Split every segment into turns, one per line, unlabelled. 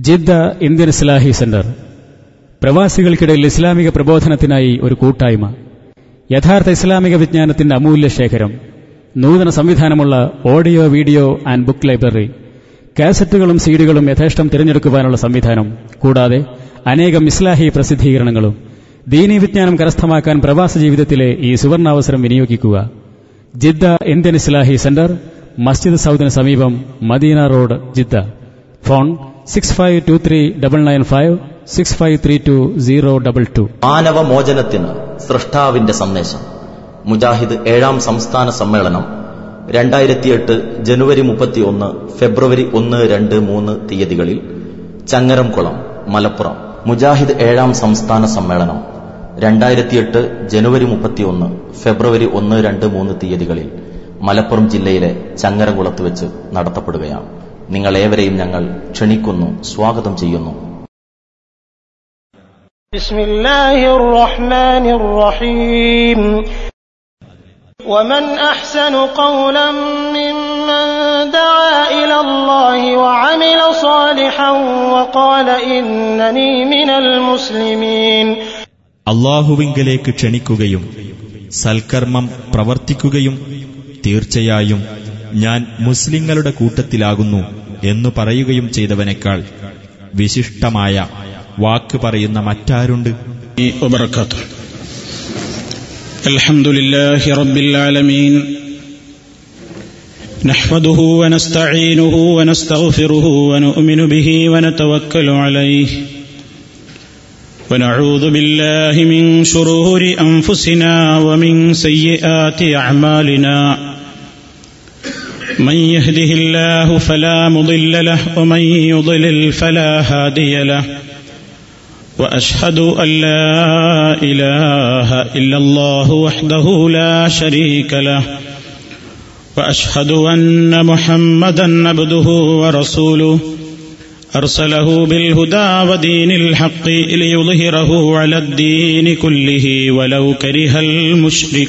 Jeddah Indian Islahi centre. പ്രവാസികൾക്കിടയിൽ ഇസ്ലാമിക പ്രബോധനത്തിനായി ഒരു കൂട്ടായ്മ. യഥാർത്ഥ ഇസ്ലാമിക വിജ്ഞാനത്തിന്റെ അമൂല്യ ശേഖരം. നൂതന സംവിധാനമുള്ള audio video and book library. കാസറ്റുകളും സീഡികളും യഥേഷ്ടം തിരഞ്ഞെടുക്കുവാനുള്ള സംവിധാനം. കൂടാതെ അനേകം ഇസ്ലാഹി പ്രസിദ്ധീകരണങ്ങളും. ദീനീ വിജ്ഞാനം കരസ്ഥമാക്കാൻ പ്രവാസ ജീവിതത്തിലെ ഈ സുവർണാവസരം വിനിയോഗിക്കുക. ജിദ്ദ ഇന്ത്യൻ ഇസ്ലാഹി സെന്റർ മസ്ജിദ് സൌദിന് സമീപം Medina road Jeddah. Phone six five two three double nine five six five three two zero double two
മാനവ മോചനത്തിന് സൃഷ്ടാവിന്റെ സന്ദേശം. മുജാഹിദ് ഏഴാം സംസ്ഥാന സമ്മേളനം രണ്ടായിരത്തിയെട്ട് ജനുവരി മുപ്പത്തിയൊന്ന് ഫെബ്രുവരി ഒന്ന് രണ്ട് മൂന്ന് തീയതികളിൽ ചങ്ങരംകുളം മലപ്പുറം. മുജാഹിദ് ഏഴാം സംസ്ഥാന സമ്മേളനം രണ്ടായിരത്തിയെട്ട് ജനുവരി മുപ്പത്തിയൊന്ന് ഫെബ്രുവരി ഒന്ന് രണ്ട് മൂന്ന് തീയതികളിൽ മലപ്പുറം ജില്ലയിലെ ചങ്ങരംകുളത്ത് വെച്ച് നടത്തപ്പെടുകയാണ്. നിങ്ങളേവരെയും ഞങ്ങൾ ക്ഷണിക്കുന്നു സ്വാഗതം ചെയ്യുന്നു
بسم الله الرحمن الرحيم ومن احسن قولا ممن دعا الى الله وعمل صالحا وقال انني من المسلمين
അള്ളാഹുവിങ്കലേക്ക് ക്ഷണിക്കുകയും സൽക്കർമ്മം പ്രവർത്തിക്കുകയും തീർച്ചയായും ഞാൻ മുസ്ലിങ്ങളുടെ കൂട്ടത്തിലാകുന്നു എന്നു പറയുകയും ചെയ്തവനേക്കാൾ വിശിഷ്ടമായ വാക്ക് പറയുന്ന മറ്റാരുണ്ട്
وبركاته الحمد لله رب العالمين نحمده ونستعينه ونستغفره ونؤمن به ونتوكل عليه ونعوذ بالله من شرور انفسنا ومن سيئات اعمالنا من يهده الله فلا مضل له ومن يضلل فلا هادي له. وأشهد أن لا إله إلا الله وحده لا شريك له. وأشهد أن محمدا عبده ورسوله. أرسله بالهدى ودين الحق ليظهره على الدين كله ولو كره المشركون.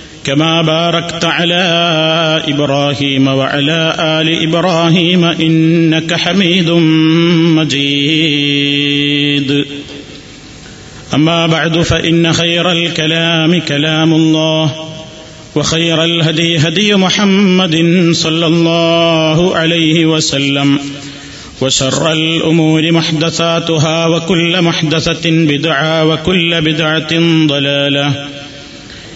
كما باركت على إبراهيم وعلى آل إبراهيم إنك حميد مجيد. أما بعد فإن خير الكلام كلام الله وخير الهدي هدي محمد صلى الله عليه وسلم وشر الأمور محدثاتها وكل محدثة بدعة وكل بدعة ضلالة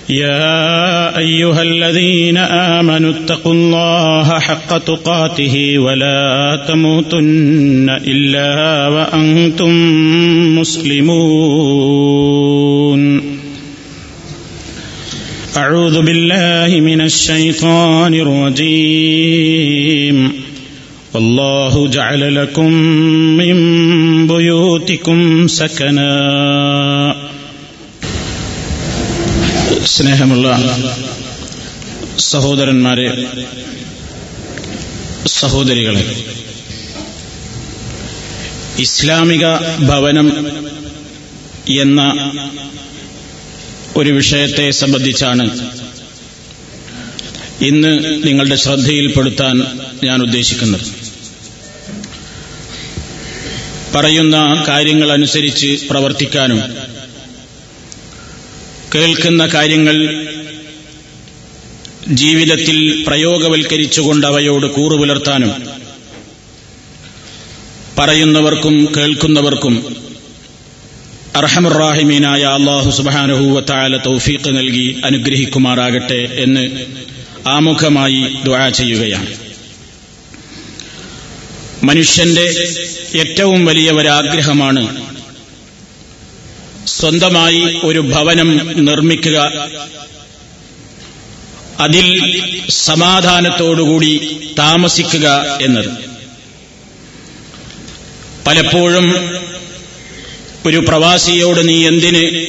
يا أيها الذين آمنوا اتقوا الله حق تقاته ولا تموتن إلا وأنتم مسلمون. أعوذ بالله من الشيطان الرجيم. والله جعل لكم من بيوتكم سكنا. സ്നേഹമുള്ള സഹോദരന്മാരെ സഹോദരികളെ ഇസ്ലാമിക ഭവനം എന്ന ഒരു വിഷയത്തെ സംബന്ധിച്ചാണ് ഇന്ന് നിങ്ങളുടെ ശ്രദ്ധയിൽപ്പെടുത്താൻ ഞാൻ ഉദ്ദേശിക്കുന്നത്. പറയുന്ന കാര്യങ്ങളനുസരിച്ച് പ്രവർത്തിക്കാനും കേൾക്കുന്ന കാര്യങ്ങൾ ജീവിതത്തിൽ പ്രയോഗവൽക്കരിച്ചുകൊണ്ട് അവയോട് കൂറുപുലർത്താനും പറയുന്നവർക്കും കേൾക്കുന്നവർക്കും അർഹമുറാഹിമീനായ അള്ളാഹു സുബാനുഹൂവത്തായ തൗഫീഖ് നൽകി അനുഗ്രഹിക്കുമാറാകട്ടെ എന്ന് ആമുഖമായി ദുആ ചെയ്യുകയാണ്. മനുഷ്യന്റെ ഏറ്റവും വലിയ ഒരാഗ്രഹമാണ് സ്വന്തമായി ഒരു ഭവനം നിർമ്മിക്കുക. അതിൽ സമാധാനത്തോടുകൂടി താമസിക്കുക എന്നത്. പലപ്പോഴും ഒരു പ്രവാസിയോട് നീ എന്തിന്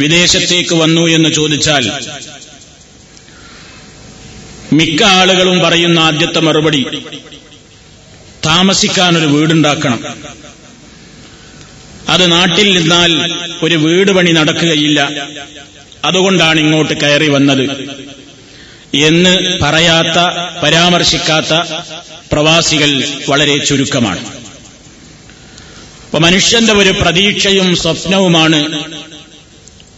വിദേശത്തേക്ക് വന്നു? എന്ന് ചോദിച്ചാൽ മിക്ക ആളുകളും പറയുന്ന ആദ്യത്തെ മറുപടി താമസിക്കാനൊരു വീടുണ്ടാക്കണം. അത് നാട്ടിൽ നിന്നാൽ ഒരു വീട് പണി നടക്കുകയില്ല. അതുകൊണ്ടാണ് ഇങ്ങോട്ട് കയറി വന്നത്. എന്ന് പറയാത്ത പരാമർശിക്കാത്ത പ്രവാസികൾ വളരെ ചുരുക്കമാണ്. അപ്പൊ മനുഷ്യന്റെ ഒരു പ്രതീക്ഷയും സ്വപ്നവുമാണ്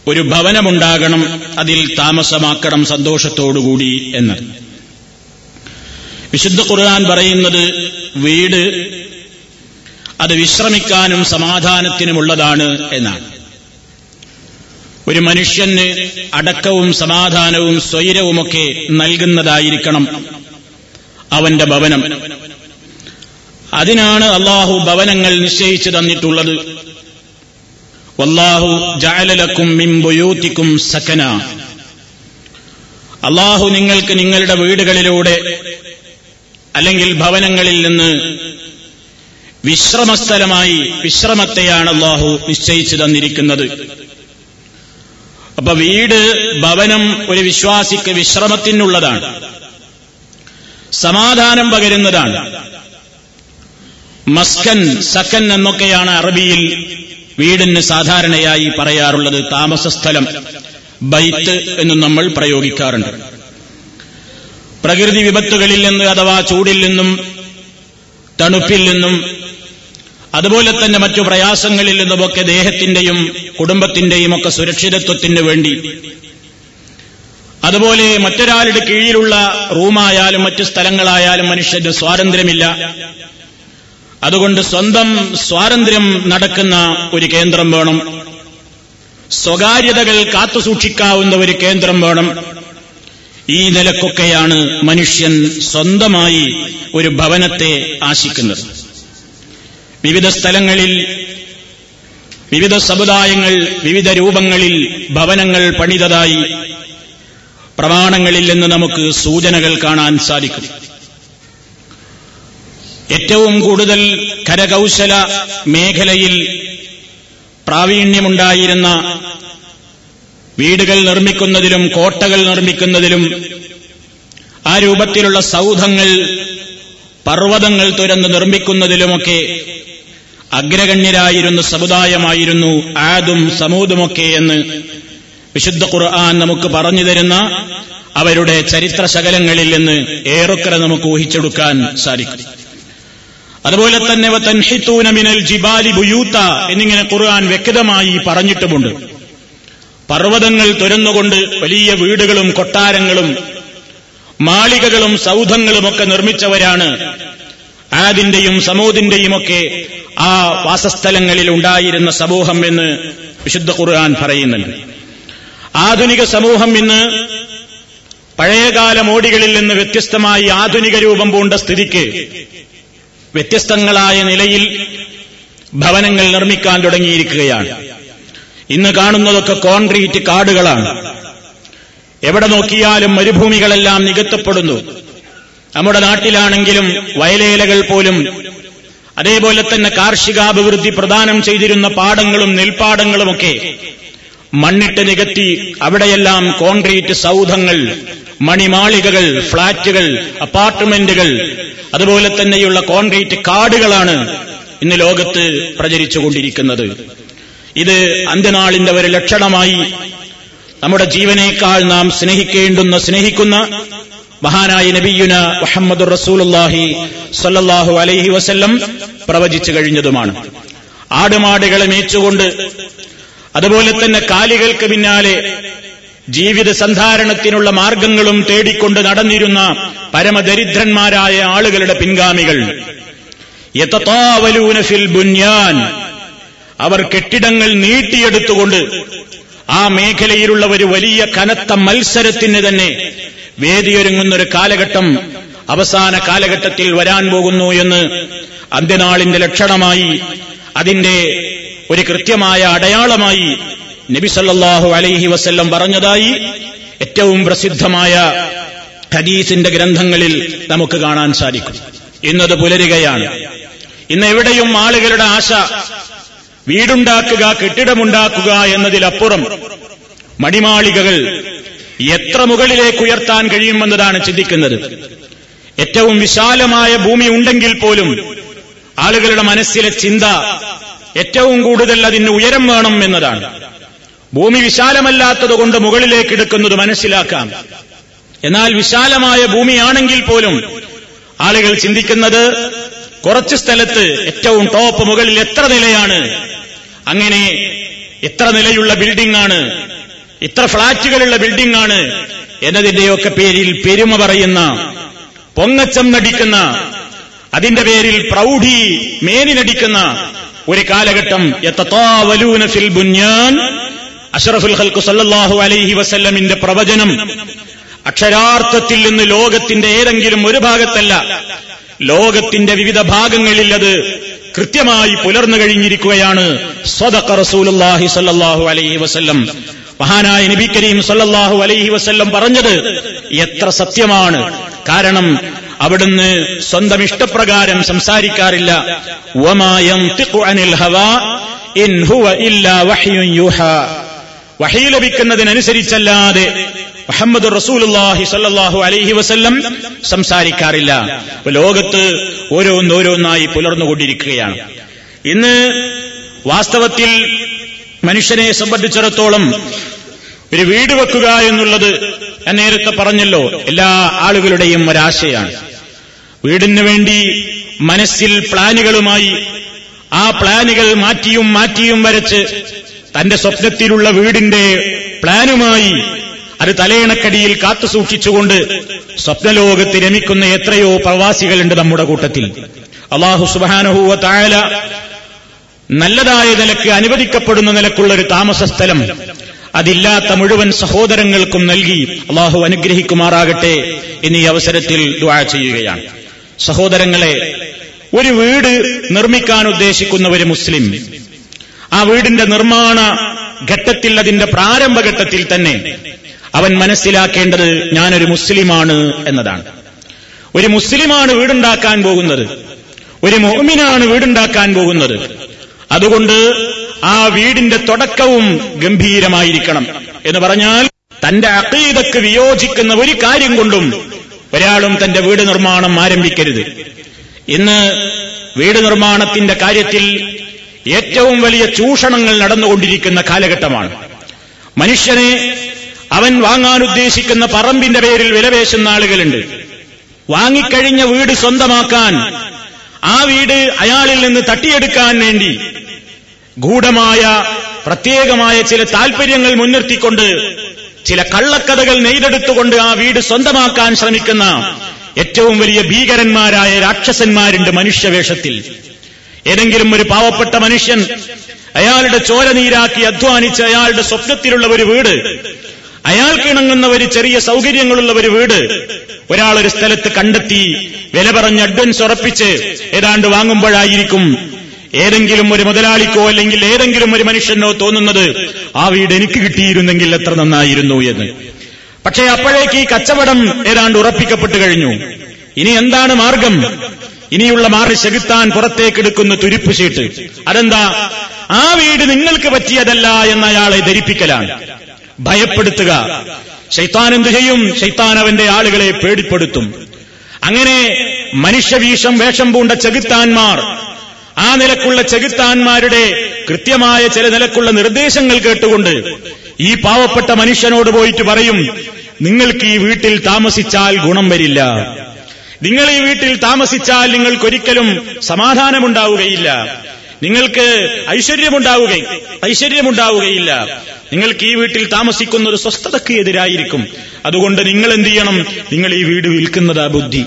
ഒരു ഭവനമുണ്ടാകണം അതിൽ താമസമാക്കണം സന്തോഷത്തോടുകൂടി എന്ന്. വിശുദ്ധ ഖുർആൻ പറയുന്നത് വീട് അത് വിശ്രമിക്കാനും സമാധാനത്തിനുമുള്ളതാണ് എന്നാണ്. ഒരു മനുഷ്യന് അടക്കവും സമാധാനവും സ്വൈരവുമൊക്കെ നൽകുന്നതായിരിക്കണം അവന്റെ ഭവനം. അതിനാണ് അള്ളാഹു ഭവനങ്ങൾ നിശ്ചയിച്ചു തന്നിട്ടുള്ളത്. വല്ലാഹു ജാലലക്കും മിംബുയൂത്തിക്കും സക്കന അള്ളാഹു നിങ്ങൾക്ക് നിങ്ങളുടെ വീടുകളിലൂടെ അല്ലെങ്കിൽ ഭവനങ്ങളിൽ നിന്ന് വിശ്രമസ്ഥലമായി വിശ്രമത്തെയാണ് അള്ളാഹു നിശ്ചയിച്ചു തന്നിരിക്കുന്നത്. അപ്പൊ വീട് ഭവനം ഒരു വിശ്വാസിക്ക് വിശ്രമത്തിനുള്ളതാണ്. സമാധാനം പകരുന്നതാണ്. മസ്കൻ സക്കൻ എന്നൊക്കെയാണ് അറബിയിൽ വീടിന് സാധാരണയായി പറയാറുള്ളത് താമസസ്ഥലം ബൈത്ത് എന്നും നമ്മൾ പ്രയോഗിക്കാറുണ്ട്. പ്രകൃതി വിപത്തുകളിൽ നിന്ന് അഥവാ ചൂടിൽ നിന്നും തണുപ്പിൽ നിന്നും അതുപോലെ തന്നെ മറ്റു പ്രയാസങ്ങളിൽ നിന്നുമൊക്കെ ദേഹത്തിന്റെയും കുടുംബത്തിന്റെയും ഒക്കെ സുരക്ഷിതത്വത്തിന് വേണ്ടി. അതുപോലെ മറ്റൊരാളുടെ കീഴിലുള്ള റൂമായാലും മറ്റു സ്ഥലങ്ങളായാലും മനുഷ്യന്റെ സ്വാതന്ത്ര്യമില്ല. അതുകൊണ്ട് സ്വന്തം സ്വാതന്ത്ര്യം നടക്കുന്ന ഒരു കേന്ദ്രം വേണം. സ്വകാര്യതകൾ കാത്തുസൂക്ഷിക്കാവുന്ന ഒരു കേന്ദ്രം വേണം. ഈ നിലക്കൊക്കെയാണ് മനുഷ്യൻ സ്വന്തമായി ഒരു ഭവനത്തെ ആശിക്കുന്നത്. വിവിധ സ്ഥലങ്ങളിൽ വിവിധ സമുദായങ്ങൾ വിവിധ രൂപങ്ങളിൽ ഭവനങ്ങൾ പണിതതായി പ്രമാണങ്ങളിൽ നിന്ന് നമുക്ക് സൂചനകൾ കാണാൻ സാധിക്കും. ഏറ്റവും കൂടുതൽ കരകൗശല മേഖലയിൽ പ്രാവീണ്യമുണ്ടായിരുന്ന വീടുകൾ നിർമ്മിക്കുന്നതിലും കോട്ടകൾ നിർമ്മിക്കുന്നതിലും ആ രൂപത്തിലുള്ള സൗധങ്ങൾ പർവതങ്ങൾ തുരന്ന് നിർമ്മിക്കുന്നതിലുമൊക്കെ അഗ്രഗണ്യരായിരുന്ന സമുദായമായിരുന്നു ആദും സമൂതുമൊക്കെ എന്ന്. വിശുദ്ധ ഖുർആൻ നമുക്ക് പറഞ്ഞു തരുന്ന അവരുടെ ചരിത്ര ശകലങ്ങളിൽ നിന്ന് ഏറെക്കുറെ നമുക്ക് ഊഹിച്ചെടുക്കാൻ സാധിക്കും. അതുപോലെ തന്നെ തൻഹിത്തൂന മിനൽ ജിബാലി ബുയൂത്ത എന്നിങ്ങനെ ഖുർആൻ വ്യക്തമായി പറഞ്ഞിട്ടുമുണ്ട്. പർവതങ്ങൾ തുരന്നുകൊണ്ട് വലിയ വീടുകളും കൊട്ടാരങ്ങളും മാളികകളും സൗധങ്ങളുമൊക്കെ നിർമ്മിച്ചവരാണ് ആദിന്റെയും സമൂദിന്റെയും ഒക്കെ ആ വാസസ്ഥലങ്ങളിൽ ഉണ്ടായിരുന്ന സമൂഹം എന്ന് വിശുദ്ധ ഖുർആൻ പറയുന്നുണ്ട്. ആധുനിക സമൂഹം ഇന്ന് പഴയകാല മോടികളിൽ നിന്ന് വ്യത്യസ്തമായി ആധുനിക രൂപം പൂണ്ട സ്ഥിതിക്ക് വ്യത്യസ്തങ്ങളായ നിലയിൽ ഭവനങ്ങൾ നിർമ്മിക്കാൻ തുടങ്ങിയിരിക്കുകയാണ്. ഇന്ന് കാണുന്നതൊക്കെ കോൺക്രീറ്റ് കാടുകളാണ്. എവിടെ നോക്കിയാലും മരുഭൂമികളെല്ലാം നികത്തപ്പെടുന്നു. നമ്മുടെ നാട്ടിലാണെങ്കിലും വയലേലകൾ പോലും അതേപോലെ തന്നെ കാർഷികാഭിവൃദ്ധി പ്രദാനം ചെയ്തിരുന്ന പാടങ്ങളും നെൽപ്പാടങ്ങളുമൊക്കെ മണ്ണിട്ട് നികത്തി അവിടെയെല്ലാം കോൺക്രീറ്റ് സൗധങ്ങൾ മണിമാളികകൾ ഫ്ളാറ്റുകൾ അപ്പാർട്ട്മെന്റുകൾ അതുപോലെ തന്നെയുള്ള കോൺക്രീറ്റ് കാടുകളാണ് ഇന്ന് ലോകത്ത് പ്രചരിച്ചുകൊണ്ടിരിക്കുന്നത്. ഇത് അന്ത്യനാളിന്റെ ഒരു ലക്ഷണമായി നമ്മുടെ ജീവനേക്കാൾ നാം സ്നേഹിക്കേണ്ടുന്ന സ്നേഹിക്കുന്ന മഹാനായ നബിയുന മുഹമ്മദ് റസൂലുല്ലാഹി സല്ലാഹു അലൈഹി വസല്ലം പ്രവചിച്ചു കഴിഞ്ഞതുമാണ്. ആടുമാടുകളെ മേച്ചുകൊണ്ട് അതുപോലെ തന്നെ കാലികൾക്ക് പിന്നാലെ ജീവിത സന്ധാരണത്തിനുള്ള മാർഗങ്ങളും തേടിക്കൊണ്ട് നടന്നിരുന്ന പരമദരിദ്രന്മാരായ ആളുകളുടെ പിൻഗാമികൾ. ഫിൽ ബുന്യാൻ. അവർ കെട്ടിടങ്ങൾ നീട്ടിയെടുത്തുകൊണ്ട് ആ മേഖലയിലുള്ള ഒരു വലിയ കനത്ത മത്സരത്തിന് തന്നെ വേദിയൊരുങ്ങുന്ന ഒരു കാലഘട്ടം അവസാന കാലഘട്ടത്തിൽ വരാൻ പോകുന്നു എന്ന് അന്ത്യനാളിന്റെ ലക്ഷണമായി അതിന്റെ ഒരു കൃത്യമായ അടയാളമായി നബിസല്ലാഹു അലൈഹി വസ്ല്ലം പറഞ്ഞതായി ഏറ്റവും പ്രസിദ്ധമായ ഹദീസിന്റെ ഗ്രന്ഥങ്ങളിൽ നമുക്ക് കാണാൻ സാധിക്കും. ഇന്നത് പുലരുകയാണ്. ഇന്ന് എവിടെയും ആളുകളുടെ ആശ വീടുണ്ടാക്കുക കെട്ടിടമുണ്ടാക്കുക എന്നതിലപ്പുറം മടിമാളികകൾ എത്ര മുകളിലേക്ക് ഉയർത്താൻ കഴിയുമെന്നതാണ് ചിന്തിക്കുന്നത്. ഏറ്റവും വിശാലമായ ഭൂമി ഉണ്ടെങ്കിൽ പോലും ആളുകളുടെ മനസ്സിലെ ചിന്ത ഏറ്റവും കൂടുതൽ അതിന് ഉയരം വേണം എന്നതാണ്. ഭൂമി വിശാലമല്ലാത്തതുകൊണ്ട് മുകളിലേക്ക് എടുക്കുന്നത് മനസ്സിലാക്കാം. എന്നാൽ വിശാലമായ ഭൂമിയാണെങ്കിൽ പോലും ആളുകൾ ചിന്തിക്കുന്നത് കുറച്ച് സ്ഥലത്ത് ഏറ്റവും ടോപ്പ് മുകളിൽ എത്ര നിലയാണ്? അങ്ങനെ എത്ര നിലയുള്ള ബിൽഡിംഗ് ആണ്? ഇത്ര ഫ്ളാറ്റുകളുള്ള ബിൽഡിംഗ് ആണ് എന്നതിന്റെയൊക്കെ പേരിൽ പെരുമ പറയുന്ന പൊങ്ങച്ചം നടിക്കുന്ന അതിന്റെ പേരിൽ പ്രൗഢി മേനി നടിക്കുന്ന ഒരു കാലഘട്ടം. യത്തത്താവലൂന ഫിൽ ബുന്യാൻ അഷറഫുൽ ഹൽക്കു സല്ലാഹു അലൈഹി വസല്ലമിന്റെ പ്രവചനം. അക്ഷരാർത്ഥത്തിൽ നിന്ന് ലോകത്തിന്റെ ഏതെങ്കിലും ഒരു ഭാഗത്തല്ല ലോകത്തിന്റെ വിവിധ ഭാഗങ്ങളിൽ അത് കൃത്യമായി പുലർന്നു കഴിഞ്ഞിരിക്കുകയാണ്. സ്വതക്ക റസൂലുല്ലാഹി സല്ലാഹു അലൈഹി വസല്ലം. മഹാനായ നബി കരീം സല്ലാഹു അലൈഹി വസ്ല്ലം പറഞ്ഞത് എത്ര സത്യമാണ്. കാരണം അവിടുന്ന് സ്വന്തം ഇഷ്ടപ്രകാരം സംസാരിക്കാറില്ല. വഹി ലഭിക്കുന്നതിനനുസരിച്ചല്ലാതെ മുഹമ്മദ് റസൂലുല്ലാഹി സല്ലാഹു അലൈഹി വസല്ലം സംസാരിക്കാറില്ല. ലോകത്ത് ഓരോന്നോരോന്നായി പുലർന്നുകൊണ്ടിരിക്കുകയാണ്. ഇന്ന് വാസ്തവത്തിൽ മനുഷ്യനെ സംബന്ധിച്ചിടത്തോളം ഒരു വീട് വെക്കുക എന്നുള്ളത് ഞാൻ നേരത്തെ പറഞ്ഞല്ലോ എല്ലാ ആളുകളുടെയും ഒരാശയാണ്. വീടിന് വേണ്ടി മനസ്സിൽ പ്ലാനുകളുമായി ആ പ്ലാനുകൾ മാറ്റിയും മാറ്റിയും വരച്ച് തന്റെ സ്വപ്നത്തിലുള്ള വീടിന്റെ പ്ലാനുമായി അത് തലയിണക്കടിയിൽ കാത്തു സൂക്ഷിച്ചുകൊണ്ട് സ്വപ്നലോകത്ത് രമിക്കുന്ന എത്രയോ പ്രവാസികളുണ്ട് നമ്മുടെ കൂട്ടത്തിൽ. അള്ളാഹു സുബാനഹൂവ തായാല നല്ലതായ നിലയ്ക്ക് അനുവദിക്കപ്പെടുന്ന നിലക്കുള്ള ഒരു താമസ സ്ഥലം അതില്ലാത്ത മുഴുവൻ സഹോദരങ്ങൾക്കും നൽകി അള്ളാഹു അനുഗ്രഹിക്കുമാറാകട്ടെ എന്നീ അവസരത്തിൽ ദുആ ചെയ്യുകയാണ്. സഹോദരങ്ങളെ ഒരു വീട് നിർമ്മിക്കാൻ ഉദ്ദേശിക്കുന്ന ഒരു മുസ്ലിം. ആ വീടിന്റെ നിർമ്മാണ ഘട്ടത്തിൽ അതിന്റെ പ്രാരംഭഘട്ടത്തിൽ തന്നെ അവൻ മനസ്സിലാക്കേണ്ടത് ഞാനൊരു മുസ്ലിമാണ് എന്നതാണ്. ഒരു മുസ്ലിമാണ് വീടുണ്ടാക്കാൻ പോകുന്നത്. ഒരു മോമിനാണ് വീടുണ്ടാക്കാൻ പോകുന്നത്. അതുകൊണ്ട് ആ വീടിന്റെ തുടക്കവും ഗംഭീരമായിരിക്കണം എന്ന് പറഞ്ഞാൽ തന്റെ അക്കീതക്ക് വിയോജിക്കുന്ന ഒരു കാര്യം കൊണ്ടും ഒരാളും തന്റെ വീട് നിർമ്മാണം ആരംഭിക്കരുത്. ഇന്ന് വീട് നിർമ്മാണത്തിന്റെ കാര്യത്തിൽ ഏറ്റവും വലിയ ചൂഷണങ്ങൾ നടന്നുകൊണ്ടിരിക്കുന്ന കാലഘട്ടമാണ്. മനുഷ്യനെ അവൻ വാങ്ങാൻ ഉദ്ദേശിക്കുന്ന പറമ്പിന്റെ പേരിൽ വിലപേശുന്ന ആളുകളുണ്ട്. വാങ്ങിക്കഴിഞ്ഞ വീട് സ്വന്തമാക്കാൻ ആ വീട് അയാളിൽ നിന്ന് തട്ടിയെടുക്കാൻ വേണ്ടി ഗൂഢമായ പ്രത്യേകമായ ചില താൽപര്യങ്ങൾ മുൻനിർത്തിക്കൊണ്ട് ചില കള്ളക്കഥകൾ നെയ്തെടുത്തുകൊണ്ട് ആ വീട് സ്വന്തമാക്കാൻ ശ്രമിക്കുന്ന ഏറ്റവും വലിയ ഭീകരന്മാരായ രാക്ഷസന്മാരുണ്ട് മനുഷ്യവേഷത്തിൽ. ഏതെങ്കിലും ഒരു പാവപ്പെട്ട മനുഷ്യൻ അയാളുടെ ചോര നീരാക്കി അധ്വാനിച്ച് അയാളുടെ സ്വപ്നത്തിലുള്ള ഒരു വീട് അയാൾക്ക് ഇണങ്ങുന്ന ഒരു ചെറിയ സൗകര്യങ്ങളുള്ള ഒരു വീട് ഒരാൾ ഒരു സ്ഥലത്ത് കണ്ടെത്തി വില പറഞ്ഞ് അഡ്വൻസ് ഉറപ്പിച്ച് ഏതാണ്ട് വാങ്ങുമ്പോഴായിരിക്കും ഏതെങ്കിലും ഒരു മുതലാളിക്കോ അല്ലെങ്കിൽ ഏതെങ്കിലും ഒരു മനുഷ്യനോ തോന്നുന്നത് ആ വീട് എനിക്ക് കിട്ടിയിരുന്നെങ്കിൽ എത്ര നന്നായിരുന്നു എന്ന്. പക്ഷേ അപ്പോഴേക്ക് ഈ കച്ചവടം ഏതാണ്ട് ഉറപ്പിക്കപ്പെട്ടു കഴിഞ്ഞു. ഇനി എന്താണ് മാർഗം? ഇനിയുള്ള മാറി ചെകുത്താൻ പുറത്തേക്കെടുക്കുന്ന തുരിപ്പ് ചീട്ട് അതെന്താ? ആ വീട് നിങ്ങൾക്ക് പറ്റിയതല്ല എന്ന് അയാളെ ധരിപ്പിക്കലാണ്. ഭയപ്പെടുത്തുക. ശൈത്താൻ എന്തു ചെയ്യും? ശൈത്താൻ അവന്റെ ആളുകളെ പേടിപ്പെടുത്തും. അങ്ങനെ മനുഷ്യവീഷം വേഷം പൂണ്ട ചെകുത്താന്മാർ ആ നിലക്കുള്ള ചെകുത്താന്മാരുടെ കൃത്യമായ ചില നിലക്കുള്ള നിർദ്ദേശങ്ങൾ കേട്ടുകൊണ്ട് ഈ പാവപ്പെട്ട മനുഷ്യനോട് പോയിട്ട് പറയും നിങ്ങൾക്ക് ഈ വീട്ടിൽ താമസിച്ചാൽ ഗുണം വരില്ല. നിങ്ങൾ ഈ വീട്ടിൽ താമസിച്ചാൽ നിങ്ങൾക്കൊരിക്കലും സമാധാനമുണ്ടാവുകയില്ല. നിങ്ങൾക്ക് ഐശ്വര്യമുണ്ടാവുക ഐശ്വര്യമുണ്ടാവുകയില്ല. നിങ്ങൾക്ക് ഈ വീട്ടിൽ താമസിക്കുന്ന ഒരു സ്വസ്ഥതയ്ക്ക് എതിരായിരിക്കും. അതുകൊണ്ട് നിങ്ങൾ എന്ത് ചെയ്യണം? നിങ്ങൾ ഈ വീട് വിൽക്കുന്നതാ ബുദ്ധി.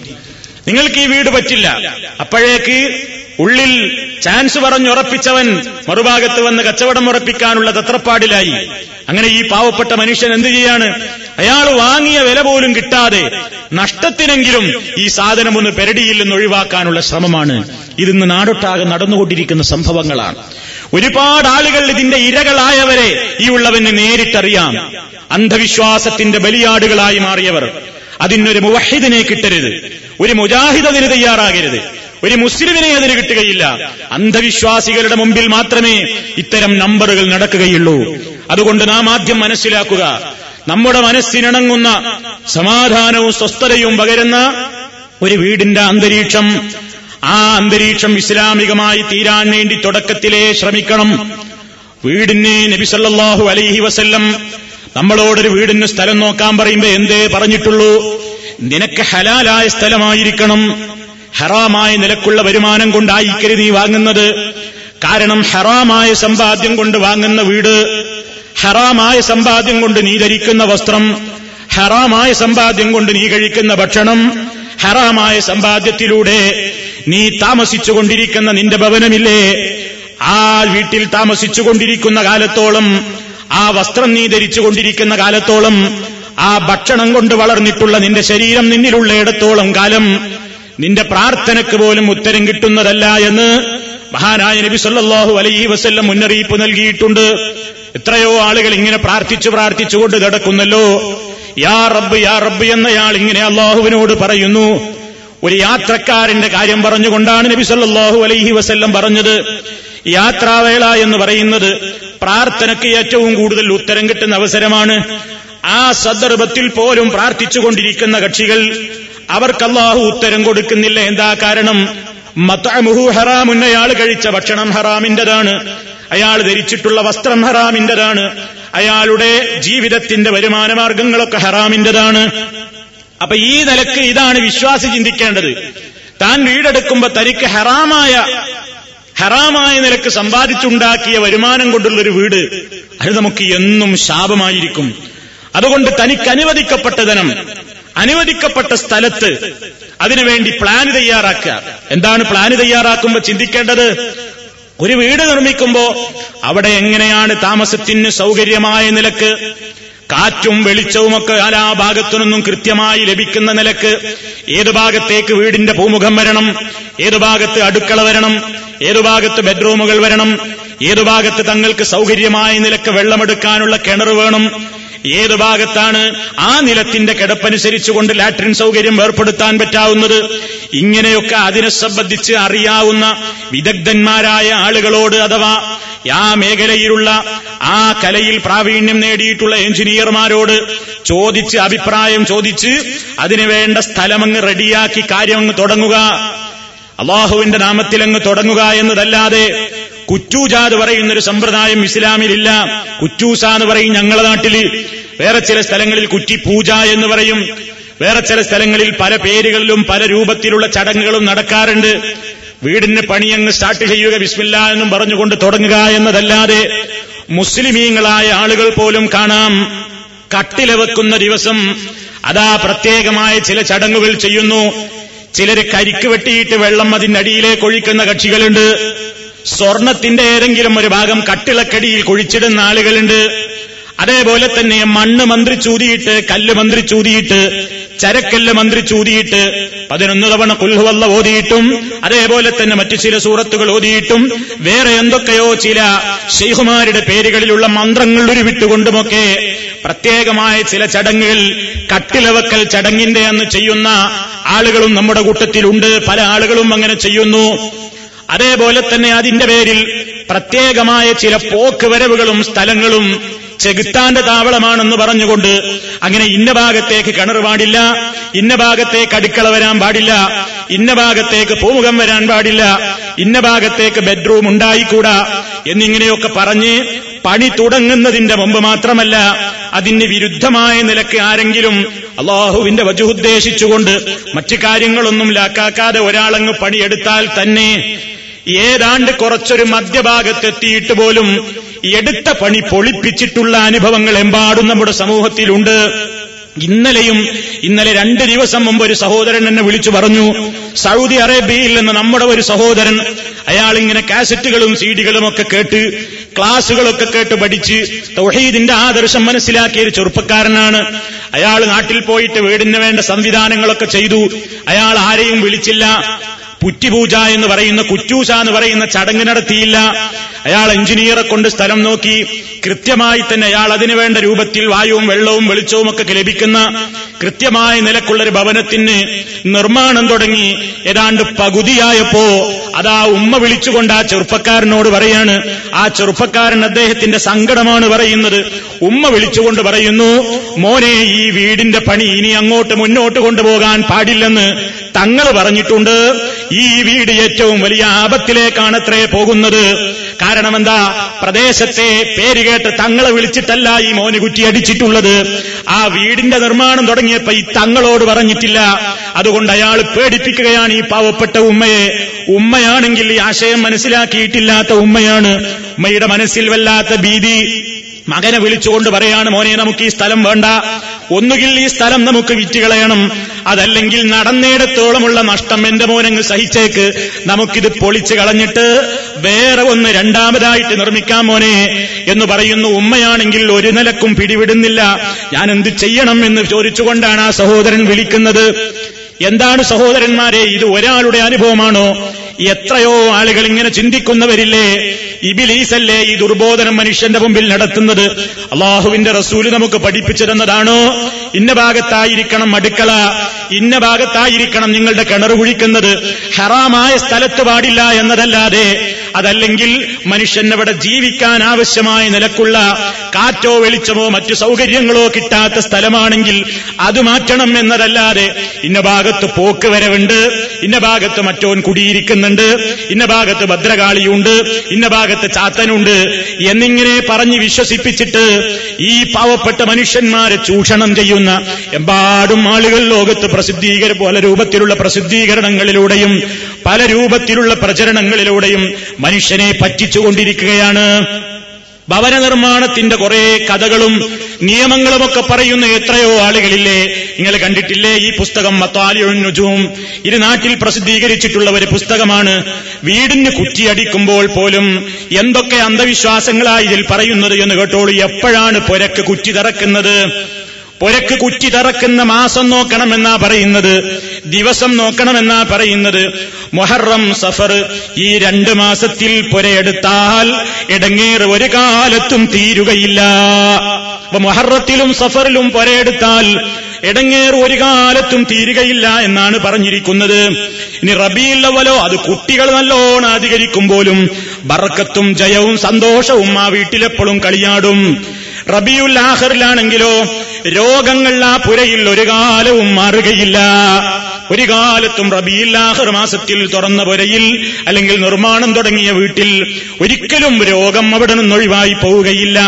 നിങ്ങൾക്ക് ഈ വീട് പറ്റില്ല. അപ്പോഴേക്ക് ഉള്ളിൽ ചാൻസ് പറഞ്ഞുറപ്പിച്ചവൻ മറുഭാഗത്ത് വന്ന് കച്ചവടം ഉറപ്പിക്കാനുള്ള തത്രപ്പാടിലായി. അങ്ങനെ ഈ പാവപ്പെട്ട മനുഷ്യൻ എന്ത് ചെയ്യാണ്? അയാൾ വാങ്ങിയ വില പോലും കിട്ടാതെ നഷ്ടത്തിനെങ്കിലും ഈ സാധനം ഒന്ന് പെരടിയിൽ നിന്ന് ഒഴിവാക്കാനുള്ള ശ്രമമാണ്. ഇതിന്ന് നാടൊട്ടാകെ നടന്നുകൊണ്ടിരിക്കുന്ന സംഭവങ്ങളാണ്. ഒരുപാട് ആളുകൾ ഇതിന്റെ ഇരകളായവരെ ഈ ഉള്ളവന് നേരിട്ടറിയാം. അന്ധവിശ്വാസത്തിന്റെ ബലിയാടുകളായി മാറിയവർ. അതിനൊരു മുവഹിദിനെ കിട്ടരുത്. ഒരു മുജാഹിദ് തയ്യാറാകരുത്. ഒരു മുസ്ലിമിനെ അതിന് കിട്ടുകയില്ല. അന്ധവിശ്വാസികളുടെ മുമ്പിൽ മാത്രമേ ഇത്തരം നമ്പറുകൾ നടക്കുകയുള്ളൂ. അതുകൊണ്ട് നാം ആദ്യം മനസ്സിലാക്കുക നമ്മുടെ മനസ്സിനിണങ്ങുന്ന സമാധാനവും സ്വസ്ഥതയും പകരുന്ന ഒരു വീടിന്റെ അന്തരീക്ഷം ആ അന്തരീക്ഷം ഇസ്ലാമികമായി തീരാൻ വേണ്ടി തുടക്കത്തിലേ ശ്രമിക്കണം. വീടിന് നബിസല്ലാഹു അലൈഹി വസല്ലം നമ്മളോടൊരു വീടിന് സ്ഥലം നോക്കാൻ പറയുമ്പോ എന്തേ പറഞ്ഞിട്ടുള്ളൂ? നിനക്ക് ഹലാലായ സ്ഥലമായിരിക്കണം. ഹറാമായ നിലക്കുള്ള വരുമാനം കൊണ്ടായിരിക്കരുത് നീ വാങ്ങുന്നത്. കാരണം ഹറാമായ സമ്പാദ്യം കൊണ്ട് വാങ്ങുന്ന വീട് ഹറാമായ സമ്പാദ്യം കൊണ്ട് നീ ധരിക്കുന്ന വസ്ത്രം ഹറാമായ സമ്പാദ്യം കൊണ്ട് നീ കഴിക്കുന്ന ഭക്ഷണം ഹറാമായ സമ്പാദ്യത്തിലൂടെ നീ താമസിച്ചുകൊണ്ടിരിക്കുന്ന നിന്റെ ഭവനമില്ലേ? ആ വീട്ടിൽ താമസിച്ചുകൊണ്ടിരിക്കുന്ന കാലത്തോളം ആ വസ്ത്രം നീ ധരിച്ചുകൊണ്ടിരിക്കുന്ന കാലത്തോളം ആ ഭക്ഷണം കൊണ്ട് വളർന്നിട്ടുള്ള നിന്റെ ശരീരം നിന്നിലുള്ള ഇടത്തോളം കാലം നിന്റെ പ്രാർത്ഥനയ്ക്ക് പോലും ഉത്തരം കിട്ടുന്നതല്ല എന്ന് മഹാനായ നബി സല്ലാഹു അലൈഹി വസ്ല്ലം മുന്നറിയിപ്പ് നൽകിയിട്ടുണ്ട്. എത്രയോ ആളുകൾ ഇങ്ങനെ പ്രാർത്ഥിച്ചു പ്രാർത്ഥിച്ചുകൊണ്ട് കിടക്കുന്നല്ലോ യാ റബ്ബ് യാ റബ്ബ് എന്നയാൾ ഇങ്ങനെ അള്ളാഹുവിനോട് പറയുന്നു. ഒരു യാത്രക്കാരന്റെ കാര്യം പറഞ്ഞുകൊണ്ടാണ് നബി സല്ലാഹു അലൈഹി വസ്ല്ലം പറഞ്ഞത്. യാത്രാവേള എന്ന് പറയുന്നത് പ്രാർത്ഥനയ്ക്ക് ഏറ്റവും കൂടുതൽ ഉത്തരം കിട്ടുന്ന അവസരമാണ്. ആ സന്ദർഭത്തിൽ പോലും പ്രാർത്ഥിച്ചുകൊണ്ടിരിക്കുന്ന കക്ഷികൾ അവർക്ക് അള്ളാഹു ഉത്തരം കൊടുക്കുന്നില്ല. എന്താ കാരണം? മതമുഹു ഹറാമുൻ അയാൾ കഴിച്ച ഭക്ഷണം ഹറാമിന്റെതാണ് അയാൾ ധരിച്ചിട്ടുള്ള വസ്ത്രം ഹറാമിന്റെതാണ് അയാളുടെ ജീവിതത്തിന്റെ വരുമാന മാർഗങ്ങളൊക്കെ ഹറാമിന്റെതാണ് അപ്പൊ ഈ നിലയ്ക്ക് ഇതാണ് വിശ്വാസി ചിന്തിക്കേണ്ടത്. താൻ വീടെടുക്കുമ്പോ തനിക്ക് ഹറാമായ ഹറാമായ നിലയ്ക്ക് സമ്പാദിച്ചുണ്ടാക്കിയ വരുമാനം കൊണ്ടുള്ളൊരു വീട്. അത് നമുക്ക് എന്നും ശാപമായിരിക്കും. അതുകൊണ്ട് തനിക്ക് അനുവദിക്കപ്പെട്ട ധനം അനുവദിക്കപ്പെട്ട സ്ഥലത്ത് അതിനുവേണ്ടി പ്ലാൻ തയ്യാറാക്കുക. എന്താണ് പ്ലാൻ തയ്യാറാക്കുമ്പോൾ ചിന്തിക്കേണ്ടത്? ഒരു വീട് നിർമ്മിക്കുമ്പോ അവിടെ എങ്ങനെയാണ് താമസത്തിന് സൗകര്യമായ നിലയ്ക്ക്? കാറ്റും വെളിച്ചവുമൊക്കെ ആ ഭാഗത്തു നിന്നും കൃത്യമായി ലഭിക്കുന്ന നിലയ്ക്ക്. ഏതു ഭാഗത്തേക്ക് വീടിന്റെ ഭൂമുഖം വരണം? ഏതു ഭാഗത്ത് അടുക്കള വരണം? ഏതു ഭാഗത്ത് ബെഡ്റൂമുകൾ വരണം? ഏതു ഭാഗത്ത് തങ്ങൾക്ക് സൗകര്യമായ നിലയ്ക്ക് വെള്ളമെടുക്കാനുള്ള കിണർ വേണം? ഏത് ഭാഗത്താണ് ആ നിലത്തിന്റെ കിടപ്പനുസരിച്ചുകൊണ്ട് ലാട്രിൻ സൗകര്യം ഏർപ്പെടുത്താൻ പറ്റാവുന്നത്? ഇങ്ങനെയൊക്കെ അതിനെ സംബന്ധിച്ച് അറിയാവുന്ന വിദഗ്ധന്മാരായ ആളുകളോട് അഥവാ ആ മേഖലയിലുള്ള ആ കലയിൽ പ്രാവീണ്യം നേടിയിട്ടുള്ള എഞ്ചിനീയർമാരോട് ചോദിച്ച് അഭിപ്രായം ചോദിച്ച് അതിനുവേണ്ട സ്ഥലമങ്ങ് റെഡിയാക്കി കാര്യം അങ്ങ് തുടങ്ങുക. അള്ളാഹുവിന്റെ നാമത്തിലങ്ങ് തുടങ്ങുക എന്നതല്ലാതെ കുറ്റൂജ എന്ന് പറയുന്നൊരു സമ്പ്രദായം ഇസ്ലാമിലില്ല. കുറ്റൂസ എന്ന് പറയും ഞങ്ങളുടെ നാട്ടിൽ വേറെ ചില സ്ഥലങ്ങളിൽ കുറ്റിപൂജ എന്ന് പറയും. വേറെ ചില സ്ഥലങ്ങളിൽ പല പേരുകളിലും പല രൂപത്തിലുള്ള ചടങ്ങുകളും നടക്കാറുണ്ട്. വീടിന് പണിയങ്ങ് സ്റ്റാർട്ട് ചെയ്യുക ബിസ്മില്ല എന്നും പറഞ്ഞുകൊണ്ട് തുടങ്ങുക എന്നതല്ലാതെ മുസ്ലിമീങ്ങളായ ആളുകൾ പോലും കാണാം. കട്ടില വെക്കുന്ന ദിവസം അതാ പ്രത്യേകമായ ചില ചടങ്ങുകൾ ചെയ്യുന്നു. ചിലര് കരിക്ക് വെട്ടിയിട്ട് വെള്ളം അതിനടിയിലേക്ക് ഒഴിക്കുന്ന കക്ഷികളുണ്ട്. സ്വർണത്തിന്റെ ഏതെങ്കിലും ഒരു ഭാഗം കട്ടിളക്കടിയിൽ കുഴിച്ചിടുന്ന ആളുകളുണ്ട്. അതേപോലെ തന്നെ മണ്ണ് മന്ത്രി ചൂതിയിട്ട് കല്ല് മന്ത്രി ചൂതിയിട്ട് ചരക്കല്ല് മന്ത്രി ചൂതിയിട്ട് പതിനൊന്ന് തവണ കുൽഹുവല്ല ഓതിയിട്ടും അതേപോലെ തന്നെ മറ്റു ചില സൂറത്തുകൾ ഓതിയിട്ടും വേറെ എന്തൊക്കെയോ ചില ഷെയ്ഖുമാരുടെ പേരുകളിലുള്ള മന്ത്രങ്ങൾ ഉരുവിട്ടുകൊണ്ടുമൊക്കെ പ്രത്യേകമായ ചില ചടങ്ങുകൾ കട്ടിലവക്കൽ ചടങ്ങിന്റെ അന്ന് ചെയ്യുന്ന ആളുകളും നമ്മുടെ കൂട്ടത്തിലുണ്ട്. പല ആളുകളും അങ്ങനെ ചെയ്യുന്നു. അതേപോലെ തന്നെ അതിന്റെ പേരിൽ പ്രത്യേകമായ ചില പോക്ക് വരവുകളും സ്ഥലങ്ങളും ചെകുത്താന്റെ താവളമാണെന്ന് പറഞ്ഞുകൊണ്ട് അങ്ങനെ ഇന്ന ഭാഗത്തേക്ക് കിണർ പാടില്ല ഇന്ന ഭാഗത്തേക്ക് അടുക്കള വരാൻ പാടില്ല ഇന്ന ഭാഗത്തേക്ക് പൂമുഖം വരാൻ പാടില്ല ഇന്ന ഭാഗത്തേക്ക് ബെഡ്റൂം ഉണ്ടായിക്കൂടാ എന്നിങ്ങനെയൊക്കെ പറഞ്ഞ് പണി തുടങ്ങുന്നതിന്റെ മുമ്പ് മാത്രമല്ല അതിന് വിരുദ്ധമായ നിലയ്ക്ക് ആരെങ്കിലും അള്ളാഹുവിന്റെ വജുദ്ദേശിച്ചുകൊണ്ട് മറ്റു കാര്യങ്ങളൊന്നും ലാക്കാക്കാതെ ഒരാളങ്ങ് പണിയെടുത്താൽ തന്നെ ഏതാണ്ട് കുറച്ചൊരു മധ്യഭാഗത്തെത്തിയിട്ട് പോലും എടുത്ത പണി പൊളിപ്പിച്ചിട്ടുള്ള അനുഭവങ്ങൾ എമ്പാടും നമ്മുടെ സമൂഹത്തിലുണ്ട്. ഇന്നലെയും ഇന്നലെ രണ്ട് ദിവസം മുമ്പ് ഒരു സഹോദരൻ എന്നെ വിളിച്ചു പറഞ്ഞു സൗദി അറേബ്യയിൽ നിന്ന് നമ്മുടെ ഒരു സഹോദരൻ അയാൾ ഇങ്ങനെ കാസറ്റുകളും സീഡികളും ഒക്കെ കേട്ട് ക്ലാസുകളൊക്കെ കേട്ട് പഠിച്ച് തൗഹീദിന്റെ ആദർശം മനസ്സിലാക്കിയ ഒരു ചെറുപ്പക്കാരനാണ്. അയാൾ നാട്ടിൽ പോയിട്ട് വീടിന് വേണ്ട സംവിധാനങ്ങളൊക്കെ ചെയ്തു. അയാൾ ആരെയും വിളിച്ചില്ല. പുറ്റിപൂജ എന്ന് പറയുന്ന കുറ്റൂശ എന്ന് പറയുന്ന ചടങ്ങ് നടത്തിയില്ല അയാൾ എഞ്ചിനീയറെ കൊണ്ട് സ്ഥലം നോക്കി കൃത്യമായി തന്നെ അയാൾ അതിനു വേണ്ട രൂപത്തിൽ വായുവും വെള്ളവും വെളിച്ചവും ഒക്കെ ലഭിക്കുന്ന കൃത്യമായ നിലക്കുള്ള ഒരു ഭവനത്തിന് നിർമ്മാണം തുടങ്ങി. ഏതാണ്ട് പകുതിയായപ്പോ അതാ ഉമ്മ വിളിച്ചുകൊണ്ട് ആ ചെറുപ്പക്കാരനോട് പറയാണ് ആ ചെറുപ്പക്കാരൻ അദ്ദേഹത്തിന്റെ സങ്കടമാണ് പറയുന്നത്. ഉമ്മ വിളിച്ചുകൊണ്ട് പറയുന്നു മോനെ ഈ വീടിന്റെ പണി ഇനി അങ്ങോട്ട് മുന്നോട്ട് കൊണ്ടുപോകാൻ പാടില്ലെന്ന് തങ്ങൾ പറഞ്ഞിട്ടുണ്ട്. ഈ വീട് ഏറ്റവും വലിയ ആപത്തിലേക്കാണത്രേ പോകുന്നത്. കാരണം എന്താ പ്രദേശത്തെ പേര് കേട്ട് തങ്ങളെ വിളിച്ചിട്ടല്ല ഈ മോന് കുറ്റി അടിച്ചിട്ടുള്ളത്. ആ വീടിന്റെ നിർമ്മാണം തുടങ്ങിയപ്പോ ഈ തങ്ങളോട് പറഞ്ഞിട്ടില്ല. അതുകൊണ്ട് അയാൾ പേടിപ്പിക്കുകയാണ് ഈ പാവപ്പെട്ട ഉമ്മയെ. ഉമ്മയാണെങ്കിൽ ഈ ആശയം മനസ്സിലാക്കിയിട്ടില്ലാത്ത ഉമ്മയാണ്. ഉമ്മയുടെ മനസ്സിൽ വല്ലാത്ത ഭീതി. മകനെ വിളിച്ചുകൊണ്ട് പറയാണ് മോനെ നമുക്ക് ഈ സ്ഥലം വേണ്ട. ഒന്നുകിൽ ഈ സ്ഥലം നമുക്ക് വിറ്റുകളയണം അതല്ലെങ്കിൽ നടന്നിടത്തോളമുള്ള നഷ്ടം എന്റെ മോനങ്ങ് സഹിച്ചേക്ക്. നമുക്കിത് പൊളിച്ചു കളഞ്ഞിട്ട് വേറെ ഒന്ന് രണ്ടാമതായിട്ട് നിർമ്മിക്കാം മോനെ എന്ന് പറയുന്നു. ഉമ്മയാണെങ്കിൽ ഒരു നിലക്കും പിടിവിടുന്നില്ല. ഞാൻ എന്ത് ചെയ്യണം എന്ന് ചോദിച്ചുകൊണ്ടാണ് ആ സഹോദരൻ വിളിക്കുന്നത്. എന്താണ് സഹോദരന്മാരെ? ഇത് ഒരാളുടെ അനുഭവമാണോ? എത്രയോ ആളുകൾ ഇങ്ങനെ ചിന്തിക്കുന്നവരില്ലേ? ഇബിലീസല്ലേ ഈ ദുർബോധനം മനുഷ്യന്റെ മുമ്പിൽ നടത്തുന്നത്? അള്ളാഹുവിന്റെ റസൂൽ നമുക്ക് പഠിപ്പിച്ചു തന്നതാണോ ഇന്ന ഭാഗത്തായിരിക്കണം അടുക്കള. ഇന്ന ഭാഗത്തായിരിക്കണം നിങ്ങളുടെ കിണർ കുഴിക്കുന്നത്. ഹറാമായ സ്ഥലത്ത് പാടില്ല എന്നതല്ലാതെ അതല്ലെങ്കിൽ മനുഷ്യനവിടെ ജീവിക്കാൻ ആവശ്യമായ നിലക്കുള്ള കാറ്റോ വെളിച്ചമോ മറ്റു സൗകര്യങ്ങളോ കിട്ടാത്ത സ്ഥലമാണെങ്കിൽ അത് മാറ്റണം എന്നതല്ലാതെ ഇന്ന ഭാഗത്ത് പോക്ക് വരവുണ്ട് ഇന്ന ഭാഗത്ത് മറ്റോൻ കുടിയിരിക്കുന്നുണ്ട് ഇന്ന ഭാഗത്ത് ഭദ്രകാളിയുണ്ട് ഇന്ന ഭാഗത്ത് ചാത്തനുണ്ട് എന്നിങ്ങനെ പറഞ്ഞ് വിശ്വസിപ്പിച്ചിട്ട് ഈ പാവപ്പെട്ട മനുഷ്യന്മാരെ ചൂഷണം ചെയ്യുന്ന എമ്പാടും ആളുകൾ ലോകത്ത് പ്രസിദ്ധീകര പല രൂപത്തിലുള്ള പ്രസിദ്ധീകരണങ്ങളിലൂടെയും പല രൂപത്തിലുള്ള പ്രചരണങ്ങളിലൂടെയും മനുഷ്യനെ പറ്റിച്ചുകൊണ്ടിരിക്കുകയാണ്. ഭവന നിർമ്മാണത്തിന്റെ കുറെ കഥകളും നിയമങ്ങളുമൊക്കെ പറയുന്ന എത്രയോ ആളുകളില്ലേ? നിങ്ങൾ കണ്ടിട്ടില്ലേ ഈ പുസ്തകം മത്താലിയൊഴിഞ്ഞുജും ഇത് നാട്ടിൽ പ്രസിദ്ധീകരിച്ചിട്ടുള്ള ഒരു പുസ്തകമാണ്. വീടിന് കുറ്റിയടിക്കുമ്പോൾ പോലും എന്തൊക്കെ അന്ധവിശ്വാസങ്ങളായി ഇതിൽ പറയുന്നത് എന്ന് കേട്ടോളൂ. എപ്പോഴാണ് പുരക്ക് കുറ്റി തറക്കുന്നത്? പുരക്ക് കുറ്റി തറക്കുന്ന മാസം നോക്കണമെന്നാ പറയുന്നത് ദിവസം നോക്കണമെന്നാ പറയുന്നത്. മൊഹറം സഫർ ഈ രണ്ട് മാസത്തിൽ പുരയെടുത്താൽ ഇടങ്ങേറ് ഒരു കാലത്തും തീരുകയില്ല. അപ്പൊ മൊഹറത്തിലും സഫറിലും പുരയെടുത്താൽ ഇടങ്ങേറ് ഒരു കാലത്തും തീരുകയില്ല എന്നാണ് പറഞ്ഞിരിക്കുന്നത്. ഇനി റബിയില്ലവലോ അത് കുട്ടികൾ നല്ലോണം അധികരിക്കുമ്പോലും ബർക്കത്തും ജയവും സന്തോഷവും ആ വീട്ടിലെപ്പോഴും കളിയാടും. റബിയുൽ ആഹറിലാണെങ്കിലോ രോഗങ്ങൾ ആ പുരയിൽ ഒരു കാലവും മാറുകയില്ല. ഒരു കാലത്തും റബിയില്ലാഹർ മാസത്തിൽ തുറന്ന പുരയിൽ അല്ലെങ്കിൽ നിർമ്മാണം തുടങ്ങിയ വീട്ടിൽ ഒരിക്കലും രോഗം അവിടെ നിന്ന് ഒഴിവായി പോവുകയില്ല.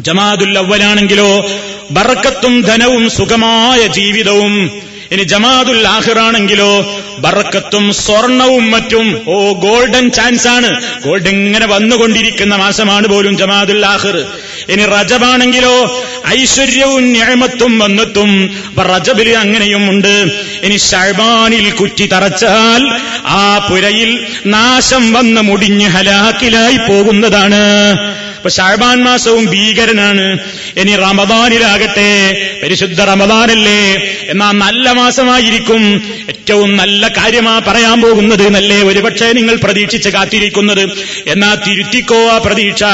ജമാദുൽ അവലാണെങ്കിലോ ബറക്കത്തും ധനവും സുഖമായ ജീവിതവും. ഇനി ജമാദുൽ ആഹിറാണെങ്കിലോ ബറക്കത്തും സ്വർണവും മറ്റും. ഓ ഗോൾഡൻ ചാൻസ് ആണ് ഗോൾഡ് ഇങ്ങനെ വന്നുകൊണ്ടിരിക്കുന്ന മാസമാണ് പോലും ജമാദുൽ ആഹിർ ഇനി റജബാണെങ്കിലോ ഐശ്വര്യവും ഞാമത്തും വന്നെത്തും. റജബിൽ അങ്ങനെയും ഉണ്ട്. ഇനി ഷഹബാനിൽ കുറ്റി തറച്ചാൽ ആ പുരയിൽ നാശം വന്ന് മുടിഞ്ഞ് ഹലാക്കിലായി പോകുന്നതാണ്. ഇപ്പൊ ഷാബാൻ മാസവും ഭീകരനാണ്. ഇനി റമദാനിലാകട്ടെ. പരിശുദ്ധ റമദാനല്ലേ? എന്നാ നല്ല മാസമായിരിക്കും. ഏറ്റവും നല്ല കാര്യമാ പറയാൻ പോകുന്നത് എന്നല്ലേ ഒരുപക്ഷെ നിങ്ങൾ പ്രതീക്ഷിച്ച് കാത്തിരിക്കുന്നത്. എന്നാ തിരുത്തിക്കോ ആ പ്രതീക്ഷ.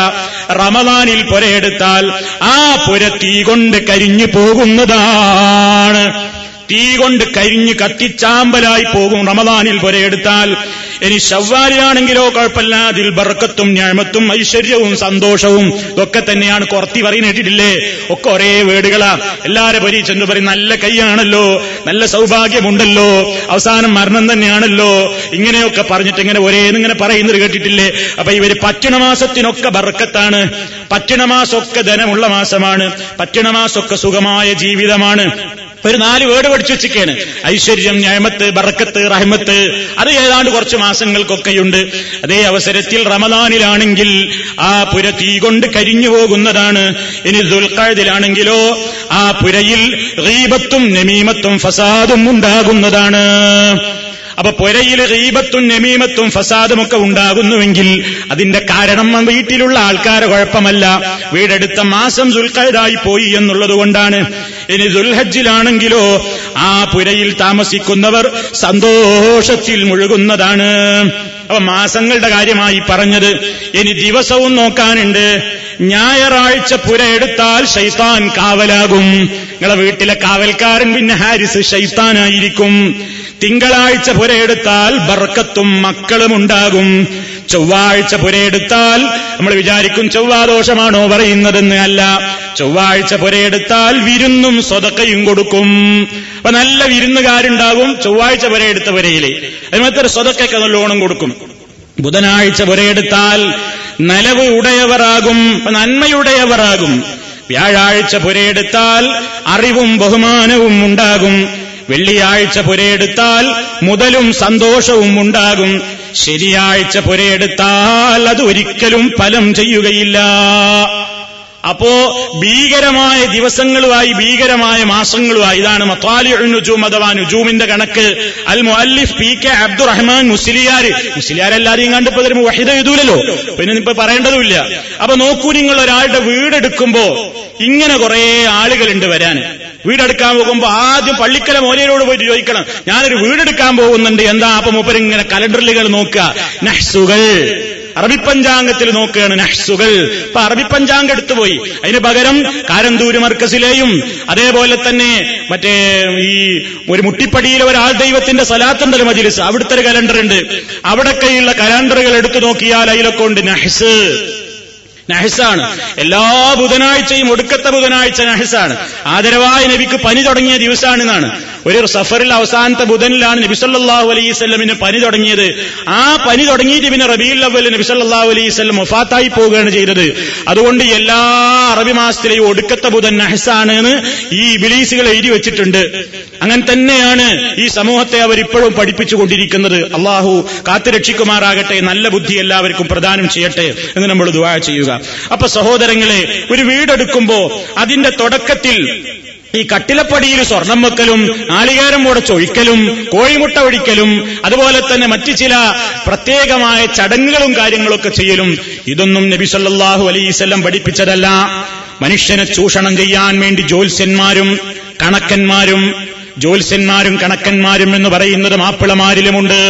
റമദാനിൽ പുരയെടുത്താൽ ആ പുര തീ കൊണ്ട് കരിഞ്ഞു പോകുന്നതാണ്. തീ കൊണ്ട് കരിഞ്ഞ് കത്തിച്ചാമ്പലായി പോകും റമദാനിൽ പുരയെടുത്താൽ. ഇനി ഷവ്വാലിയാണെങ്കിലോ കുഴപ്പമില്ല. അതിൽ ബർക്കത്തും ഞാമത്തും ഐശ്വര്യവും സന്തോഷവും ഇതൊക്കെ തന്നെയാണ്. കുറത്തി പറയുന്നിട്ടില്ലേ ഒക്കെ ഒരേ വേടുകളാ. എല്ലാരെ പരി ചെന്ന് പറയും നല്ല കൈയാണല്ലോ നല്ല സൗഭാഗ്യമുണ്ടല്ലോ അവസാനം മരണം തന്നെയാണല്ലോ. ഇങ്ങനെയൊക്കെ പറഞ്ഞിട്ട് ഇങ്ങനെ ഒരേന്നിങ്ങനെ പറയുന്നത് കേട്ടിട്ടില്ലേ? അപ്പൊ ഇവർ പറ്റിണമാസത്തിനൊക്കെ ബർക്കത്താണ്. പറ്റിണമാസമൊക്കെ ധനമുള്ള മാസമാണ്. പറ്റിണമാസമൊക്കെ സുഖമായ ജീവിതമാണ്. ഒരു നാല് വേട് പഠിച്ചു വെച്ചിരിക്കുകയാണ്. ഐശ്വര്യം ഞാമത്ത് ബറക്കത്ത് റഹ്മത്ത്. അത് ഏതാണ്ട് കുറച്ച് മാസങ്ങൾക്കൊക്കെയുണ്ട്. അതേ അവസരത്തിൽ റമദാനിലാണെങ്കിൽ ആ പുര തീ കൊണ്ട് കരിഞ്ഞു പോകുന്നതാണ്. ഇനി ദുൽഖാദിലാണെങ്കിലോ ആ പുരയിൽ റീബത്തും നമീമത്തും ഫസാദും ഉണ്ടാകുന്നതാണ്. അപ്പൊ പുരയിൽ റീബത്തും നമീമത്തും ഫസാദുമൊക്കെ ഉണ്ടാകുന്നുവെങ്കിൽ അതിന്റെ കാരണം വീട്ടിലുള്ള ആൾക്കാരെ കുഴപ്പമല്ല. വീടെടുത്ത മാസം ദുൽഖൈദായി പോയി എന്നുള്ളത് കൊണ്ടാണ്. ഇനി ദുൽഹജ്ജിലാണെങ്കിലോ ആ പുരയിൽ താമസിക്കുന്നവർ സന്തോഷത്തിൽ മുഴുകുന്നതാണ്. അപ്പൊ മാസങ്ങളുടെ കാര്യമായി പറഞ്ഞത്. ഇനി ദിവസവും നോക്കാനുണ്ട്. ഞായറാഴ്ച പുര എടുത്താൽ ഷൈത്താൻ കാവലാകും. നിങ്ങളെ വീട്ടിലെ കാവൽക്കാരൻ പിന്നെ ഹാരിസ് ഷൈത്താനായിരിക്കും തിങ്കളാഴ്ച പുരയെടുത്താൽ ബർക്കത്തും മക്കളും ഉണ്ടാകും. ചൊവ്വാഴ്ച പുരയെടുത്താൽ നമ്മൾ വിചാരിക്കും ചൊവ്വാദോഷമാണോ പറയുന്നതെന്ന് അല്ല. ചൊവ്വാഴ്ച പുരയെടുത്താൽ വിരുന്നും സ്വതക്കയും കൊടുക്കും. അപ്പൊ നല്ല വിരുന്നുകാരുണ്ടാകും ചൊവ്വാഴ്ച പുരയെടുത്ത പുരയിലെ. അതിനകത്തൊരു സ്വതക്കൊക്കെ നല്ലോണം കൊടുക്കും. ബുധനാഴ്ച പുരയെടുത്താൽ നലവ് ഉടയവറാകും നന്മയുടയവറാകും. വ്യാഴാഴ്ച പുരയെടുത്താൽ അറിവും ബഹുമാനവും ഉണ്ടാകും. വെള്ളിയാഴ്ച പുരയെടുത്താൽ മുതലും സന്തോഷവും ഉണ്ടാകും. ശനിയാഴ്ച പുരയെടുത്താൽ അത് ഒരിക്കലും ഫലം ചെയ്യുകയില്ല. അപ്പോ ഭീകരമായ ദിവസങ്ങളുമായി ഭീകരമായ മാസങ്ങളുമായി ഇതാണ് മത്വാലിഉജൂം അഥവാ നുജൂമിന്റെ കണക്ക്. അൽ മുഅല്ലിഫ് പി കെ അബ്ദുറഹ്മാൻ മുസ്ലിയാർ മുസ്ലിയാരെല്ലാരെയും കണ്ടിപ്പോ തരും വഹിദ എഴുതൂലല്ലോ. പിന്നെ ഇപ്പൊ പറയേണ്ടതുമില്ല. അപ്പൊ നോക്കൂ നിങ്ങൾ ഒരാളുടെ വീടെടുക്കുമ്പോ ഇങ്ങനെ കുറെ ആളുകളുണ്ട് വരാൻ വീടെടുക്കാൻ പോകുമ്പോ ആദ്യം പള്ളിക്കല മോനയോട് പോയിട്ട് ചോദിക്കണം ഞാനൊരു വീടെടുക്കാൻ പോകുന്നുണ്ട്. എന്താ അപ്പൊ മൂപ്പരിങ്ങനെ കലണ്ടറിലുകൾ നോക്കുക? നഹ്സുകൾ. അറബി പഞ്ചാംഗത്തിൽ നോക്കുകയാണ് നഹ്സുകൾ. ഇപ്പൊ അറബി പഞ്ചാംഗം എടുത്തുപോയി അതിന് പകരം കാരന്തൂര് മർക്കസിലെയും അതേപോലെ തന്നെ മറ്റേ ഈ ഒരു മുട്ടിപ്പടിയിലെ ഒരാൾ ദൈവത്തിന്റെ സലാത്തുണ്ടല്ലോ മജിലിസ്. അവിടുത്തെ ഒരു കലണ്ടർ ഉണ്ട് അവിടൊക്കെയുള്ള കലണ്ടറുകൾ എടുത്തു നോക്കിയാൽ അതിലൊക്കെ ഉണ്ട് നഹ്സ്. നഹസാണ്. എല്ലാ ബുധനാഴ്ചയും ഒടുക്കത്തെ ബുധനാഴ്ച നഹസാണ്. ആദരവായ നബിക്ക് പനി തുടങ്ങിയ ദിവസമാണെന്നാണ് ഒരു സഫറിൽ അവസാനത്തെ ബുധനിലാണ് നബി സല്ലല്ലാഹു അലൈഹി സ്വല്ലമിന് പനി തുടങ്ങിയത്. ആ പനി തുടങ്ങിയിട്ട് പിന്നെ റബീൽ അവൽ നബി സല്ലല്ലാഹു അലൈഹി സ്വല്ലം മൊഫാത്തായി പോവുകയാണ് ചെയ്തത്. അതുകൊണ്ട് എല്ലാ അറബി മാസത്തിലെയും ഒടുക്കത്തെ ബുധൻ നഹസാണ് എന്ന് ഈ ബിലീസുകൾ എഴുതി വെച്ചിട്ടുണ്ട്. അങ്ങനെ തന്നെയാണ് ഈ സമൂഹത്തെ അവരിപ്പോഴും പഠിപ്പിച്ചുകൊണ്ടിരിക്കുന്നത്. അള്ളാഹു കാത്തുരക്ഷിക്കുമാറാകട്ടെ നല്ല ബുദ്ധി എല്ലാവർക്കും പ്രദാനം ചെയ്യട്ടെ എന്ന് നമ്മൾ ദുവാ ചെയ്യുക. അപ്പൊ സഹോദരങ്ങളെ ഒരു വീടെടുക്കുമ്പോ അതിന്റെ തുടക്കത്തിൽ ഈ കട്ടിലപ്പടിയിൽ സ്വർണം വെക്കലും നാളികേരം മുടച്ചൊഴിക്കലും കോഴിമുട്ട ഒഴിക്കലും അതുപോലെ തന്നെ മറ്റു ചില പ്രത്യേകമായ ചടങ്ങുകളും കാര്യങ്ങളൊക്കെ ചെയ്യലും ഇതൊന്നും നബി സല്ലാഹു അലൈസ്വല്ലം പഠിപ്പിച്ചതല്ല. മനുഷ്യനെ ചൂഷണം ചെയ്യാൻ വേണ്ടി ജ്യോത്സ്യന്മാരും കണക്കന്മാരും ജ്യോത്സ്യന്മാരും കണക്കന്മാരും എന്ന് പറയുന്നത് മാപ്പിളമാരിലുമുണ്ട്.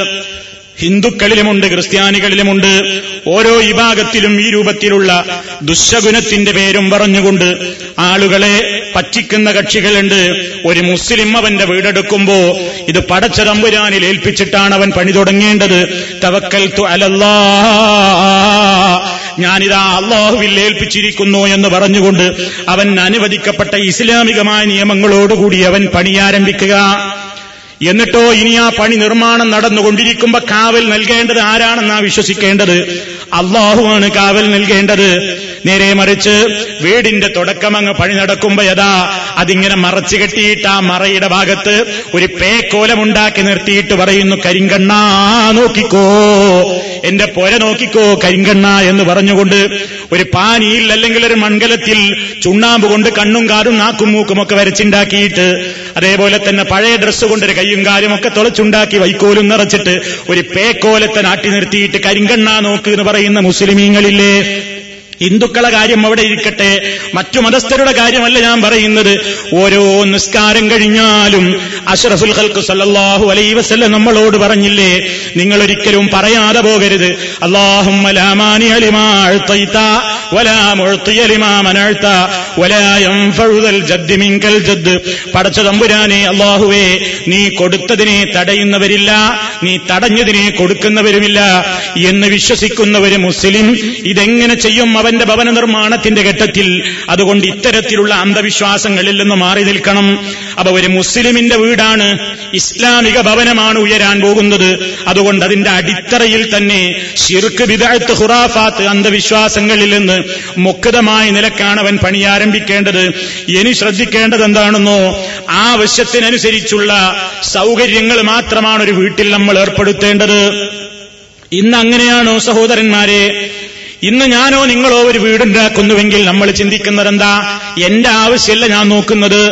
ഹിന്ദുക്കളിലുമുണ്ട് ക്രിസ്ത്യാനികളിലുമുണ്ട്. ഓരോ വിഭാഗത്തിലും ഈ രൂപത്തിലുള്ള ദുശഗുണത്തിന്റെ പേരും പറഞ്ഞുകൊണ്ട് ആളുകളെ പറ്റിക്കുന്ന കക്ഷികളുണ്ട്. ഒരു മുസ്ലിം അവന്റെ വീടെടുക്കുമ്പോ ഇത് പടച്ച തമ്പുരാനിൽ ഏൽപ്പിച്ചിട്ടാണ് അവൻ പണി തുടങ്ങേണ്ടത്. തവക്കൽ അലല്ലാ. ഞാനിതാ അള്ളാഹുവിൽ ഏൽപ്പിച്ചിരിക്കുന്നു എന്ന് പറഞ്ഞുകൊണ്ട് അവൻ അനുവദിക്കപ്പെട്ട ഇസ്ലാമികമായ നിയമങ്ങളോടുകൂടി അവൻ പണിയാരംഭിക്കുക എന്നിട്ടോ ഇനി ആ പണി നിർമ്മാണം നടന്നുകൊണ്ടിരിക്കുമ്പോ കാവൽ നൽകേണ്ടത് ആരാണെന്നാ വിശ്വസിക്കേണ്ടത്? അള്ളാഹുവാണ് കാവൽ നൽകേണ്ടത്. നേരെ മറിച്ച് വീടിന്റെ തുടക്കം അങ്ങ് പണി നടക്കുമ്പോ യഥാ അതിങ്ങനെ മറച്ചു കെട്ടിയിട്ട് ആ മറയുടെ ഭാഗത്ത് ഒരു പേക്കോലമുണ്ടാക്കി നിർത്തിയിട്ട് പറയുന്നു കരിങ്കണ്ണാ നോക്കിക്കോ. എന്റെ പൊര നോക്കിക്കോ കരിങ്കണ്ണ എന്ന് പറഞ്ഞുകൊണ്ട് ഒരു പാനിയിൽ അല്ലെങ്കിൽ ഒരു മൺകലത്തിൽ ചുണ്ണാമ്പ് കൊണ്ട് കണ്ണും കാതും നാക്കും മൂക്കും ഒക്കെ വരച്ചുണ്ടാക്കിയിട്ട് അതേപോലെ തന്നെ പഴയ ഡ്രസ്സ് കൊണ്ട് ഒരു കയ്യും കാലും ഒക്കെ തുളച്ചുണ്ടാക്കി വൈക്കോലും നിറച്ചിട്ട് ഒരു പേക്കോലത്തെ നാട്ടി നിർത്തിയിട്ട് കരിങ്കണ്ണ നോക്ക് എന്ന് പറയുന്ന മുസ്ലിമീങ്ങളില്ലേ? ഹിന്ദുക്കളെ കാര്യം അവിടെ ഇരിക്കട്ടെ. മറ്റു മതസ്ഥരുടെ കാര്യമല്ല ഞാൻ പറയുന്നത്. ഓരോ നിസ്കാരം കഴിഞ്ഞാലും അഷ്റഫുൽ ഹൽക്ക് സല്ലാഹു അലൈ വസല്ലം നമ്മളോട് പറഞ്ഞില്ലേ നിങ്ങൾ ഒരിക്കലും പറയാതെ പോകരുത്. അള്ളാഹും പടച്ച തമ്പുരാനെ അള്ളാഹുവേ നീ കൊടുത്തതിനെ തടയുന്നവരില്ല നീ തടഞ്ഞതിനെ കൊടുക്കുന്നവരുമില്ല എന്ന് വിശ്വസിക്കുന്നവര് മുസ്ലിം. ഇതെങ്ങനെ ചെയ്യും അവന്റെ ഭവന നിർമ്മാണത്തിന്റെ ഘട്ടത്തിൽ അതുകൊണ്ട് ഇത്തരത്തിലുള്ള അന്ധവിശ്വാസങ്ങളിൽ നിന്ന് മാറി നിൽക്കണം. അപ്പൊ ഒരു മുസ്ലിമിന്റെ വീടാണ്. ഇസ്ലാമിക ഭവനമാണ് ഉയരാൻ പോകുന്നത്. അതുകൊണ്ട് അതിന്റെ അടിത്തറയിൽ തന്നെ ഷിർക്ക് വിദഗ്ധ ഹുറാഫാത്ത് അന്ധവിശ്വാസങ്ങളിൽ നിന്ന് മുക്തമായ നിലക്കാണ് അവൻ പണിയാരംഭിക്കേണ്ടത് ഇനി ശ്രദ്ധിക്കേണ്ടത് എന്താണെന്നോ ആവശ്യത്തിനനുസരിച്ചുള്ള സൗകര്യങ്ങൾ മാത്രമാണ് ഒരു വീട്ടിൽ നമ്മൾ ഏർപ്പെടുത്തേണ്ടത്. ഇന്ന് അങ്ങനെയാണോ സഹോദരന്മാരെ? ഇന്ന് ഞാനോ നിങ്ങളോ ഒരു വീടുണ്ടാക്കുന്നുവെങ്കിൽ നമ്മൾ ചിന്തിക്കുന്നത് എന്താ എന്റെ ആവശ്യമല്ല ഞാൻ നോക്കുന്നത്.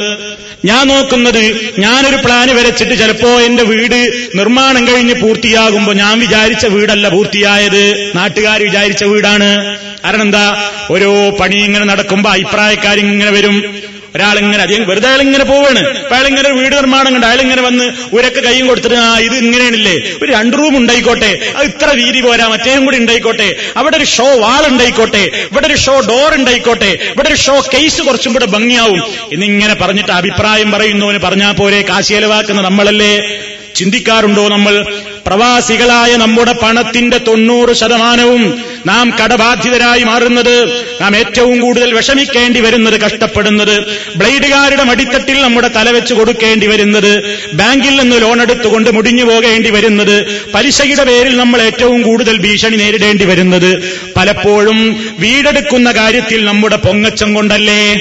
ഞാൻ നോക്കുന്നത് ഞാനൊരു പ്ലാന് വരച്ചിട്ട് ചിലപ്പോ എന്റെ വീട് നിർമ്മാണം കഴിഞ്ഞ് പൂർത്തിയാകുമ്പോൾ ഞാൻ വിചാരിച്ച വീടല്ല പൂർത്തിയായത്. നാട്ടുകാർ വിചാരിച്ച വീടാണ്. കാരണം എന്താ? ഓരോ പണി ഇങ്ങനെ നടക്കുമ്പോ അഭിപ്രായക്കാരിങ്ങനെ വരും. ഒരാളിങ്ങനെ അധികം വെറുതെ അയാളിങ്ങനെ പോവാണ്. അപ്പൊ അയാളിങ്ങനെ വീട് നിർമ്മാണം കണ്ട് അയാളിങ്ങനെ വന്ന് ഉരക്ക് കൈയും കൊടുത്തിട്ട് ആ ഇത് ഇങ്ങനെയാണില്ലേ. ഒരു രണ്ട് റൂം ഉണ്ടായിക്കോട്ടെ. അത് ഇത്ര വീതി പോരാ മറ്റേയും കൂടി ഉണ്ടായിക്കോട്ടെ. അവിടെ ഒരു ഷോ വാൾ ഉണ്ടായിക്കോട്ടെ. ഇവിടെ ഒരു ഷോ ഡോർ ഉണ്ടായിക്കോട്ടെ. ഇവിടെ ഒരു ഷോ കേസ് കുറച്ചും കൂടെ ഭംഗിയാവും. എന്നിങ്ങനെ പറഞ്ഞിട്ട് അഭിപ്രായം പറയുന്നവന് പറഞ്ഞാൽ പോരെ കാശ് ചെലവാക്കുന്ന നമ്മളല്ലേ? ചിന്തിക്കാറുണ്ടോ നമ്മൾ? പ്രവാസികളായ നമ്മുടെ പണത്തിന്റെ തൊണ്ണൂറ് ശതമാനവും നാം കടബാധിതരായി മാറുന്നത് നാം ഏറ്റവും കൂടുതൽ വിഷമിക്കേണ്ടി വരുന്നത് കഷ്ടപ്പെടുന്നത് ബ്ലേഡുകാരുടെ മടിത്തട്ടിൽ നമ്മുടെ തലവെച്ച് കൊടുക്കേണ്ടി വരുന്നത് ബാങ്കിൽ നിന്ന് ലോൺ എടുത്തുകൊണ്ട് മുടിഞ്ഞു പോകേണ്ടി വരുന്നത് പലിശയുടെ പേരിൽ നമ്മൾ ഏറ്റവും കൂടുതൽ ഭീഷണി നേരിടേണ്ടി വരുന്നത്. പലപ്പോഴും വീടെടുക്കുന്ന കാര്യത്തിൽ നമ്മുടെ പൊങ്ങച്ചം കൊണ്ടല്ലേ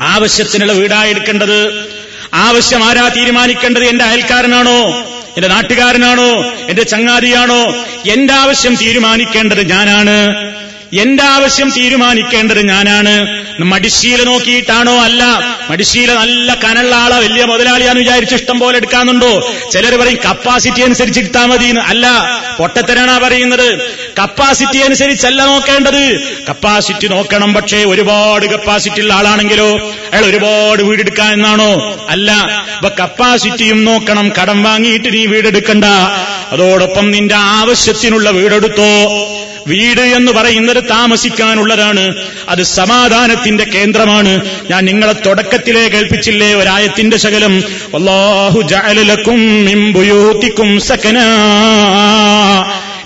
ആവശ്യത്തിനുള്ള വീടായി എടുക്കേണ്ടത്? ആവശ്യം ആരാ തീരുമാനിക്കേണ്ടത്? എന്റെ അയൽക്കാരനാണോ? എന്റെ നാട്ടുകാരനാണോ? എന്റെ ചങ്ങാതിയാണോ? എന്റെ ആവശ്യം തീരുമാനിക്കേണ്ടത് ഞാനാണ്. എന്റെ ആവശ്യം തീരുമാനിക്കേണ്ടത് ഞാനാണ്. മടിശീല നോക്കിയിട്ടാണോ അല്ല? മടിശീല നല്ല കനുള്ള ആളാ വലിയ മുതലാളിയാന്ന് വിചാരിച്ച് ഇഷ്ടം പോലെ എടുക്കാന്നുണ്ടോ? ചിലർ പറയും കപ്പാസിറ്റി അനുസരിച്ച് എടുത്താൽ മതി. അല്ല പൊട്ടത്തരാണാ പറയുന്നത്. കപ്പാസിറ്റി അനുസരിച്ചല്ല നോക്കേണ്ടത്. കപ്പാസിറ്റി നോക്കണം. പക്ഷേ ഒരുപാട് കപ്പാസിറ്റി ഉള്ള ആളാണെങ്കിലോ അയാൾ ഒരുപാട് വീടെടുക്കാൻ എന്നാണോ? അല്ല. അപ്പൊ കപ്പാസിറ്റിയും നോക്കണം. കടം വാങ്ങിയിട്ട് നീ വീടെടുക്കണ്ട. അതോടൊപ്പം നിന്റെ ആവശ്യത്തിനുള്ള വീടെടുത്തോ. വീട് എന്ന് പറയുന്നത് താമസിക്കാനുള്ളതാണ്. അത് സമാധാനത്തിന്റെ കേന്ദ്രമാണ്. ഞാൻ നിങ്ങളെ തുടക്കത്തിലേ കേൾപ്പിച്ചില്ലേ? ഒരായത്തിന്റെ ശകലം. വല്ലാഹു ജാലലക്കും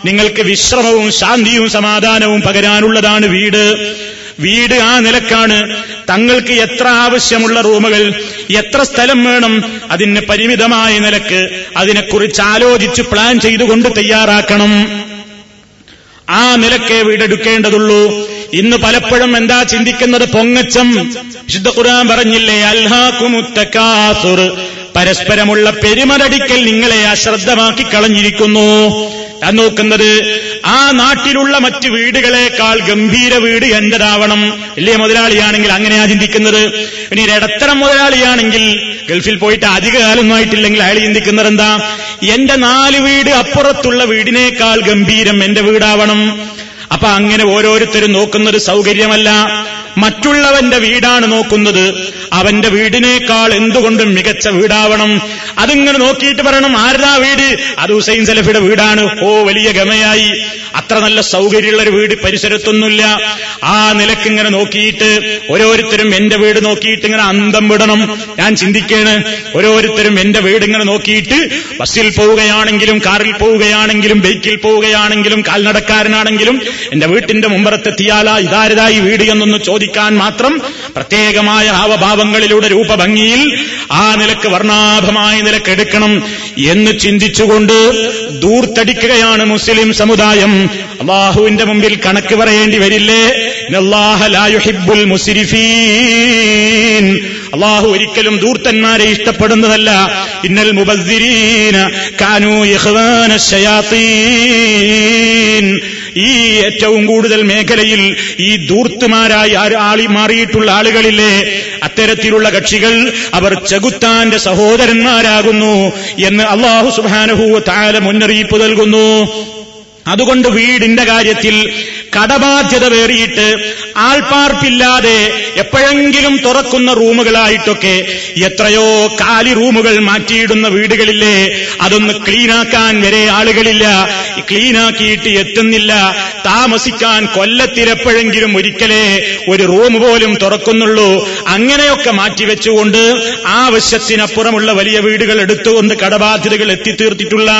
നിങ്ങൾക്ക് വിശ്രമവും ശാന്തിയും സമാധാനവും പകരാനുള്ളതാണ് വീട്. വീട് ആ നിലക്കാണ്. തങ്ങൾക്ക് എത്ര ആവശ്യമുള്ള റൂമുകൾ എത്ര സ്ഥലം വേണം അതിന് പരിമിതമായ നിലയ്ക്ക് അതിനെക്കുറിച്ച് ആലോചിച്ച് പ്ലാൻ ചെയ്തുകൊണ്ട് തയ്യാറാക്കണം. ആ നിലക്കേ വീടെടുക്കേണ്ടതുള്ളൂ. ഇന്ന് പലപ്പോഴും എന്താ ചിന്തിക്കുന്നത്? പൊങ്ങച്ചം. വിശുദ്ധ ഖുർആൻ പറഞ്ഞില്ലേ അൽഹാക്കുമുത്തക്കാസുർ പരസ്പരമുള്ള പെരുമലടിക്കൽ നിങ്ങളെ അശ്രദ്ധമാക്കി കളഞ്ഞിരിക്കുന്നു. ഞാൻ നോക്കുന്നത് ആ നാട്ടിലുള്ള മറ്റ് വീടുകളെക്കാൾ ഗംഭീര വീട് എന്റേതാവണം. വലിയ മുതലാളിയാണെങ്കിൽ അങ്ങനെയാ ചിന്തിക്കുന്നത്. ഇനി ഇടത്തരം മുതലാളിയാണെങ്കിൽ ഗൾഫിൽ പോയിട്ട് അധിക കാലമൊന്നും ആയിട്ടില്ലെങ്കിൽ അയാൾ ചിന്തിക്കുന്നത് എന്താ എന്റെ നാല് വീട് അപ്പുറത്തുള്ള വീടിനേക്കാൾ ഗംഭീരം എന്റെ വീടാവണം. അപ്പൊ അങ്ങനെ ഓരോരുത്തരും നോക്കുന്നത് സൗകര്യമല്ല. മറ്റുള്ളവന്റെ വീടാണ് നോക്കുന്നത്. അവന്റെ വീടിനേക്കാൾ എന്തുകൊണ്ടും മികച്ച വീടാവണം? അതിങ്ങനെ നോക്കിയിട്ട് പറയണം ആരുടെ വീട്? അത് ഹുസൈൻ സലഫിയുടെ വീടാണ്. ഓ വലിയ ഗമയായി. അത്ര നല്ല സൗകര്യമുള്ള ഒരു വീട് പരിസരത്തൊന്നുമില്ല. ആ നിലയ്ക്ക് ഇങ്ങനെ നോക്കിയിട്ട് ഓരോരുത്തരും എന്റെ വീട് നോക്കിയിട്ട് ഇങ്ങനെ അന്തം വിടണം. ഞാൻ ചിന്തിക്കേണ് ഓരോരുത്തരും എന്റെ വീട് ഇങ്ങനെ നോക്കിയിട്ട് ബസ്സിൽ പോവുകയാണെങ്കിലും കാറിൽ പോവുകയാണെങ്കിലും ബൈക്കിൽ പോവുകയാണെങ്കിലും കാൽനടക്കാരനാണെങ്കിലും എന്റെ വീട്ടിന്റെ മുമ്പറത്തെത്തിയാലാ ഇതാരതായി വീട് എന്നൊന്ന് ചോദിക്കാൻ മാത്രം പ്രത്യേകമായ ഹാവഭാവങ്ങളിലൂടെ രൂപഭംഗിയിൽ ആ നിലയ്ക്ക് വർണാഭമായ നിലയ്ക്ക് എടുക്കണം എന്ന് ചിന്തിച്ചുകൊണ്ട് ദൂർത്തടിക്കുകയാണ് മുസ്ലിം സമുദായം. അള്ളാഹുവിന്റെ മുമ്പിൽ കണക്ക് പറയേണ്ടി വരില്ലേ? ലായുഹിബുൽ മുസിരിഫീൻ. അള്ളാഹു ഒരിക്കലും ദൂർത്തന്മാരെ ഇഷ്ടപ്പെടുന്നതല്ല. ഇന്നൽ മുബസ്സിരീന കാനൂ യഹ്വാന ശയാത്തീൻ ഈ ഏറ്റവും കൂടുതൽ മേഖലയിൽ ഈ ദൂർത്തുമാരായി ആളി മാറിയിട്ടുള്ള ആളുകളില്ലേ? അത്തരത്തിലുള്ള കക്ഷികൾ അവർ ചെകുത്താന്റെ സഹോദരന്മാരാകുന്നു എന്ന് അള്ളാഹു സുബാനഹു താല മുന്നറിയിപ്പ് നൽകുന്നു. അതുകൊണ്ട് വീടിന്റെ കാര്യത്തിൽ കടബാധ്യത വേറിയിട്ട് ആൾപ്പാർപ്പില്ലാതെ എപ്പോഴെങ്കിലും തുറക്കുന്ന റൂമുകളായിട്ടൊക്കെ എത്രയോ കാലി റൂമുകൾ മാറ്റിയിടുന്ന വീടുകളില്ലേ അതൊന്ന് ക്ലീനാക്കാൻ വരെ ആളുകളില്ല. ക്ലീനാക്കിയിട്ട് എത്തുന്നില്ല. താമസിക്കാൻ കൊല്ലത്തിലെപ്പോഴെങ്കിലും ഒരിക്കലേ ഒരു റൂം പോലും തുറക്കുന്നുള്ളൂ. അങ്ങനെയൊക്കെ മാറ്റിവെച്ചുകൊണ്ട് ആവശ്യത്തിനപ്പുറമുള്ള വലിയ വീടുകൾ എടുത്തുകൊണ്ട് കടബാധ്യതകൾ എത്തിത്തീർത്തിട്ടുള്ള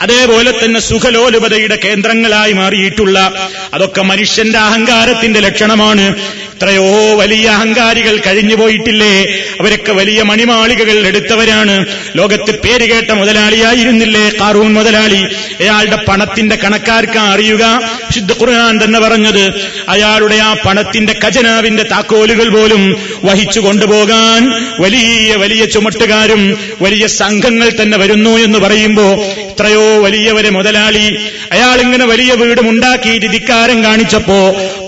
അതേപോലെ തന്നെ സുഖലോലുപതയുടെ കേന്ദ്രങ്ങളായി മാറിയിട്ടുള്ള അതൊക്കെ മനുഷ്യന്റെ അഹങ്കാരത്തിന്റെ ലക്ഷണമാണ്. എത്രയോ വലിയ അഹങ്കാരികൾ കഴിഞ്ഞു പോയിട്ടില്ലേ? അവരൊക്കെ വലിയ മണിമാളികകൾ എടുത്തവരാണ്. ലോകത്ത് പേരുകേട്ട മുതലാളിയായിരുന്നില്ലേ കാറൂൺ മുതലാളി? അയാളുടെ പണത്തിന്റെ കണക്കാർക്ക് അറിയുക. ശുദ്ധ ഖുർആൻ തന്നെ പറഞ്ഞത് അയാളുടെ ആ പണത്തിന്റെ ഖജനാവിന്റെ താക്കോലുകൾ പോലും വഹിച്ചു കൊണ്ടുപോകാൻ വലിയ വലിയ ചുമട്ടുകാരും വലിയ സംഘങ്ങൾ തന്നെ വരുന്നു എന്ന് പറയുമ്പോ എത്രയോ വലിയവരെ മുതലാളി അയാൾ ഇങ്ങനെ വലിയ വീടും ഉണ്ടാക്കിയിട്ട് ധിക്കാരം കാണിച്ചപ്പോ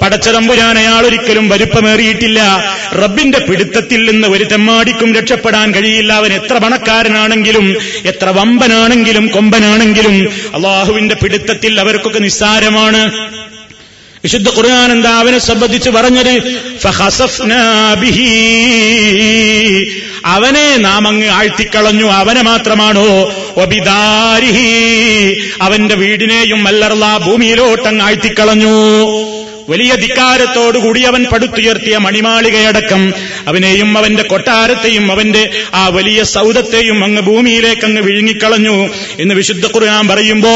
പടച്ചതമ്പുരാൻ അയാൾ ഒരിക്കലും വലുപ്പമേറിയിട്ടില്ല റബ്ബിന്റെ പിടുത്തത്തിൽ നിന്ന് ഒരു തെമ്മാടിക്കും രക്ഷപ്പെടാൻ കഴിയില്ല. അവൻ എത്ര പണക്കാരനാണെങ്കിലും എത്ര വമ്പനാണെങ്കിലും കൊമ്പനാണെങ്കിലും അള്ളാഹുവിന്റെ പിടുത്തത്തിൽ അവർക്കൊക്കെ നിസ്സാരമാണ്. വിശുദ്ധ ഖുർആൻ എന്താ അവനെ സംബന്ധിച്ച് പറഞ്ഞത്. അവനെ നാം അങ്ങ് ആഴ്ത്തിക്കളഞ്ഞു. അവനെ മാത്രമാണോ? ഒബിദാരിഹി അവന്റെ വീടിനെയും അല്ലർല ഭൂമിയിലോട്ടങ്ങ് ആഴ്ത്തിക്കളഞ്ഞു. വലിയ ധിക്കാരത്തോടുകൂടി അവൻ പടുത്തുയർത്തിയ മണിമാളികയടക്കം. അവനെയും അവന്റെ കൊട്ടാരത്തെയും അവന്റെ ആ വലിയ സൗദത്തെയും അങ്ങ് ഭൂമിയിലേക്ക് അങ്ങ് വിഴുങ്ങിക്കളഞ്ഞു. എന്ന് വിശുദ്ധ ഖുർആൻ പറയുമ്പോ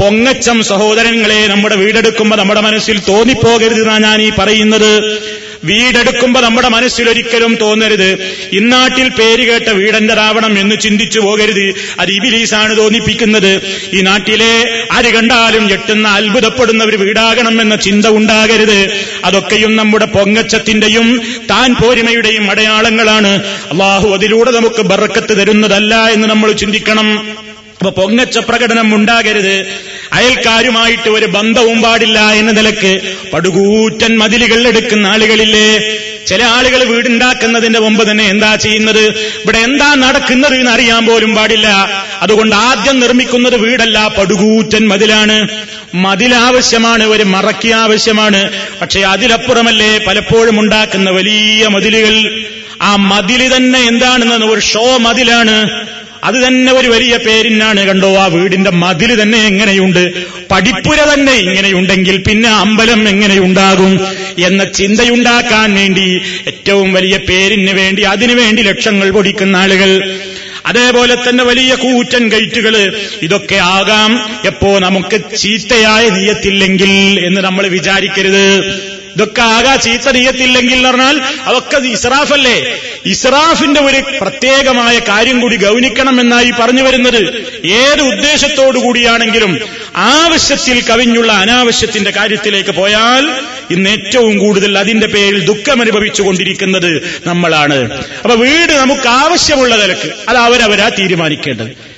പൊങ്ങച്ചം സഹോദരങ്ങളെ നമ്മുടെ വീടെടുക്കുമ്പോ നമ്മുടെ മനസ്സിൽ തോന്നിപ്പോകരുതെന്നാണ് ഞാൻ ഈ പറയുന്നത്. വീടെടുക്കുമ്പോ നമ്മുടെ മനസ്സിലൊരിക്കലും തോന്നരുത്. ഇന്നാട്ടിൽ പേര് കേട്ട വീടെന്റെതാവണം എന്ന് ചിന്തിച്ചു പോകരുത്. അത് ഇബിലീസാണ് തോന്നിപ്പിക്കുന്നത്. ഈ നാട്ടിലെ ആര് കണ്ടാലും ഞെട്ടുന്ന അത്ഭുതപ്പെടുന്ന ഒരു വീടാകണം എന്ന ചിന്ത ഉണ്ടാകരുത്. അതൊക്കെയും നമ്മുടെ പൊങ്ങച്ചത്തിന്റെയും താൻ പോരിമയുടെയും അടയാളങ്ങളാണ്. അള്ളാഹു അതിലൂടെ നമുക്ക് ബറക്കത്ത് തരുന്നതല്ല എന്ന് നമ്മൾ ചിന്തിക്കണം. അപ്പൊ പൊങ്ങച്ച പ്രകടനം ഉണ്ടാകരുത്. അയൽക്കാരുമായിട്ട് ഒരു ബന്ധവും പാടില്ല എന്ന നിലയ്ക്ക് പടുകൂറ്റൻ മതിലുകൾ എടുക്കുന്ന ആളുകളില്ലേ? ചില ആളുകൾ വീടുണ്ടാക്കുന്നതിന്റെ മുമ്പ് തന്നെ എന്താ ചെയ്യുന്നത്? ഇവിടെ എന്താ നടക്കുന്നത് എന്ന് അറിയാൻ പോലും പാടില്ല. അതുകൊണ്ട് ആദ്യം നിർമ്മിക്കുന്നത് വീടല്ല പടുകൂറ്റൻ മതിലാണ്. മതിലാവശ്യമാണ് ഒരു മറക്കി ആവശ്യമാണ്. പക്ഷെ അതിലപ്പുറമല്ലേ പലപ്പോഴും ഉണ്ടാക്കുന്ന വലിയ മതിലുകൾ. ആ മതിൽ തന്നെ എന്താണെന്ന് ഒരു ഷോ മതിലാണ്. അത് തന്നെ ഒരു വലിയ പേരിനാണ് കണ്ടോ ആ വീടിന്റെ മതിൽ തന്നെ എങ്ങനെയുണ്ട്? പഠിപ്പുര തന്നെ ഇങ്ങനെയുണ്ടെങ്കിൽ പിന്നെ അമ്പലം എങ്ങനെയുണ്ടാകും? എന്ന ചിന്തയുണ്ടാക്കാൻ വേണ്ടി ഏറ്റവും വലിയ പേരിന് വേണ്ടി അതിനുവേണ്ടി ലക്ഷങ്ങൾ പൊടിക്കുന്ന ആളുകൾ. അതേപോലെ തന്നെ വലിയ കൂറ്റൻ കയറ്റുകൾ ഇതൊക്കെ ആകാം. എപ്പോ നമുക്ക് ചീത്തയായ നീയത്തില്ലെങ്കിൽ എന്ന് നമ്മൾ വിചാരിക്കരുത്. ഇതൊക്കെ ആകാ ചീത്ത എന്ന് പറഞ്ഞാൽ അതൊക്കെ ഇസ്രാഫല്ലേ? ഇസ്രാഫിന്റെ ഒരു പ്രത്യേകമായ കാര്യം കൂടി ഗൗനിക്കണം എന്നായി പറഞ്ഞു വരുന്നത് ഏത് ഉദ്ദേശത്തോടു കൂടിയാണെങ്കിലും ആവശ്യത്തിൽ കവിഞ്ഞുള്ള അനാവശ്യത്തിന്റെ കാര്യത്തിലേക്ക് പോയാൽ ഇന്ന് ഏറ്റവും കൂടുതൽ അതിന്റെ പേരിൽ ദുഃഖമനുഭവിച്ചു കൊണ്ടിരിക്കുന്നത് നമ്മളാണ്. അപ്പൊ വീട് നമുക്ക് ആവശ്യമുള്ള നിലയ്ക്ക് അത് അവരവരാ തീരുമാനിക്കേണ്ടത്.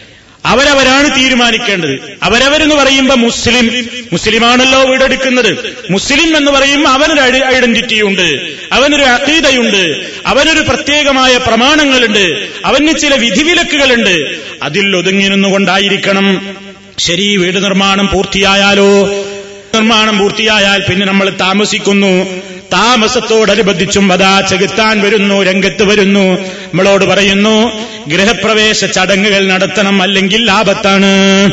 അവരവരാണ് തീരുമാനിക്കേണ്ടത്. അവരവരെന്ന് പറയുമ്പോ മുസ്ലിം മുസ്ലിമാണല്ലോ വീടെടുക്കുന്നത്. മുസ്ലിം എന്ന് പറയുമ്പോൾ അവനൊരു ഐഡ- ഐഡന്റിറ്റി ഉണ്ട് അവനൊരു അതീതയുണ്ട് അവനൊരു പ്രത്യേകമായ പ്രമാണങ്ങളുണ്ട് അവന് ചില വിധിവിലക്കുകളുണ്ട്. അതിൽ ഒതുങ്ങി നിന്നുകൊണ്ടായിരിക്കണം. ശരി വീട് നിർമ്മാണം പൂർത്തിയായാലോ? നിർമ്മാണം പൂർത്തിയായാൽ പിന്നെ നമ്മൾ താമസിക്കുന്നു. താമസത്തോടനുബന്ധിച്ചും അതാ ചെകുത്താൻ വരുന്നു രംഗത്ത് വരുന്നു. നമ്മളോട് പറയുന്നു ഗൃഹപ്രവേശ ചടങ്ങുകൾ നടത്തണം അല്ലെങ്കിൽ ലാഭത്താണ്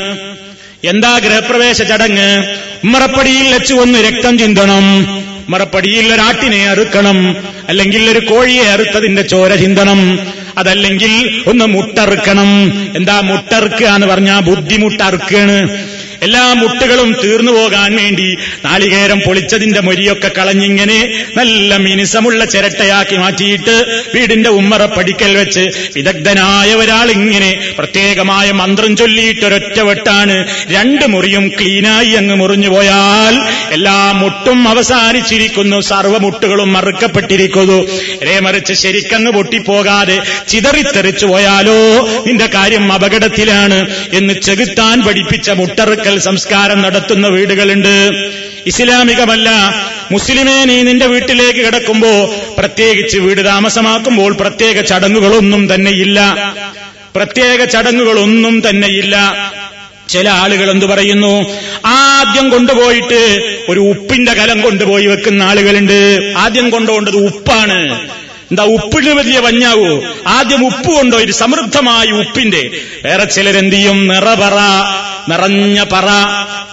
എന്താ ഗൃഹപ്രവേശ ചടങ്ങ്? ഉമ്മറപ്പടിയിൽ വെച്ച് ഒന്ന് രക്തം ചിന്തണം. മറപ്പടിയിൽ ഒരാട്ടിനെ അറുക്കണം. അല്ലെങ്കിൽ ഒരു കോഴിയെ അറുത്തതിന്റെ ചോര ചിന്തണം. അതല്ലെങ്കിൽ ഒന്ന് മുട്ടറുക്കണം. എന്താ മുട്ടറുക്കുക എന്ന് പറഞ്ഞാൽ ബുദ്ധിമുട്ടറുക്കാണ്. എല്ലാ മുട്ടുകളും തീർന്നു പോകാൻ വേണ്ടി നാളികേരം പൊളിച്ചതിന്റെ മൊരിയൊക്കെ കളഞ്ഞിങ്ങനെ നല്ല മിനുസമുള്ള ചിരട്ടയാക്കി മാറ്റിയിട്ട് വീടിന്റെ ഉമ്മറ പടിക്കൽ വെച്ച് വിദഗ്ധനായ ഒരാൾ ഇങ്ങനെ പ്രത്യേകമായ മന്ത്രം ചൊല്ലിയിട്ട് ഒരൊറ്റ വെട്ടാണ് രണ്ട് മുറിയും ക്ലീനായി അങ്ങ് മുറിഞ്ഞു പോയാൽ എല്ലാ മുട്ടും അവസാനിച്ചിരിക്കുന്നു. സർവമുട്ടുകളും മറുക്കപ്പെട്ടിരിക്കുന്നു. ഇതേ മറിച്ച് ശരിക്കങ്ങ് പൊട്ടിപ്പോകാതെ ചിതറിത്തെറിച്ചു പോയാലോ നിന്റെ കാര്യം അപകടത്തിലാണ് എന്ന് ചെകുത്താൻ പഠിപ്പിച്ച മുട്ടറുക്കൽ സംസ്കാരം നടത്തുന്ന വീടുകളുണ്ട്. ഇസ്ലാമികമല്ല. മുസ്ലിമേ നീ നിന്റെ വീട്ടിലേക്ക് കിടക്കുമ്പോ പ്രത്യേകിച്ച് വീട് താമസമാക്കുമ്പോൾ പ്രത്യേക ചടങ്ങുകളൊന്നും തന്നെയില്ല. പ്രത്യേക ചടങ്ങുകളൊന്നും തന്നെയില്ല. ചില ആളുകൾ എന്തു പറയുന്നു? ആദ്യം കൊണ്ടുപോയിട്ട് ഒരു ഉപ്പിന്റെ കലം കൊണ്ടുപോയി വെക്കുന്ന ആളുകളുണ്ട്. ആദ്യം കൊണ്ടുപോകേണ്ടത് ഉപ്പാണ്. എന്താ ഉപ്പിന് വലിയ വഞ്ഞാവോ ആദ്യം ഉപ്പ് കൊണ്ടോ ഒരു സമൃദ്ധമായ ഉപ്പിന്റെ. വേറെ ചിലരെന്ത് ചെയ്യും? നിറപറ നിറഞ്ഞ പറ.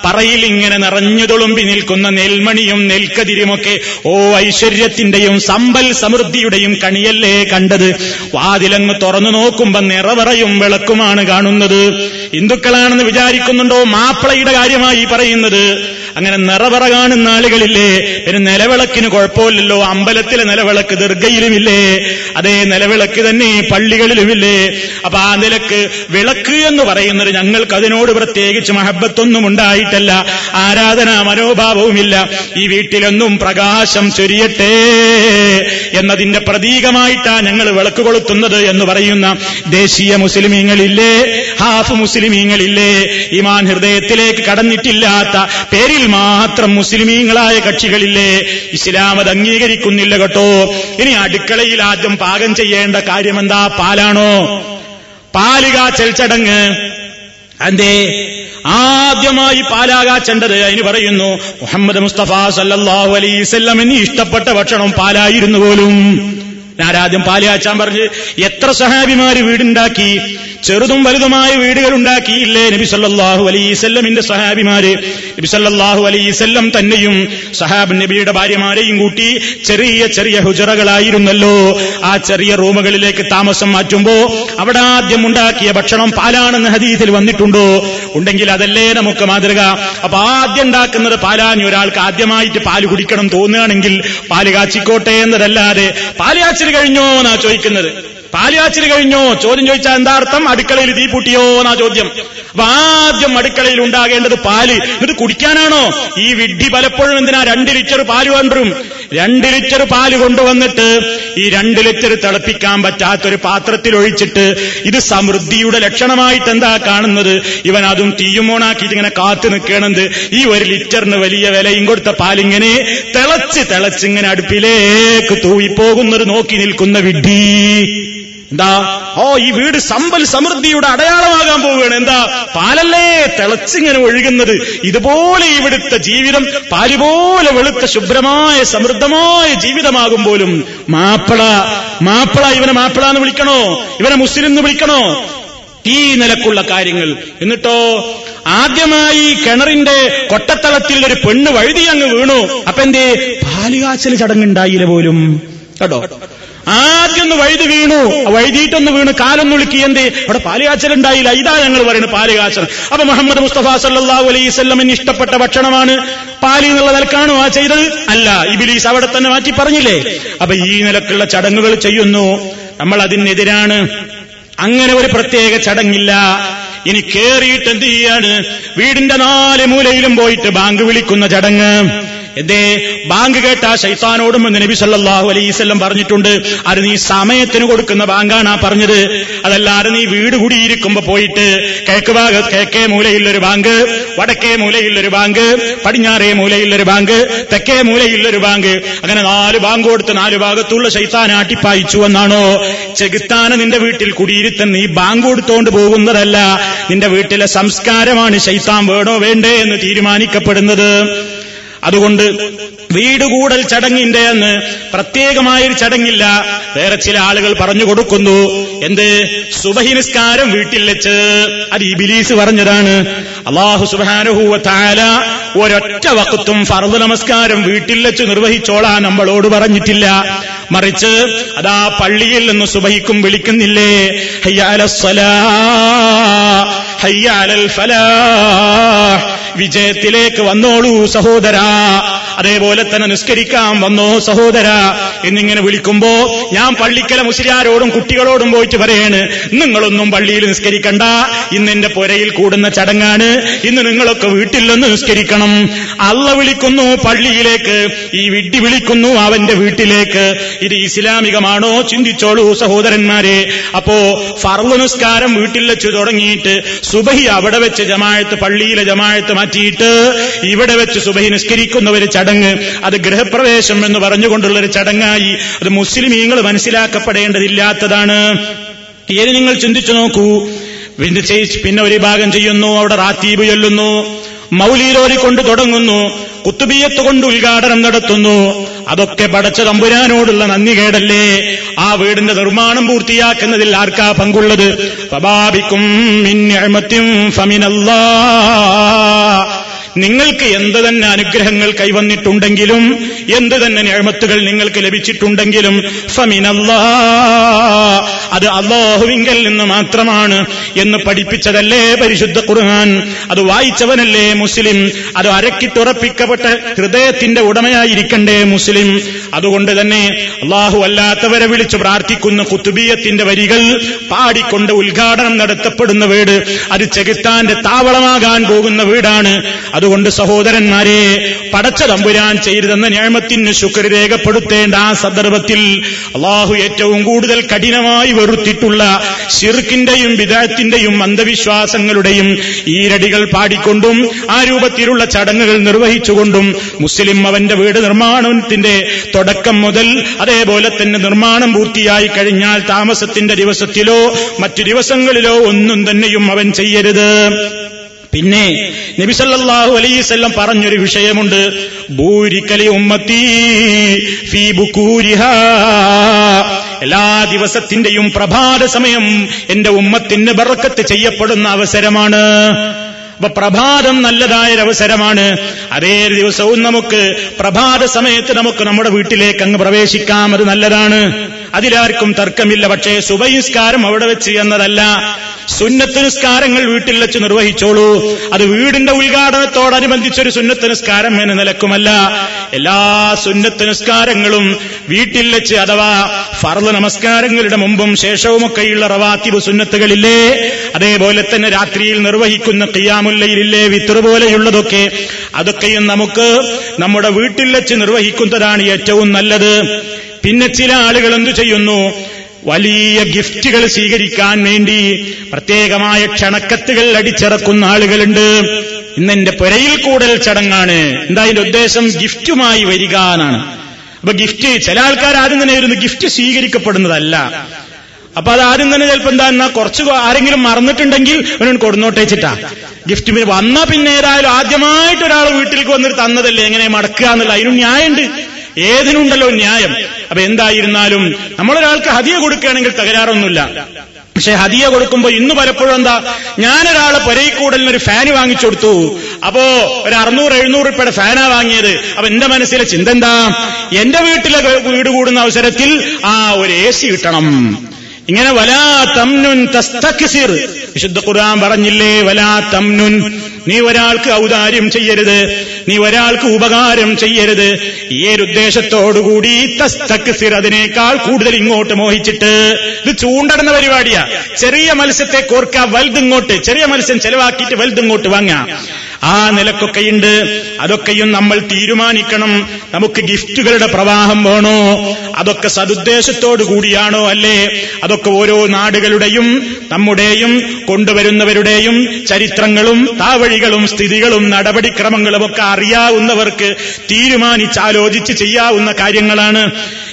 പറയിലിങ്ങനെ നിറഞ്ഞു തുളുമ്പി നിൽക്കുന്ന നെൽമണിയും നെൽക്കതിരുമൊക്കെ ഓ ഐശ്വര്യത്തിന്റെയും സമ്പൽ സമൃദ്ധിയുടെയും കണിയല്ലേ കണ്ടത്? വാതിലങ്ങ് തുറന്നു നോക്കുമ്പോ നിറവറയും വിളക്കുമാണ് കാണുന്നത്. ഹിന്ദുക്കളാണെന്ന് വിചാരിക്കുന്നുണ്ടോ മാപ്പിളയുടെ കാര്യമായി പറയുന്നത്? അങ്ങനെ നിറവറ കാണുന്ന ആളുകളില്ലേ. പിന്നെ നിലവിളക്കിന് കുഴപ്പമില്ലല്ലോ. അമ്പലത്തിലെ നിലവിളക്ക് ദീർഘയിലുമില്ലേ. അതേ നിലവിളക്ക് തന്നെ പള്ളികളിലുമില്ലേ. അപ്പൊ ആ നിലയ്ക്ക് വിളക്ക് എന്ന് പറയുന്നത് ഞങ്ങൾക്ക് അതിനോട് പ്രത്യേകിച്ച് മഹബത്തൊന്നും ഉണ്ടായിട്ടല്ല. ആരാധനാ മനോഭാവവുമില്ല. ഈ വീട്ടിലൊന്നും പ്രകാശം ചൊരിയട്ടെ എന്നതിന്റെ പ്രതീകമായിട്ടാ ഞങ്ങൾ വിളക്ക് കൊളുത്തുന്നത് എന്ന് പറയുന്ന ദേശീയ മുസ്ലിമീങ്ങളില്ലേ ഹാഫ് മുസ്ലിമീങ്ങളില്ലേ. ഇമാൻ ഹൃദയത്തിലേക്ക് കടന്നിട്ടില്ലാത്ത പേരിൽ മാത്രം മുസ്ലിമീങ്ങളായ കക്ഷികളില്ലേ? ഇസ്ലാം അത് അംഗീകരിക്കുന്നില്ല കേട്ടോ. ഇനി അടുക്കളയിൽ ആദ്യം പാകം ചെയ്യേണ്ട കാര്യമെന്താ? പാലാണോ? പാൽ കാച്ചൽ ചടങ്ങ്. ആദ്യമായി ആദ്യമായി പാലാകാച്ചേണ്ടത് അതിന് പറയുന്നു മുഹമ്മദ് മുസ്തഫ സല്ലാഹു അലൈസല്ലം എന്നീ ഇഷ്ടപ്പെട്ട ഭക്ഷണം പാലായിരുന്നു പോലും. ഞാൻ ആദ്യം കാച്ചാൻ പറഞ്ഞ് എത്ര സഹാബിമാര് വീടുണ്ടാക്കി? ചെറുതും വലുതുമായ വീടുകൾ ഉണ്ടാക്കിയില്ലേ നബി സല്ലല്ലാഹു അലൈസല്ലമിന്റെ സഹാബിമാര്? നബി സല്ലല്ലാഹു അലൈസല്ലം തന്നെയും സഹാബ് നബിയുടെ ഭാര്യമാരെയും കൂട്ടി ചെറിയ ചെറിയ ഹുജറകളായിരുന്നല്ലോ. ആ ചെറിയ റൂമുകളിലേക്ക് താമസം മാറ്റുമ്പോ അവിടെ ആദ്യം ഉണ്ടാക്കിയ ഭക്ഷണം പാലാണെന്ന് ഹദീസിൽ വന്നിട്ടുണ്ടോ? ഉണ്ടെങ്കിൽ അതല്ലേ നമുക്ക് മാതൃക. അപ്പൊ ആദ്യം ഉണ്ടാക്കുന്നത് പാലാഞ്ഞ് ഒരാൾക്ക് ആദ്യമായിട്ട് പാൽ കുടിക്കണം തോന്നുകയാണെങ്കിൽ പാൽ കാച്ചിക്കോട്ടെ എന്നതല്ലാതെ പാൽ കാച്ചിൽ കഴിഞ്ഞോ എന്നാ ചോദിക്കുന്നത്. പാലുകാച്ചിൽ കഴിഞ്ഞോ? ചോദ്യം ചോദിച്ചാൽ എന്താ അർത്ഥം? അടുക്കളയിൽ തീ പൂട്ടിയോ എന്നാ ചോദ്യം. അപ്പൊ ആദ്യം അടുക്കളയിൽ ഉണ്ടാകേണ്ടത് പാൽ. ഇത് കുടിക്കാനാണോ? ഈ വിഡ്ഢി പലപ്പോഴും എന്തിനാ? രണ്ട് ലിറ്റർ പാൽ കൊണ്ടുവരും രണ്ട് ലിറ്റർ പാൽ കൊണ്ടുവന്നിട്ട് ഈ രണ്ട് ലിറ്റർ തിളപ്പിക്കാൻ പറ്റാത്തൊരു പാത്രത്തിൽ ഒഴിച്ചിട്ട് ഇത് സമൃദ്ധിയുടെ ലക്ഷണമായിട്ട് എന്താ കാണുന്നത്? ഇവൻ അതും തീയും ഓണാക്കിയിട്ട് ഇങ്ങനെ കാത്തു നിൽക്കണത്. ഈ ഒരു ലിറ്ററിന് വലിയ വിലയും കൊടുത്ത പാലിങ്ങനെ തിളച്ച് തിളച്ചിങ്ങനെ അടുപ്പിലേക്ക് തൂയിപ്പോകുന്നത് നോക്കി നിൽക്കുന്ന വിഡ്ഢി. എന്താ? ഓ ഈ വീട് സമ്പൽ സമൃദ്ധിയുടെ അടയാളമാകാൻ പോവുകയാണ്. എന്താ? പാലല്ലേ തിളച്ചിങ്ങനെ ഒഴുകുന്നത്. ഇതുപോലെ ഇവിടുത്തെ ജീവിതം പാലുപോലെ വെളുത്ത ശുഭ്രമായ സമൃദ്ധമായ ജീവിതമാകും പോലും. മാപ്പിള മാപ്പിള ഇവനെ മാപ്പിള എന്ന് വിളിക്കണോ? ഇവനെ മുസ്ലിം എന്ന് വിളിക്കണോ? ഈ നിലക്കുള്ള കാര്യങ്ങൾ. എന്നിട്ടോ ആദ്യമായി കിണറിന്റെ കൊട്ടത്തളത്തിൽ ഒരു പെണ്ണ് വഴുതി അങ്ങ് വീണു. അപ്പൊ എന്തേ പാലുകാച്ചൽ ചടങ്ങുണ്ടായില്ല പോലും. കേട്ടോ? ആദ്യം ഒന്ന് വഴുതി വീണു. വഴുതിയിട്ടൊന്ന് വീണ് കാലൊന്നുളുക്കി എന്ത്? അവിടെ പാലുകാച്ചലുണ്ടായില്ല ഇതാ ഞങ്ങൾ പറയുന്നത് പാലുകാച്ചൽ. അപ്പൊ മുഹമ്മദ് മുസ്തഫ സല്ലാഹു അലൈസ്മിന് ഇഷ്ടപ്പെട്ട ഭക്ഷണമാണ്. പാലി എന്നുള്ള നിലക്കാണോ ആ ചെയ്തത്? അല്ല. ഇബിലീസ് അവിടെ തന്നെ മാറ്റി പറഞ്ഞില്ലേ? അപ്പൊ ഈ നിലക്കുള്ള ചടങ്ങുകൾ ചെയ്യുന്നു. നമ്മൾ അതിനെതിരാണ്. അങ്ങനെ ഒരു പ്രത്യേക ചടങ്ങില്ല. ഇനി കേറിയിട്ട് എന്ത് ചെയ്യാണ്? വീടിന്റെ നാല് മൂലയിലും പോയിട്ട് ബാങ്ക് വിളിക്കുന്ന ചടങ്ങ്. എന്തേ? ബാങ്ക് കേട്ട ശൈത്താനോടും എന്ന് നബി സല്ലല്ലാഹു അലൈസ്വല്ലം പറഞ്ഞിട്ടുണ്ട്. അത് നീ സമയത്തിന് കൊടുക്കുന്ന ബാങ്കാണ് ആ പറഞ്ഞത്. അതല്ലാതെ നീ വീട് കൂടിയിരിക്കുമ്പോ പോയിട്ട് കിഴക്ക് ഭാഗ കിഴക്കേ മൂലയിലൊരു ബാങ്ക് വടക്കേ മൂലയിലൊരു ബാങ്ക് പടിഞ്ഞാറേ മൂലയിലൊരു ബാങ്ക് തെക്കേ മൂലയിലൊരു ബാങ്ക്. അങ്ങനെ നാല് ബാങ്ക് കൊടുത്ത് നാല് ഭാഗത്തുള്ള ശൈത്താൻ ആട്ടിപ്പായിച്ചു എന്നാണോ? ചെകുത്താന നിന്റെ വീട്ടിൽ കുടിയിരുത്തൻ നീ ബാങ്ക് കൊടുത്തോണ്ട് പോകുന്നതല്ല. നിന്റെ വീട്ടിലെ സംസ്കാരമാണ് ശൈത്താൻ വേണോ വേണ്ടേ എന്ന് തീരുമാനിക്കപ്പെടുന്നത്. അതുകൊണ്ട് വീട് കൂടൽ ചടങ്ങിന്റെ അന്ന് പ്രത്യേകമായൊരു ചടങ്ങില്ല. വേറെ ചില ആളുകൾ പറഞ്ഞു കൊടുക്കുന്നു എന്ത്? സുബഹിനിസ്കാരം വീട്ടിൽ വെച്ച്. അത് ഇബിലീസ് പറഞ്ഞതാണ്. അള്ളാഹു സുബാനുഹൂവത്താല ഒരൊറ്റ വക്കത്തും ഫർദ് നമസ്കാരം വീട്ടിൽ വെച്ച് നിർവഹിച്ചോളാൻ നമ്മളോട് പറഞ്ഞിട്ടില്ല. മറിച്ച് അതാ പള്ളിയിൽ നിന്ന് സുബഹിക്കും വിളിക്കുന്നില്ലേ? ഹയ്യാലസ്സലാ ഹയ്യാലൽ ഫലാ. വിജയത്തിലേക്ക് വന്നോളൂ സഹോദര. അതേപോലെ തന്നെ നിസ്കരിക്കാൻ വന്നോ. സഹോദര എന്നിങ്ങനെ വിളിക്കുമ്പോ ഞാൻ പള്ളിക്കല മുസ്ലിയാരോടും കുട്ടികളോടും പോയിട്ട് പറയാണ് നിങ്ങളൊന്നും പള്ളിയിൽ നിസ്കരിക്കണ്ട. ഇന്ന് എന്റെ പുരയിൽ കൂടുന്ന ചടങ്ങാണ്. ഇന്ന് നിങ്ങളൊക്കെ വീട്ടിൽ നിന്ന് നിസ്കരിക്കണം. അള്ള വിളിക്കുന്നു പള്ളിയിലേക്ക്. ഈ വിഡ്ഢി വിളിക്കുന്നു അവന്റെ വീട്ടിലേക്ക്. ഇത് ഇസ്ലാമികമാണോ? ചിന്തിച്ചോളൂ സഹോദരന്മാരെ. അപ്പോ ഫർവ് നിസ്കാരം വീട്ടിൽ വെച്ച് തുടങ്ങിയിട്ട് സുബഹി അവിടെ വെച്ച് ജമായത്ത് പള്ളിയിലെ ജമായത്ത് മാറ്റിയിട്ട് ഇവിടെ വെച്ച് സുബഹി നിസ്കരിക്കുന്ന ഒരു ചടങ്ങ്. അത് ഗൃഹപ്രവേശം എന്ന് പറഞ്ഞുകൊണ്ടുള്ള ഒരു ചടങ്ങായി. അത് മുസ്ലിമീങ്ങൾ മനസ്സിലാക്കപ്പെടേണ്ടതില്ലാത്തതാണ്. ഇനി നിങ്ങൾ ചിന്തിച്ചു നോക്കൂ. പിന്നെ ഒരു ഭാഗം ചെയ്യുന്നു. അവിടെ റാത്തീബ് ചൊല്ലുന്നു. മൗലീലോരി കൊണ്ട് തുടങ്ങുന്നു. കുത്തുബിയത്ത് കൊണ്ട് ഉദ്ഘാടനം നടത്തുന്നു. അതൊക്കെ പടച്ച തമ്പുരാനോടുള്ള നന്ദി കേടല്ലേ ആ വീടിന്റെ നിർമ്മാണം പൂർത്തിയാക്കുന്നതിൽ ആർക്കാ പങ്കുള്ളത്? ഫബാബിക്കും നിങ്ങൾക്ക് എന്ത് തന്നെ അനുഗ്രഹങ്ങൾ കൈവന്നിട്ടുണ്ടെങ്കിലും എന്ത് തന്നെ ഞാമത്തുകൾ നിങ്ങൾക്ക് ലഭിച്ചിട്ടുണ്ടെങ്കിലും ഫമിനല്ലാ അത് അള്ളാഹുവിങ്കൽ നിന്ന് മാത്രമാണ് എന്ന് പഠിപ്പിച്ചതല്ലേ പരിശുദ്ധ ഖുർആൻ? അത് വായിച്ചവനല്ലേ മുസ്ലിം? അത് അരക്കിട്ടുറപ്പിക്കപ്പെട്ട ഹൃദയത്തിന്റെ ഉടമയായിരിക്കണ്ടേ മുസ്ലിം? അതുകൊണ്ട് തന്നെ അള്ളാഹു അല്ലാത്തവരെ വിളിച്ചു പ്രാർത്ഥിക്കുന്ന കുത്തുബീയത്തിന്റെ വരികൾ പാടിക്കൊണ്ട് ഉദ്ഘാടനം നടത്തപ്പെടുന്ന വീട് അത് ചെകുത്താന്റെ താവളമാകാൻ പോകുന്ന വീടാണ്. അതുകൊണ്ട് സഹോദരന്മാരെ പടച്ച തമ്പുരാൻ ചെയ്തെന്ന ഞാമത്തിന് ശുക്ർ രേഖപ്പെടുത്തേണ്ട ആ സന്ദർഭത്തിൽ അള്ളാഹു ഏറ്റവും കൂടുതൽ കഠിനമായി വെറുത്തിട്ടുള്ള ഷിർക്കിന്റെയും വിദാത്തിന്റെയും അന്ധവിശ്വാസങ്ങളുടെയും ഈരടികൾ പാടിക്കൊണ്ടും ആ രൂപത്തിലുള്ള ചടങ്ങുകൾ നിർവഹിച്ചുകൊണ്ടും മുസ്ലിം അവന്റെ വീട് നിർമ്മാണത്തിന്റെ തുടക്കം മുതൽ അതേപോലെ തന്നെ നിർമ്മാണം പൂർത്തിയായി കഴിഞ്ഞാൽ താമസത്തിന്റെ ദിവസത്തിലോ മറ്റു ദിവസങ്ങളിലോ ഒന്നും തന്നെയും അവൻ ചെയ്യരുത്. പിന്നെ നബിസല്ലാഹു അലൈസ്വല്ലം പറഞ്ഞൊരു വിഷയമുണ്ട്. ഭൂരിക്കലി ഉമ്മത്തി ഫീ എല്ലാ ദിവസത്തിന്റെയും പ്രഭാത സമയം എന്റെ ഉമ്മത്തിന് ബറക്കത്ത് ചെയ്യപ്പെടുന്ന അവസരമാണ്. അപ്പൊ പ്രഭാതം നല്ലതായൊരവസരമാണ് അതേ ദിവസവും നമുക്ക് പ്രഭാത സമയത്ത് നമുക്ക് നമ്മുടെ വീട്ടിലേക്ക് അങ്ങ് പ്രവേശിക്കാം. അത് നല്ലതാണ്. അതിലാർക്കും തർക്കമില്ല. പക്ഷേ സുബഹിസ്കാരം അവിടെ വെച്ച് എന്നതല്ല. സുന്നത്ത് നിസ്കാരങ്ങൾ വീട്ടിൽ വെച്ച് നിർവഹിച്ചോളൂ. അത് വീടിന്റെ ഉദ്ഘാടനത്തോടനുബന്ധിച്ചൊരു സുന്നത്ത് നിസ്കാരം എന്ന നിലക്കുമല്ല. എല്ലാ സുന്നത്ത് നിസ്കാരങ്ങളും വീട്ടിൽ വെച്ച് അഥവാ ഫർദ് നമസ്കാരങ്ങളുടെ മുമ്പും ശേഷവുമൊക്കെയുള്ള റവാത്തിബ് സുന്നത്തുകളില്ലേ? അതേപോലെ തന്നെ രാത്രിയിൽ നിർവഹിക്കുന്ന കിയാമുല്ലയിലില്ലേ വിത്തർ പോലെയുള്ളതൊക്കെ. അതൊക്കെയും നമുക്ക് നമ്മുടെ വീട്ടിൽ വെച്ച് നിർവഹിക്കുന്നതാണ് ഏറ്റവും നല്ലത്. പിന്നെ ചില ആളുകൾ എന്തു ചെയ്യുന്നു? വലിയ ഗിഫ്റ്റുകൾ സ്വീകരിക്കാൻ വേണ്ടി പ്രത്യേകമായ ക്ഷണക്കത്തുകൾ അടിച്ചിറക്കുന്ന ആളുകളുണ്ട്. ഇന്ന് എന്റെ പുരയിൽ കൂടൽ ചടങ്ങാണ്. എന്താ അതിന്റെ ഉദ്ദേശം? ഗിഫ്റ്റുമായി വരിക എന്നാണ്. അപ്പൊ ഗിഫ്റ്റ് ചില ആൾക്കാർ ആദ്യം തന്നെ ഇരുന്ന് ഗിഫ്റ്റ് സ്വീകരിക്കപ്പെടുന്നതല്ല. അപ്പൊ അത് ആദ്യം തന്നെ ചിലപ്പോ എന്താ എന്നാ കുറച്ച് ആരെങ്കിലും മറന്നിട്ടുണ്ടെങ്കിൽ അവനോട് കൊടുന്നോട്ടേച്ചിട്ടാ ഗിഫ്റ്റ് വന്നാ പിന്നെ ഏതായാലും ആദ്യമായിട്ട് ഒരാൾ വീട്ടിലേക്ക് വന്നിട്ട് തന്നതല്ലേ? എങ്ങനെ മടക്കുക എന്നുള്ള അതിനും ന്യായമുണ്ട്. ഏതിനുണ്ടല്ലോ ന്യായം? അപ്പൊ എന്തായിരുന്നാലും നമ്മളൊരാൾക്ക് ഹതിയ കൊടുക്കുകയാണെങ്കിൽ തകരാറൊന്നുമില്ല. പക്ഷെ ഹതിയ കൊടുക്കുമ്പോൾ ഇന്ന് പലപ്പോഴും എന്താ ഞാനൊരാളെ പൊരയിക്കൂടലിന് ഒരു ഫാന് വാങ്ങിച്ചു കൊടുത്തു. അപ്പോ ഒരു അറുന്നൂറ് എഴുന്നൂറ് രൂപയുടെ ഫാനാ വാങ്ങിയത്. അപ്പൊ എന്റെ മനസ്സിലെ ചിന്ത എന്താ? എന്റെ വീട്ടിലെ വീട് കൂടുന്ന അവസരത്തിൽ ആ ഒരു എ സി കിട്ടണം. ഇങ്ങനെ വലാ തംനുൻ തസ്തക്സിർ. വിശുദ്ധ ഖുർആൻ പറഞ്ഞില്ലേ വലാ തംനുൻ. നീ ഒരാൾക്ക് ഔദാര്യം ചെയ്യരുത്. നീ ഒരാൾക്ക് ഉപകാരം ചെയ്യരുത്. ഈ ഒരു ഉദ്ദേശത്തോടുകൂടി തസ്തക്സിർ അതിനേക്കാൾ കൂടുതൽ ഇങ്ങോട്ട് മോഹിച്ചിട്ട് ഇത് ചൂണ്ടടുന്ന പരിപാടിയാ. ചെറിയ മത്സ്യത്തെ കോർക്ക വലുതിങ്ങോട്ട്. ചെറിയ മത്സ്യം ചെലവാക്കിയിട്ട് വലുതിങ്ങോട്ട് വാങ്ങാം. ആ നിലക്കൊക്കെയുണ്ട്. അതൊക്കെയും നമ്മൾ തീരുമാനിക്കണം. നമുക്ക് ഗിഫ്റ്റുകളുടെ പ്രവാഹം വേണോ? അതൊക്കെ സതുദ്ദേശത്തോടു കൂടിയാണോ അല്ലേ? അതൊക്കെ ഓരോ നാടുകളുടെയും നമ്മുടെയും കൊണ്ടുവരുന്നവരുടെയും ചരിത്രങ്ങളും താവഴികളും സ്ഥിതികളും നടപടിക്രമങ്ങളും ഒക്കെ അറിയാവുന്നവർക്ക് തീരുമാനിച്ച് ആലോചിച്ച് ചെയ്യാവുന്ന കാര്യങ്ങളാണ്.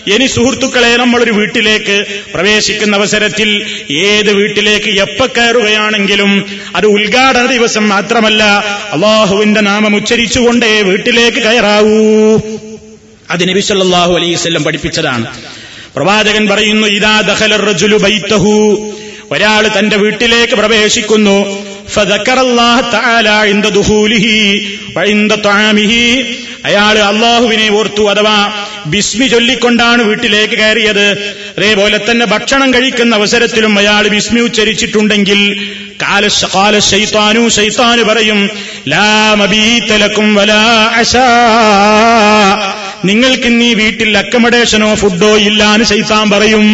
ഇനി സുഹൃത്തുക്കളെ നമ്മളൊരു വീട്ടിലേക്ക് പ്രവേശിക്കുന്ന അവസരത്തിൽ ഏത് വീട്ടിലേക്ക് എപ്പ കയറുകയാണെങ്കിലും അത് ഉദ്ഘാടന ദിവസം മാത്രമല്ല അള്ളാഹുവിന്റെ നാമം ഉച്ചരിച്ചുകൊണ്ടേ വീട്ടിലേക്ക് കയറാവൂ. അത് നബി സല്ലല്ലാഹു അലൈഹി വസല്ലം പഠിപ്പിച്ചതാണ്. പ്രവാചകൻ പറയുന്നു ഇതാ റജുലു ബൈത്തഹു. ഒരാൾ തന്റെ വീട്ടിലേക്ക് പ്രവേശിക്കുന്നു. അയാൾ അള്ളാഹുവിനെ ഓർത്തു അഥവാ ബിസ്മി ചൊല്ലിക്കൊണ്ടാണ് വീട്ടിലേക്ക് കയറിയത്. അതേപോലെ തന്നെ ഭക്ഷണം കഴിക്കുന്ന അവസരത്തിലും അയാൾ ബിസ്മി ഉച്ചരിച്ചിട്ടുണ്ടെങ്കിൽ കാല പറയും ലാ മബീത്തലക്കും വലാ അശാ. നിങ്ങൾക്ക് നീ വീട്ടിൽ അക്കമഡേഷനോ ഫുഡോ ഇല്ലാന്ന് ഷൈത്താൻ പറയും.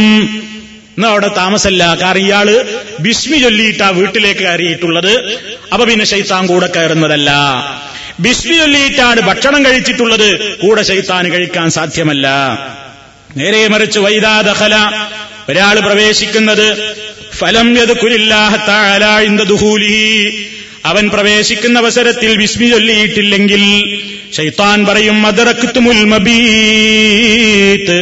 എന്നാ അവിടെ താമസല്ല. കാരണം ഇയാൾ ബിസ്മി ചൊല്ലിയിട്ടാ വീട്ടിലേക്ക് കയറിയിട്ടുള്ളത്. അപ്പൊ പിന്നെ ശൈത്താൻ കൂടെ കയറുന്നതല്ല. ബിസ്മി ചൊല്ലിയിട്ടാണ് ഭക്ഷണം കഴിച്ചിട്ടുള്ളത്. കൂടെ ശൈത്താൻ കഴിക്കാൻ സാധ്യമല്ല. നേരെ മറിച്ച് വൈദാദഹല ഒരാൾ പ്രവേശിക്കുന്നത് ഫലം അവൻ പ്രവേശിക്കുന്ന അവസരത്തിൽ വിസ്മി ചൊല്ലിയിട്ടില്ലെങ്കിൽ ഷൈത്താൻ പറയും മദറക്കുത്തുമുൽ മബീത്ത്.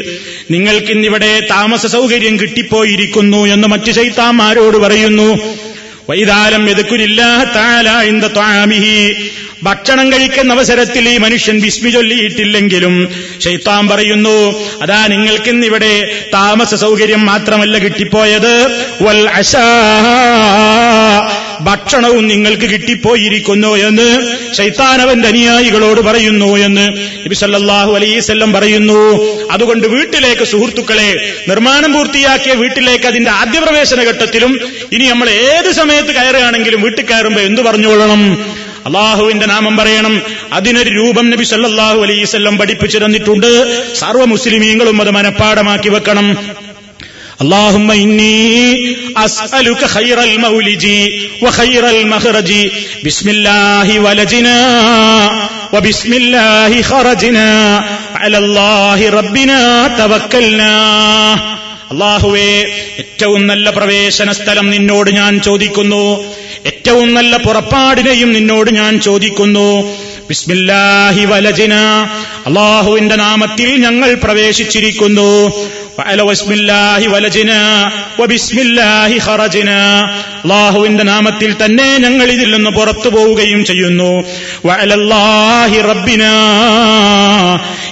നിങ്ങൾക്കിന്നിവിടെ താമസ സൗകര്യം കിട്ടിപ്പോയിരിക്കുന്നു എന്ന് മറ്റു ശൈത്താന്മാരോട് പറയുന്നു. വൈതാലം എതുക്കുരില്ലാഹി ഭക്ഷണം കഴിക്കുന്ന അവസരത്തിൽ ഈ മനുഷ്യൻ വിസ്മി ചൊല്ലിയിട്ടില്ലെങ്കിലും ഷെയ്ത്താൻ പറയുന്നു അതാ നിങ്ങൾക്കിന്നിവിടെ താമസ സൗകര്യം മാത്രമല്ല കിട്ടിപ്പോയത്. വൽ അശാ. ഭക്ഷണവും നിങ്ങൾക്ക് കിട്ടിപ്പോയിരിക്കുന്നു എന്ന് ശൈത്താനവന്റെ അനുയായികളോട് പറയുന്നു എന്ന് നബി സല്ലല്ലാഹു അലൈവല്ലം പറയുന്നു. അതുകൊണ്ട് വീട്ടിലേക്ക് സുഹൃത്തുക്കളെ നിർമ്മാണം പൂർത്തിയാക്കിയ വീട്ടിലേക്ക് അതിന്റെ ആദ്യ പ്രവേശന ഘട്ടത്തിലും ഇനി നമ്മൾ ഏത് സമയത്ത് കയറുകയാണെങ്കിലും വീട്ടിൽ കയറുമ്പോൾ എന്തു പറഞ്ഞുകൊള്ളണം? അള്ളാഹുവിന്റെ നാമം പറയണം. അതിനൊരു രൂപം നബി സല്ലാഹു അലൈസ് പഠിപ്പിച്ചു തന്നിട്ടുണ്ട്. സർവ മുസ്ലിമീങ്ങളും അത് മനഃപ്പാടമാക്കി വെക്കണം. اللهم إني أسألك خير المولج وخير المخرج بسم الله ولجنا وبسم الله خرجنا على الله ربنا توكلنا അള്ളാഹുവേ ഏറ്റവും നല്ല പ്രവേശന സ്ഥലം നിന്നോട് ഞാൻ ചോദിക്കുന്നു ഏറ്റവും നല്ല പുറപ്പാടിനെയും നിന്നോട് ഞാൻ ചോദിക്കുന്നു ബിസ്മില്ലാഹി വലജിന അള്ളാഹുവിന്റെ നാമത്തിൽ ഞങ്ങൾ പ്രവേശിച്ചിരിക്കുന്നു ാഹുവിന്റെ നാമത്തിൽ തന്നെ ഞങ്ങൾ ഇതിൽ നിന്ന് പുറത്തു പോവുകയും ചെയ്യുന്നു. റബ്ബിന.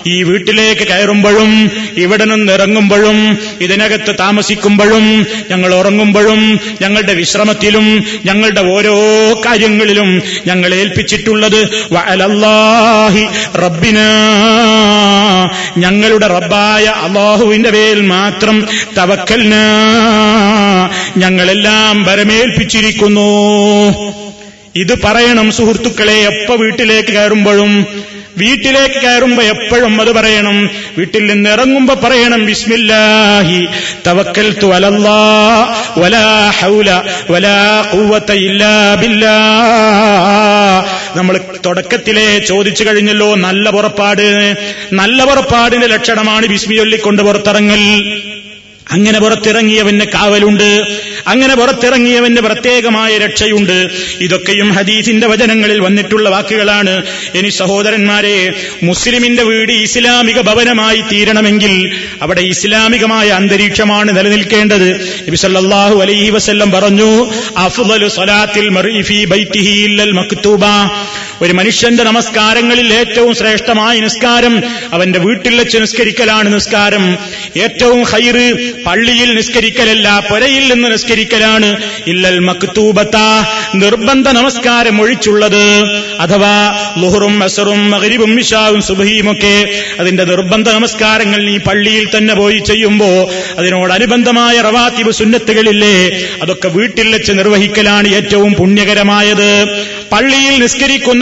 ഈ വീട്ടിലേക്ക് കയറുമ്പോഴും ഇവിടെ നിന്ന് ഇറങ്ങുമ്പോഴും ഇതിനകത്ത് താമസിക്കുമ്പോഴും ഞങ്ങൾ ഉറങ്ങുമ്പോഴും ഞങ്ങളുടെ വിശ്രമത്തിലും ഞങ്ങളുടെ ഓരോ കാര്യങ്ങളിലും ഞങ്ങൾ ഏൽപ്പിച്ചിട്ടുള്ളത് റബ്ബിന. ഞങ്ങളുടെ റബ്ബായ അള്ളാഹുവിന്റെ പേര് മാത്രം തവക്കൽന. ഞങ്ങളെല്ലാം വരമേൽപ്പിച്ചിരിക്കുന്നു. ഇത് പറയണം സുഹൃത്തുക്കളെ എപ്പ വീട്ടിലേക്ക് കയറുമ്പോഴും? വീട്ടിലേക്ക് കയറുമ്പോ എപ്പോഴും അത് പറയണം. വീട്ടിൽ നിന്ന് ഇറങ്ങുമ്പോ പറയണം ബിസ്മില്ലാഹി തവക്കൽ നമ്മൾ തുടക്കത്തിലെ ചോദിച്ചു കഴിഞ്ഞല്ലോ നല്ല പുറപ്പാട്. നല്ല പുറപ്പാടിന്റെ ലക്ഷണമാണ് ബിസ്മി ചൊല്ലിക്കൊണ്ട് പുറത്തിറങ്ങൽ. അങ്ങനെ പുറത്തിറങ്ങിയവന് കാവലുണ്ട്. അങ്ങനെ പുറത്തിറങ്ങിയവന് പ്രത്യേകമായ രക്ഷയുണ്ട്. ഇതൊക്കെയും ഹദീസിന്റെ വചനങ്ങളിൽ വന്നിട്ടുള്ള വാക്കുകളാണ്. ഇനി സഹോദരന്മാരെ മുസ്ലിമിന്റെ വീട് ഇസ്ലാമിക ഭവനമായി തീരണമെങ്കിൽ അവിടെ ഇസ്ലാമികമായ അന്തരീക്ഷമാണ് നിലനിൽക്കേണ്ടത്. നബി സല്ലല്ലാഹു അലൈഹി വസ്ല്ലം പറഞ്ഞു അഫ്ദലു ഇല്ലൽ മക്തൂബ. ഒരു മനുഷ്യന്റെ നമസ്കാരങ്ങളിൽ ഏറ്റവും ശ്രേഷ്ഠമായ നിസ്കാരം അവന്റെ വീട്ടിൽ വെച്ച് നിസ്കരിക്കലാണ് നിസ്കാരം. ഏറ്റവും ഹൈറ് പള്ളിയിൽ നിസ്കരിക്കലല്ല പുരയിൽ നിന്ന് നിസ്കരിക്കലാണ്. ഇല്ലൽ മക്തൂബത്ത നിർബന്ധ നമസ്കാരം ഒഴിച്ചുള്ളത്. അഥവാ ലുഹറും അസറും മകരിബും സുബഹിയും ഒക്കെ അതിന്റെ നിർബന്ധ നമസ്കാരങ്ങൾ നീ പള്ളിയിൽ തന്നെ പോയി ചെയ്യുമ്പോ അതിനോടനുബന്ധമായ റവാത്തിബ് സുന്നത്തുകളില്ലേ അതൊക്കെ വീട്ടിൽ വെച്ച് നിർവഹിക്കലാണ് ഏറ്റവും പുണ്യകരമായത്. പള്ളിയിൽ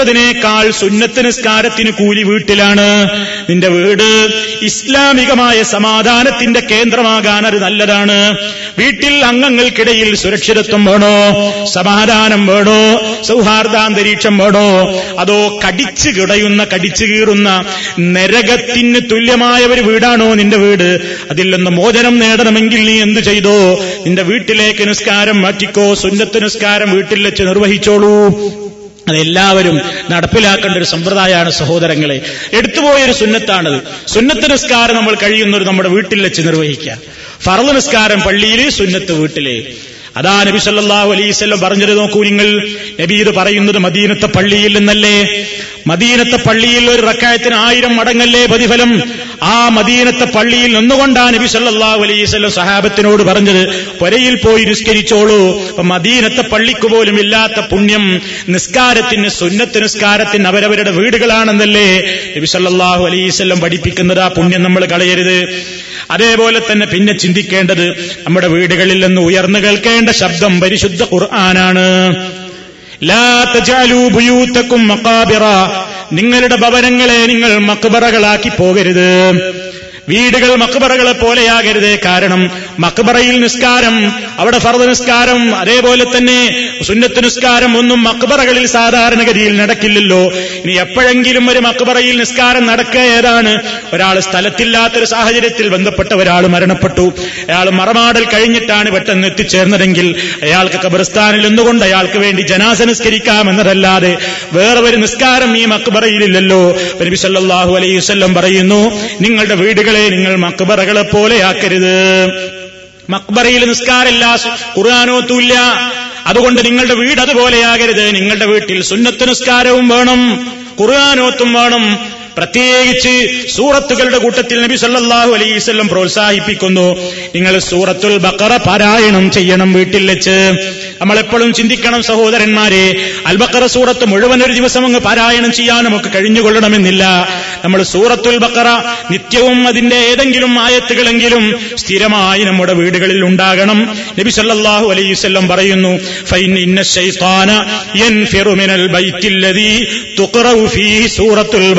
നിസ്കരിക്കുന്നതിനേക്കാൾ സുന്നത്ത് നിസ്കാരത്തിന് കൂലി വീട്ടിലാണ്. നിന്റെ വീട് ഇസ്ലാമികമായ സമാധാനത്തിന്റെ കേന്ദ്രമാകാൻ അത് നല്ലതാണ്. വീട്ടിൽ അംഗങ്ങൾക്കിടയിൽ സുരക്ഷിതത്വം വേണോ? സമാധാനം വേണോ? സൗഹാർദ്ദാന്തരീക്ഷം വേണോ? അതോ കടിച്ചു കിടയുന്ന കടിച്ചു കീറുന്ന നരകത്തിന് തുല്യമായ ഒരു വീടാണോ നിന്റെ വീട്? അതിൽ നിന്ന് മോചനം നേടണമെങ്കിൽ നീ എന്തു ചെയ്തോ? നിന്റെ വീട്ടിലേക്ക് നിസ്കാരം മാറ്റിക്കോ. സുന്നത്ത് നിസ്കാരം വീട്ടിൽ വെച്ച് നിർവഹിച്ചോളൂ. അതെല്ലാവരും നടപ്പിലാക്കേണ്ട ഒരു സമ്പ്രദായമാണ് സഹോദരങ്ങളെ. എടുത്തുപോയൊരു സുന്നത്താണത്. സുന്നത്ത് നിസ്കാരം നമ്മൾ കഴിയുന്നൊരു നമ്മുടെ വീട്ടിൽ വെച്ച് നിർവഹിക്കുക. ഫറദ് നിസ്കാരം പള്ളിയിൽ സുന്നത്ത് വീട്ടിലെ. അതാ നബി സല്ലാഹു അലൈഹി വസല്ലം പറഞ്ഞത് നോക്കൂ നിങ്ങൾ. നബി ഇത് പറയുന്നത് മദീനത്തെ പള്ളിയിൽ നിന്നല്ലേ? മദീനത്തെ പള്ളിയിൽ ഒരു റക്കായത്തിന് ആയിരം മടങ്ങല്ലേ പ്രതിഫലം? ആ മദീനത്തെ പള്ളിയിൽ നിന്നുകൊണ്ടാണ് നബി സല്ലാഹു അലൈഹി വസല്ലം സഹാബത്തിനോട് പറഞ്ഞത് പുരയിൽ പോയി നിസ്കരിച്ചോളൂ. മദീനത്തെ പള്ളിക്ക് പോലും ഇല്ലാത്ത പുണ്യം നിസ്കാരത്തിന് സുന്നത്ത് നിസ്കാരത്തിന് അവരവരുടെ വീടുകളാണെന്നല്ലേ? നബി സല്ലാഹു അലൈഹി വസല്ലം പഠിപ്പിക്കുന്നത് ആ പുണ്യം നമ്മൾ കളയരുത്. അതേപോലെ തന്നെ പിന്നെ ചിന്തിക്കേണ്ടത് നമ്മുടെ വീടുകളിൽ നിന്ന് ഉയർന്നു കേൾക്കേണ്ട ശബ്ദം പരിശുദ്ധ ഖുർആനാണ്. നിങ്ങളുടെ ഭവനങ്ങളെ നിങ്ങൾ മക്ബറകളാക്കി പോകരുത്. വീടുകൾ മക്ബറകളെ പോലെയാകരുത് കാരണം മക്ബറയിൽ നിസ്കാരം അവിടെ ഫർദ് നിസ്കാരം അതേപോലെ തന്നെ സുന്നത്ത് നിസ്കാരം ഒന്നും മക്ബറകളിൽ സാധാരണഗതിയിൽ നടക്കില്ലല്ലോ. ഇനി എപ്പോഴെങ്കിലും ഒരു മക്ബറയിൽ നിസ്കാരം നടക്കുക ഏതാണ്? ഒരാൾ സ്ഥലത്തില്ലാത്തൊരു സാഹചര്യത്തിൽ ബന്ധപ്പെട്ട ഒരാൾ മരണപ്പെട്ടു. അയാൾ മറമാടൽ കഴിഞ്ഞിട്ടാണ് പെട്ടെന്ന് എത്തിച്ചേർന്നതെങ്കിൽ അയാൾക്ക് കബറിസ്ഥാനിൽ നിന്നുകൊണ്ട് അയാൾക്ക് വേണ്ടി ജനാസ നിസ്കരിക്കാം എന്നതല്ലാതെ വേറെ ഒരു നിസ്കാരം ഈ മക്ബറയിലില്ലല്ലോ. നബി സല്ലല്ലാഹു അലൈഹി വസ്ല്ലം പറയുന്നു നിങ്ങളുടെ വീടുകളെ നിങ്ങൾ മക്ബറകളെ പോലെയാക്കരുത്. മക്ബറയിൽ നിസ്കാരമില്ല ഖുർആാനോത്തൂല്ല അതുകൊണ്ട് നിങ്ങളുടെ വീട് അതുപോലെയാകരുത്. നിങ്ങളുടെ വീട്ടിൽ സുന്നത്ത് നിസ്കാരവും വേണം ഖുർആാനോത്തും വേണം. പ്രത്യേകിച്ച് സൂറത്തുകളുടെ കൂട്ടത്തിൽ നബി സല്ലാഹു അലൈഹി വസല്ലം പ്രോത്സാഹിപ്പിക്കുന്നു. നിങ്ങൾ സൂറത്തുൽ ബക്കറ പാരായണം ചെയ്യണം വീട്ടിൽ വെച്ച്. നമ്മളെപ്പോഴും ചിന്തിക്കണം സഹോദരന്മാരെ അൽബക്കറ സൂറത്ത് മുഴുവൻ ഒരു ദിവസം അങ്ങ് പാരായണം ചെയ്യാൻ നമുക്ക് കഴിഞ്ഞുകൊള്ളണമെന്നില്ല. നമ്മൾ സൂറത്തുൽ ബക്കറ നിത്യവും അതിന്റെ ഏതെങ്കിലും ആയത്തുകളെങ്കിലും സ്ഥിരമായി നമ്മുടെ വീടുകളിൽ ഉണ്ടാകണം. നബി സല്ലാഹു അലൈഹി വസല്ലം പറയുന്നു സൂറത്തുൽ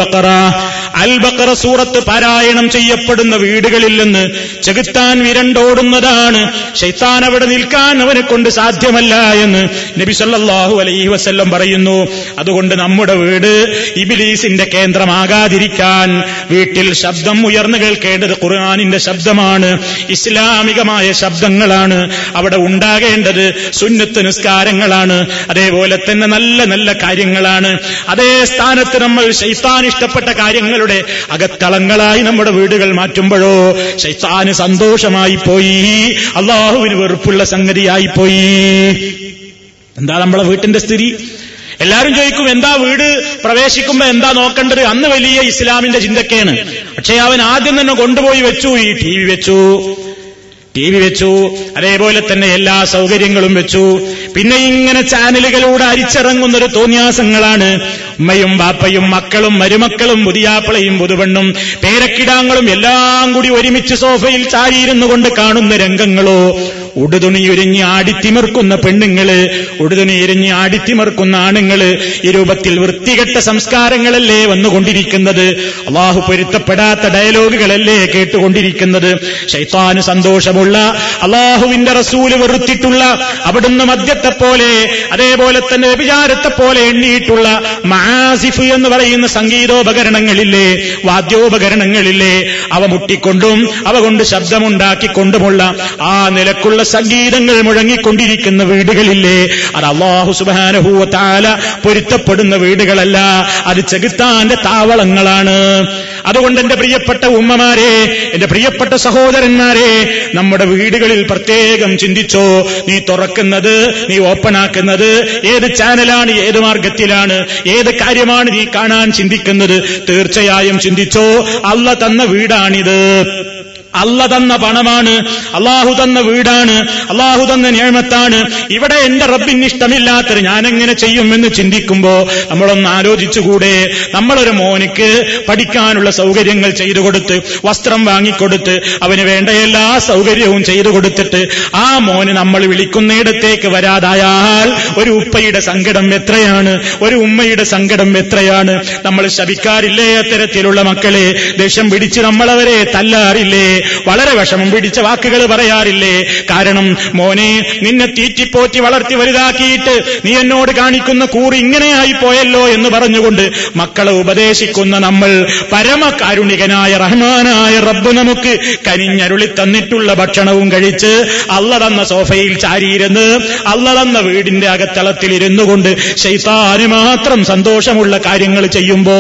അൽ സൂറത്ത് പാരായണം ചെയ്യപ്പെടുന്ന വീടുകളിൽ നിന്ന് ചെകുത്താൻ വിരണ്ടോടുന്നതാണ്. ഷൈത്താൻ അവിടെ നിൽക്കാൻ അവനെ കൊണ്ട് സാധ്യമല്ല എന്ന് നബി സല്ലാഹു അലൈഹി വസ്ല്ലം പറയുന്നു. അതുകൊണ്ട് നമ്മുടെ വീട് ഇബിലീസിന്റെ കേന്ദ്രമാകാതിരിക്കാൻ ഉണ്ടാകാതിരിക്കാൻ വീട്ടിൽ ശബ്ദം ഉയർന്നു കേൾക്കേണ്ടത് ഖുർആാനിന്റെ ശബ്ദമാണ്. ഇസ്ലാമികമായ ശബ്ദങ്ങളാണ് അവിടെ ഉണ്ടാകേണ്ടത്. സുന്നത്ത് നിസ്കാരങ്ങളാണ്. അതേപോലെ തന്നെ നല്ല നല്ല കാര്യങ്ങളാണ്. അതേ സ്ഥാനത്ത് നമ്മൾ ശൈത്താൻ ഇഷ്ടപ്പെട്ട കാര്യങ്ങളുടെ അകത്തളങ്ങളായി നമ്മുടെ വീടുകൾ മാറ്റുമ്പോഴോ ശൈത്താന് സന്തോഷമായി പോയി. അള്ളാഹുവിന് വെറുപ്പുള്ള സംഗതിയായി പോയി. എന്താ നമ്മളെ വീട്ടിന്റെ സ്ഥിതി? എല്ലാവരും ചോദിക്കും എന്താ വീട്? പ്രവേശിക്കുമ്പോ എന്താ നോക്കേണ്ടത്? അന്ന് വലിയ ഇസ്ലാമിന്റെ ചിന്തക്കാണ്. പക്ഷേ അവൻ ആദ്യം തന്നെ കൊണ്ടുപോയി വെച്ചു ഈ ടി വി വെച്ചു. ടി വി വെച്ചു അതേപോലെ തന്നെ എല്ലാ സൗകര്യങ്ങളും വെച്ചു. പിന്നെ ഇങ്ങനെ ചാനലുകളിലൂടെ അരിച്ചിറങ്ങുന്ന ഒരു തോന്നിയാസങ്ങളാണ്. ഉമ്മയും ബാപ്പയും മക്കളും മരുമക്കളും പുതിയാപ്പിളയും പുതുപെണ്ണും പേരക്കിടാങ്ങളും എല്ലാം കൂടി ഒരുമിച്ച് സോഫയിൽ ചാരിയിരുന്നു കൊണ്ട് കാണുന്ന രംഗങ്ങളോ. ഉടുതുണി ആടിത്തിമിർക്കുന്ന പെണ്ണുങ്ങൾ ഉടുതുണി ആടിത്തിമിർക്കുന്ന ആടിത്തിമർക്കുന്ന ആണുങ്ങൾ ഈ രൂപത്തിൽ വൃത്തികെട്ട സംസ്കാരങ്ങളല്ലേ വന്നുകൊണ്ടിരിക്കുന്നത്? അള്ളാഹു പൊരുത്തപ്പെടാത്ത ഡയലോഗുകളല്ലേ കേട്ടുകൊണ്ടിരിക്കുന്നത്? ശൈത്താന് സന്തോഷമുള്ള അള്ളാഹുവിന്റെ റസൂൽ വെറുത്തിട്ടുള്ള അവിടുന്ന് മദ്യത്തെ പോലെ അതേപോലെ തന്നെ വ്യഭിചാരത്തെ പോലെ എണ്ണിയിട്ടുള്ള മാസിഫ് എന്ന് പറയുന്ന സംഗീതോപകരണങ്ങളില്ലേ വാദ്യോപകരണങ്ങളില്ലേ അവ മുട്ടിക്കൊണ്ടും അവ കൊണ്ട് ശബ്ദമുണ്ടാക്കിക്കൊണ്ടുമുള്ള ആ നിലക്കുള്ള സംഗീതങ്ങൾ മുഴങ്ങിക്കൊണ്ടിരിക്കുന്ന വീടുകളില്ലേ? അത് അള്ളാഹു സുബാനഹൂവത്താല പൊരുത്തപ്പെടുന്ന വീടുകളല്ല. അത് ചെകുത്താന്റെ താവളങ്ങളാണ്. അതുകൊണ്ട് എന്റെ പ്രിയപ്പെട്ട ഉമ്മമാരെ എന്റെ പ്രിയപ്പെട്ട സഹോദരന്മാരെ നമ്മുടെ വീടുകളിൽ പ്രത്യേകം ചിന്തിച്ചോ? നീ തുറക്കുന്നത് നീ ഓപ്പൺ ആക്കുന്നത് ഏത് ചാനലാണ് ഏത് മാർഗത്തിലാണ് ഏത് കാര്യമാണ് നീ കാണാൻ ചിന്തിക്കുന്നത്? തീർച്ചയായും ചിന്തിച്ചോ? അല്ല തന്ന വീടാണിത്. അല്ല തന്ന പണമാണ് അള്ളാഹു തന്ന വീടാണ് അള്ളാഹു തന്ന നിയമത്താണ് ഇവിടെ എന്റെ റബ്ബിന് ഇഷ്ടമില്ലാത്തത് ഞാനെങ്ങനെ ചെയ്യുമെന്ന് ചിന്തിക്കുമ്പോ നമ്മളൊന്ന് ആലോചിച്ചുകൂടെ. നമ്മളൊരു മോനിക്ക് പഠിക്കാനുള്ള സൗകര്യങ്ങൾ ചെയ്തു കൊടുത്ത് വസ്ത്രം വാങ്ങിക്കൊടുത്ത് അവന് വേണ്ട എല്ലാ സൗകര്യവും ചെയ്തു കൊടുത്തിട്ട് ആ മോന് നമ്മൾ വിളിക്കുന്നിടത്തേക്ക് വരാതായാൽ ഒരു ഉപ്പയുടെ സങ്കടം എത്രയാണ്? ഒരു ഉമ്മയുടെ സങ്കടം എത്രയാണ്? നമ്മൾ ശപിക്കാറില്ലേ അത്തരത്തിലുള്ള മക്കളെ? ദേഷ്യം പിടിച്ച് നമ്മളവരെ തല്ലാറില്ലേ? വളരെ വിഷമം പിടിച്ച വാക്കുകൾ പറയാറില്ലേ? കാരണം മോനെ നിന്നെ തീറ്റിപ്പോറ്റി വളർത്തി വലുതാക്കിയിട്ട് നീ എന്നോട് കാണിക്കുന്ന കൂറ് ഇങ്ങനെയായി പോയല്ലോ എന്ന് പറഞ്ഞുകൊണ്ട് മക്കളെ ഉപദേശിക്കുന്ന നമ്മൾ പരമകാരുണികനായ റഹ്മാനായ റബ്ബ് നമുക്ക് കനിഞ്ഞരുളി തന്നിട്ടുള്ള ഭക്ഷണവും കഴിച്ച് അല്ല തന്ന സോഫയിൽ ചാരിയിരുന്ന് അല്ല തന്ന വീടിന്റെ അകത്തളത്തിൽ ഇരുന്നുകൊണ്ട് കൊണ്ട് ശൈത്താന് മാത്രം സന്തോഷമുള്ള കാര്യങ്ങൾ ചെയ്യുമ്പോ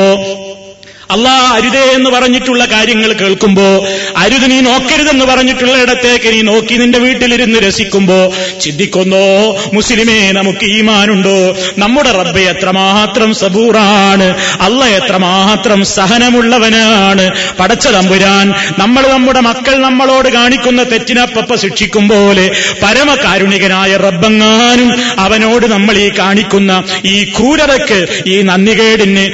അള്ളാ അരുതേ എന്ന് പറഞ്ഞിട്ടുള്ള കാര്യങ്ങൾ കേൾക്കുമ്പോ അരുത് നീ നോക്കരുതെന്ന് പറഞ്ഞിട്ടുള്ള ഇടത്തേക്ക് നീ നോക്കി നിന്റെ വീട്ടിലിരുന്ന് രസിക്കുമ്പോ ചിന്തിക്കുന്നോ മുസ്ലിമേ നമുക്ക് ഈമാനുണ്ടോ? നമ്മുടെ റബ്ബ് എത്രമാത്രം സബൂറാണ്. അല്ല എത്രമാത്രം സഹനമുള്ളവനാണ്. പടച്ച തമ്പുരാൻ നമ്മൾ നമ്മുടെ മക്കൾ നമ്മളോട് കാണിക്കുന്ന തെറ്റിനപ്പപ്പ ശിക്ഷിക്കും പോലെ പരമകാരുണികനായ റബ്ബങ്ങാനും അവനോട് നമ്മൾ ഈ കാണിക്കുന്ന ഈ ക്രൂരതയ്ക്ക് ഈ നന്ദികേടിന്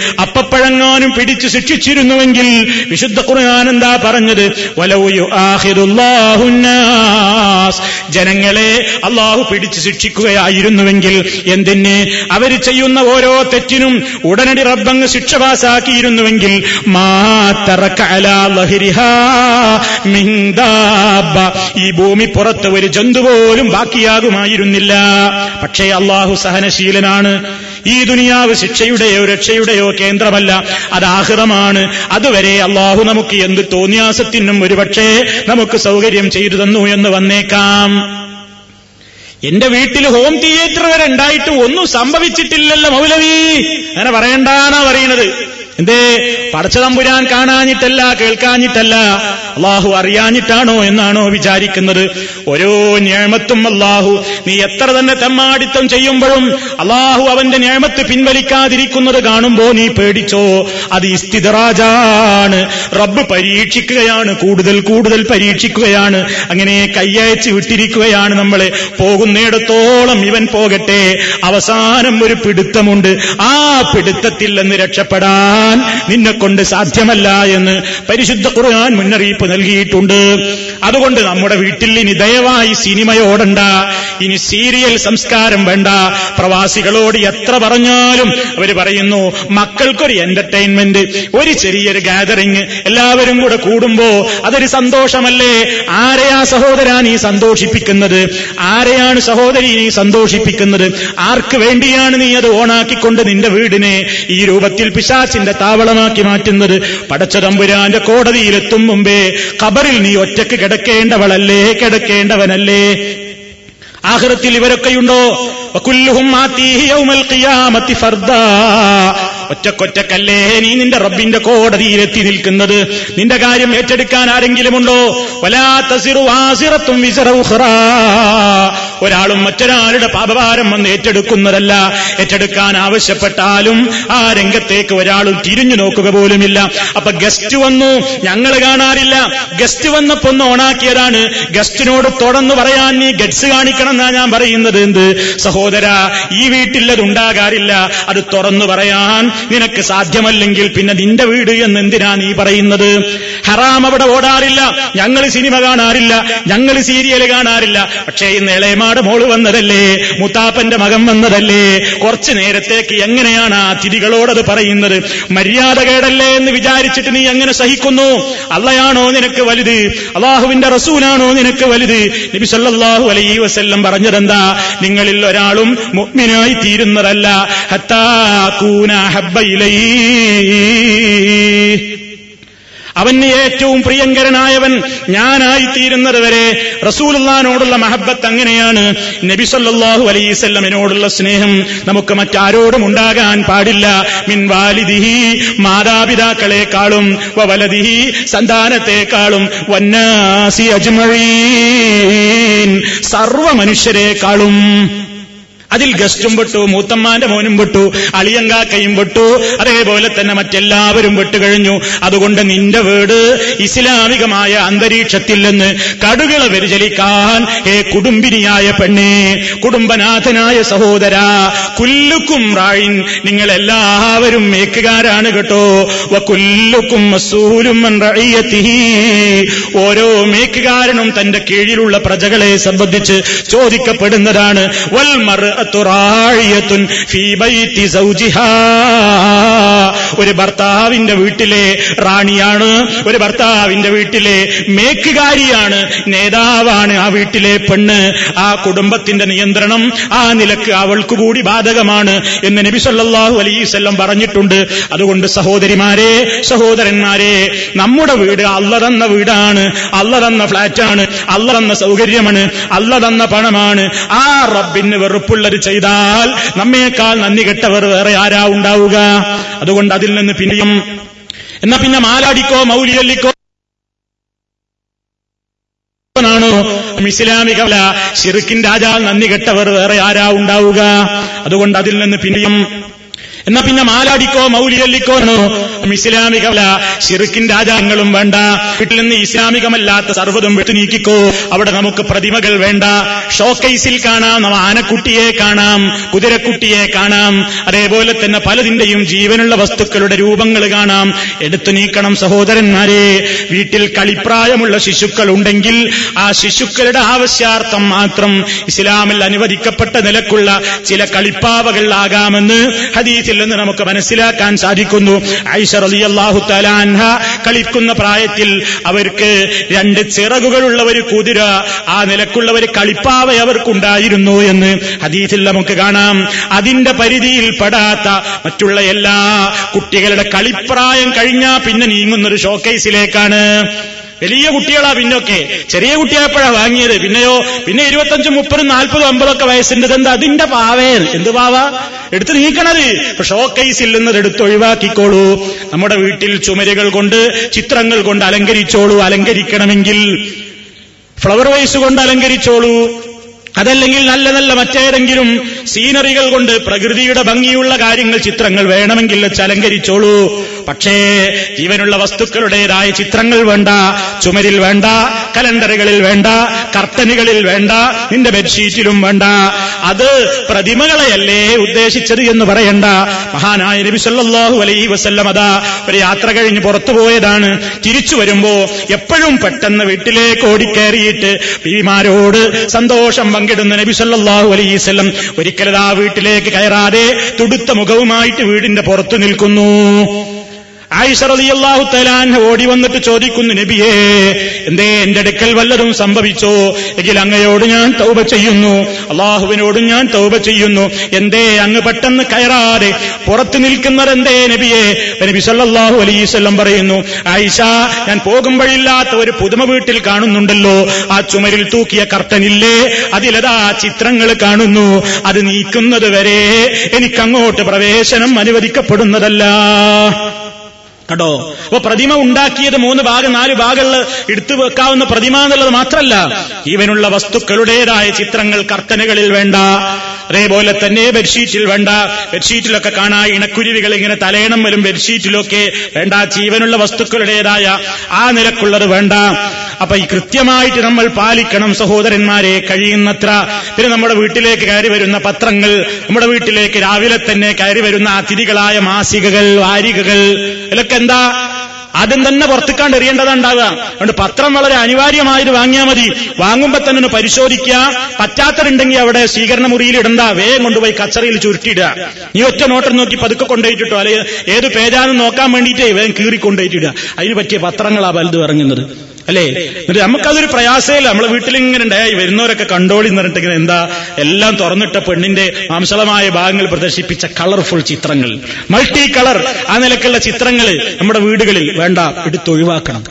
അപ്പപ്പഴങ്ങാനും പിടിച്ച് ശിക്ഷിച്ചിരുന്നുവെങ്കിൽ വിശുദ്ധ ഖുർആൻ എന്താ പറഞ്ഞത്? ജനങ്ങളെ അള്ളാഹു പിടിച്ച് ശിക്ഷിക്കുകയായിരുന്നുവെങ്കിൽ എന്തിന്? അവർ ചെയ്യുന്ന ഓരോ തെറ്റിനും ഉടനടി റബ്ബങ്ങ് ശിക്ഷ പാസാക്കിയിരുന്നുവെങ്കിൽ. ഈ ഭൂമി പുറത്ത് ഒരു ജന്തു പോലും ബാക്കിയാകുമായിരുന്നില്ല. പക്ഷേ അള്ളാഹു സഹനശീലനാണ്. ഈ ദുനിയാവ് ശിക്ഷയുടെയോ രക്ഷയുടെയോ കേന്ദ്രമല്ല. അത് ആഹൃതമാണ് അതുവരെ അള്ളാഹു നമുക്ക് എന്ത് തോന്നിയാസത്തിനും ഒരുപക്ഷേ നമുക്ക് സൗകര്യം ചെയ്തു തന്നു എന്ന് വന്നേക്കാം. എന്റെ വീട്ടിൽ ഹോം തിയേറ്റർ വരെ ഉണ്ടായിട്ട് ഒന്നും സംഭവിച്ചിട്ടില്ലല്ലോ മൗലവി. അങ്ങനെ പറയണ്ടാന്നാ പറയണത് എന്തേ? പടച്ചതമ്പുരാൻ കാണാഞ്ഞിട്ടല്ല കേൾക്കാഞ്ഞിട്ടല്ല. അള്ളാഹു അറിയാഞ്ഞിട്ടാണോ എന്നാണോ വിചാരിക്കുന്നത്. ഓരോ ഞാമത്തും അള്ളാഹു നീ എത്ര തന്നെ തെമ്മാടിത്തം ചെയ്യുമ്പോഴും അള്ളാഹു അവന്റെ ഞാമത്ത് പിൻവലിക്കാതിരിക്കുന്നത് കാണുമ്പോ നീ പേടിച്ചോ? അത് ഇസ്തിദറാജാണ്. റബ്ബ് പരീക്ഷിക്കുകയാണ് കൂടുതൽ കൂടുതൽ പരീക്ഷിക്കുകയാണ്. അങ്ങനെ കയ്യയച്ച് വിട്ടിരിക്കുകയാണ് നമ്മളെ. പോകുന്നിടത്തോളം ഇവൻ പോകട്ടെ. അവസാനം ഒരു പിടുത്തമുണ്ട്. ആ പിടുത്തത്തിൽ നിന്ന് രക്ഷപ്പെടാൻ നിന്നെ കൊണ്ട് സാധ്യമല്ല എന്ന് പരിശുദ്ധ ഖുർആൻ മുന്നറിയിപ്പ് നൽകിയിട്ടുണ്ട്. അതുകൊണ്ട് നമ്മുടെ വീട്ടിൽ ഇനി ദയവായി സിനിമയോടണ്ട ഇനി സീരിയൽ സംസ്കാരം വേണ്ട. പ്രവാസികളോട് എത്ര പറഞ്ഞാലും അവർ പറയുന്നു മക്കൾക്കൊരു എന്റർടൈൻമെന്റ് ഒരു ചെറിയൊരു ഗാദറിങ് എല്ലാവരും കൂടെ കൂടുമ്പോ അതൊരു സന്തോഷമല്ലേ? ആരെയാ സഹോദരാ നീ സന്തോഷിപ്പിക്കുന്നത്? ആരെയാണ് സഹോദരി നീ സന്തോഷിപ്പിക്കുന്നത്? ആർക്ക് വേണ്ടിയാണ് നീ അത് ഓണാക്കിക്കൊണ്ട് നിന്റെ വീടിനെ ഈ രൂപത്തിൽ പിശാച്ചിന്റെ താവളമാക്കി മാറ്റുന്നത്. പടച്ചതമ്പുരാന്റെ കോടതിയിലെത്തും മുമ്പേ ഖബറിൽ നീ ഒറ്റയ്ക്ക് കിടക്കേണ്ടവളല്ലേ? കിടക്കേണ്ടവനല്ലേ? ആഹൃത്തിൽ ഇവരൊക്കെയുണ്ടോ? വകുല്ലുഹും ഒറ്റക്കൊറ്റക്കല്ലേ നീ നിന്റെ റബ്ബിന്റെ കോടതിയിലെത്തി നിൽക്കുന്നത്? നിന്റെ കാര്യം ഏറ്റെടുക്കാൻ ആരെങ്കിലുമുണ്ടോ? വലാ തസിറു വാസിറത്തും വിസറ ഉഖ്റാ ഒരാളും മറ്റൊരാളുടെ പാപഭാരം വന്ന് ഏറ്റെടുക്കുന്നതല്ല. ഏറ്റെടുക്കാൻ ആവശ്യപ്പെട്ടാലും ആ രംഗത്തേക്ക് ഒരാളും തിരിഞ്ഞു നോക്കുക പോലുമില്ല. അപ്പൊ ഗസ്റ്റ് വന്നു. ഞങ്ങൾ കാണാറില്ല. ഗസ്റ്റ് വന്നപ്പോ ഒന്ന് ഓണാക്കിയതാണ്. ഗസ്റ്റിനോട് തുടർന്ന് പറയാൻ നീ ഗഡ്സ് കാണിക്കണം എന്നാ ഞാൻ പറയുന്നത് എന്ത്? സഹോദര ഈ വീട്ടിൽ അത് ഉണ്ടാകാറില്ല അത് തുറന്നു പറയാൻ നിനക്ക് സാധ്യമല്ലെങ്കിൽ പിന്നെ നിന്റെ വീട് എന്ന് എന്തിനാ നീ പറയുന്നത്? ഹറാം അവിടെ ഓടാറില്ല. ഞങ്ങൾ സിനിമ കാണാറില്ല. ഞങ്ങൾ സീരിയൽ കാണാറില്ല. പക്ഷേ ഇന്ന് ഇളയമാട് മോൾ വന്നതല്ലേ? മുത്താപ്പന്റെ മകൻ വന്നതല്ലേ? കുറച്ചു നേരത്തേക്ക് എങ്ങനെയാണ് ആ തിരികളോടത് പറയുന്നത്? മര്യാദ കേടല്ലേ എന്ന് വിചാരിച്ചിട്ട് നീ എങ്ങനെ സഹിക്കുന്നു? അള്ളയാണോ നിനക്ക് വലുത്? അള്ളാഹുവിന്റെ റസൂലാണോ നിനക്ക് വലുത്? നബി സല്ലല്ലാഹു അലൈഹി വസല്ലം പറഞ്ഞതെന്താ? നിങ്ങളിൽ ഒരാളും മുഗ്മിനായി തീരുന്നതല്ല. ഹത്താ അവന് ഏറ്റവും പ്രിയങ്കരനായവൻ ഞാനായി തീരുന്നത് വരെ റസൂലുള്ളാനോടുള്ള മഹബത്ത് അങ്ങനെയാണ്. നബി സല്ലല്ലാഹു അലൈസല്ലമിനോടുള്ള സ്നേഹം നമുക്ക് മറ്റാരോടും ഉണ്ടാകാൻ പാടില്ല. മിൻ വാലിദിഹി മാതാപിതാക്കളെക്കാളും വവലദിഹി സന്താനത്തെക്കാളും വന്നാസി അജ്മഴീൻ സർവ മനുഷ്യരെക്കാളും അതിൽ ഗസ്റ്റും പെട്ടു മൂത്തമ്മാന്റെ മോനും പെട്ടു അളിയങ്കാക്കയും പെട്ടു അതേപോലെ തന്നെ മറ്റെല്ലാവരും പെട്ടുകഴിഞ്ഞു അതുകൊണ്ട് നിന്റെ വീട് ഇസ്ലാമികമായ അന്തരീക്ഷത്തിൽ നിന്ന് കടുകള വ്യതിചലിക്കാൻ ഏ കുടുംബിനിയായ പെണ്ണേ കുടുംബനാഥനായ സഹോദര കുല്ലുക്കും റായിൻ നിങ്ങൾ എല്ലാവരും മേക്കുകാരാണ് കേട്ടോ. കുല്ലുക്കും മസൂലും. ഓരോ മേക്കുകാരനും തന്റെ കീഴിലുള്ള പ്രജകളെ സംബന്ധിച്ച് ചോദിക്കപ്പെടുന്നതാണ്. വൽമർ ഒരു ഭർത്താവിന്റെ വീട്ടിലെ റാണിയാണ് ഒരു ഭർത്താവിന്റെ വീട്ടിലെ മേക്കുകാരിയാണ് നേതാവാണ് ആ വീട്ടിലെ പെണ്ണ്. ആ കുടുംബത്തിന്റെ നിയന്ത്രണം ആ നിലയ്ക്ക് അവൾക്ക് കൂടി ബാധകമാണ് എന്ന് നബി സല്ലല്ലാഹു അലൈഹി വസല്ലം പറഞ്ഞിട്ടുണ്ട്. അതുകൊണ്ട് സഹോദരിമാരെ സഹോദരന്മാരെ നമ്മുടെ വീട് അല്ല തന്ന വീടാണ് അല്ല തന്ന ഫ്ളാറ്റാണ് അല്ല തന്ന സൗകര്യമാണ് അല്ല തന്ന പണമാണ്. ആ റബ്ബിന് വെറുപ്പുള്ളത് ചെയ്താൽ നമ്മേക്കാൾ നന്ദി കെട്ടവർ വേറെ ആരാ ഉണ്ടാവുക? അതുകൊണ്ട് അതിൽ നിന്ന് പിന്നെയും എന്നാ പിന്നെ മാലാടിക്കോ മൗലിയല്ലിക്കോ ാണോ? ഇസ്ലാമികമല്ല. ഷിറുക്കിൻ രാജാൽ നന്ദി കെട്ടവർ വേറെ ആരാ ഉണ്ടാവുക? അതുകൊണ്ട് അതിൽ നിന്ന് പിന്നെയും എന്നാ പിന്നെ മാലാടിക്കോ മൗലിയല്ലിക്കോ ഇസ്ലാമികമല്ല ഷിറുക്കിൻ രാജാങ്ങളും വേണ്ട. വീട്ടിൽ നിന്ന് ഇസ്ലാമികമല്ലാത്ത സർവതും വിട്ടു നീക്കിക്കോ. അവിടെ നമുക്ക് പ്രതിമകൾ വേണ്ട. ഷോക്കേസിൽ കാണാം നമ്മ ആനക്കുട്ടിയെ കാണാം കുതിരക്കുട്ടിയെ കാണാം. അതേപോലെ തന്നെ പലതിന്റെയും ജീവനുള്ള വസ്തുക്കളുടെ രൂപങ്ങൾ കാണാം. എടുത്തു നീക്കണം സഹോദരന്മാരെ. വീട്ടിൽ കളിപ്രായമുള്ള ശിശുക്കൾ ഉണ്ടെങ്കിൽ ആ ശിശുക്കളുടെ ആവശ്യാർത്ഥം മാത്രം ഇസ്ലാമിൽ അനുവദിക്കപ്പെട്ട നിലക്കുള്ള ചില കളിപ്പാവകളാകാമെന്ന് ഹദീസിൽ നിന്ന് നമുക്ക് മനസ്സിലാക്കാൻ സാധിക്കുന്നു. ഐഷ റളിയല്ലാഹു അള്ളാഹു അൻഹ കളിക്കുന്ന പ്രായത്തിൽ അവർക്ക് രണ്ട് ചിറകുകളുള്ള ഒരു കുതിര ആ നിലക്കുള്ള ഒരു കളിപ്പാവ അവർക്കുണ്ടായിരുന്നു എന്ന് ഹദീസിൽ നമുക്ക് കാണാം. അതിന്റെ പരിധിയിൽ പെടാത്ത മറ്റുള്ള എല്ലാ കുട്ടികളുടെ കളിപ്രായം കഴിഞ്ഞാൽ പിന്നെ നീങ്ങുന്നൊരു ഷോക്കേസിലേക്കാണ് വലിയ കുട്ടികളാ പിന്നൊക്കെ. ചെറിയ കുട്ടിയായപ്പോഴാ വാങ്ങിയത്? പിന്നെയോ പിന്നെ ഇരുപത്തഞ്ചും മുപ്പതും നാൽപ്പതും അമ്പതൊക്കെ വയസ്സിന്റെ എന്താ അതിന്റെ പാവേ എന്ത് പാവ? എടുത്ത് നീക്കണത്. ഷോക്കേസിൽ നിന്ന് എടുത്ത് ഒഴിവാക്കിക്കോളൂ. നമ്മുടെ വീട്ടിൽ ചുമരുകൾ കൊണ്ട് ചിത്രങ്ങൾ കൊണ്ട് അലങ്കരിച്ചോളൂ. അലങ്കരിക്കണമെങ്കിൽ ഫ്ലവർ വൈസ് കൊണ്ട് അലങ്കരിച്ചോളൂ. അതല്ലെങ്കിൽ നല്ല നല്ല മറ്റേതെങ്കിലും സീനറികൾ കൊണ്ട് പ്രകൃതിയുടെ ഭംഗിയുള്ള കാര്യങ്ങൾ ചിത്രങ്ങൾ വേണമെങ്കിൽ വെച്ച് അലങ്കരിച്ചോളൂ. പക്ഷേ ജീവനുള്ള വസ്തുക്കളുടേതായ ചിത്രങ്ങൾ വേണ്ട ചുമരിൽ വേണ്ട കലണ്ടറുകളിൽ വേണ്ട കർട്ടനുകളിൽ വേണ്ട നിന്റെ ബെഡ്ഷീറ്റിലും വേണ്ട. അത് പ്രതിമകളെയല്ലേ ഉദ്ദേശിച്ചത് എന്ന് പറയണ്ട. മഹാനായ നബി സല്ലല്ലാഹു അലൈഹി വസല്ലം അതാ ഒരു യാത്ര കഴിഞ്ഞ് പുറത്തു പോയതാണ്. തിരിച്ചു വരുമ്പോ എപ്പോഴും പെട്ടെന്ന് വീട്ടിലേക്ക് ഓടിക്കേറിയിട്ട് ബിവിമാരോട് സന്തോഷം പങ്കിടുന്ന നബി സല്ലാഹു വസല്ലം ഒരിക്കലതാ വീട്ടിലേക്ക് കയറാതെ തുടുത്ത മുഖവുമായിട്ട് വീടിന്റെ പുറത്തു നിൽക്കുന്നു. ആയിഷ റളിയല്ലാഹു തആലാൻ ഓടി വന്നിട്ട് ചോദിക്കുന്നു നബിയേ എന്തേ എന്റെ അടുക്കൽ വല്ലതും സംഭവിച്ചോ? എങ്കിൽ അങ്ങയോട് ഞാൻ തൗബ ചെയ്യുന്നു അള്ളാഹുവിനോടും ഞാൻ തൗബ ചെയ്യുന്നു. എന്തേ അങ്ങ് പെട്ടെന്ന് കയറാതെ പുറത്തു നിൽക്കുന്നത് എന്തേ നബിയെ? നബി സല്ലല്ലാഹു അലൈഹി വസല്ലം പറയുന്നു ആയിഷ ഞാൻ പോകുമ്പോഴില്ലാത്ത ഒരു പുതുമ വീട്ടിൽ കാണുന്നുണ്ടല്ലോ. ആ ചുമരിൽ തൂക്കിയ കർട്ടനില്ലേ? അതിലതാ ചിത്രങ്ങൾ കാണുന്നു. അത് നീക്കുന്നത് വരെ എനിക്കങ്ങോട്ട് പ്രവേശനം അനുവദിക്കപ്പെടുന്നതല്ല. കേട്ടോ അപ്പൊ പ്രതിമ ഉണ്ടാക്കിയത് മൂന്ന് ഭാഗം നാല് ഭാഗങ്ങളിൽ എടുത്തു വെക്കാവുന്ന പ്രതിമ എന്നുള്ളത് മാത്രമല്ല ഇവനുള്ള വസ്തുക്കളുടേതായ ചിത്രങ്ങൾ കർത്തനകളിൽ വേണ്ട അതേപോലെ തന്നെ ബെഡ്ഷീറ്റിൽ വേണ്ട ബെഡ്ഷീറ്റിലൊക്കെ കാണാ ഇണക്കുരുവികൾ ഇങ്ങനെ തലയണം വരും ബെഡ്ഷീറ്റിലൊക്കെ വേണ്ട ജീവനുള്ള വസ്തുക്കളുടേതായ ആ നിലക്കുള്ളത് വേണ്ട. അപ്പൊ ഈ കൃത്യമായിട്ട് നമ്മൾ പാലിക്കണം സഹോദരന്മാരെ കഴിയുന്നത്ര. പിന്നെ നമ്മുടെ വീട്ടിലേക്ക് കയറി വരുന്ന പത്രങ്ങൾ നമ്മുടെ വീട്ടിലേക്ക് രാവിലെ തന്നെ കയറി വരുന്ന അതിഥികളായ മാസികകൾ വാരികകൾ ഇതിലൊക്കെ എന്താ? ആദ്യം തന്നെ പുറത്തുക്കാണ്ട് എറിയേണ്ടതുണ്ടാവുക അതുകൊണ്ട് പത്രം വളരെ അനിവാര്യമായത് വാങ്ങിയാൽ മതി. വാങ്ങുമ്പോ തന്നെ ഒന്ന് പരിശോധിക്കുക. പറ്റാത്തതുണ്ടെങ്കിൽ അവിടെ സ്വീകരണ മുറിയിൽ ഇടണ്ട. വേഗം കൊണ്ടുപോയി കച്ചറയിൽ ചുരുട്ടിയിടുക. നീ ഒറ്റ നോട്ടം നോക്കി പതുക്കെ കൊണ്ടുപോയിട്ടോ അല്ലെ ഏത് പേജാന്ന് നോക്കാൻ വേണ്ടിയിട്ടേ വേഗം കീറി കൊണ്ടുപോയിട്ടിടുക അതിന് പറ്റിയ പത്രങ്ങളാ വലുത് ഇറങ്ങുന്നത്. അല്ലേ? എന്നിട്ട് നമുക്കതൊരു പ്രയാസമില്ല നമ്മളെ വീട്ടിൽ ഇങ്ങനെ ഉണ്ടായി വരുന്നവരൊക്കെ കണ്ടോളി എന്ന് പറഞ്ഞിട്ട് എന്താ എല്ലാം തുറന്നിട്ട പെണ്ണിന്റെ മാംസളമായ ഭാഗങ്ങൾ പ്രദർശിപ്പിച്ച കളർഫുൾ ചിത്രങ്ങൾ. മൾട്ടി കളർ ആ നിലക്കുള്ള ചിത്രങ്ങൾ നമ്മുടെ വീടുകളിൽ വേണ്ട. എടുത്തൊഴിവാക്കണം.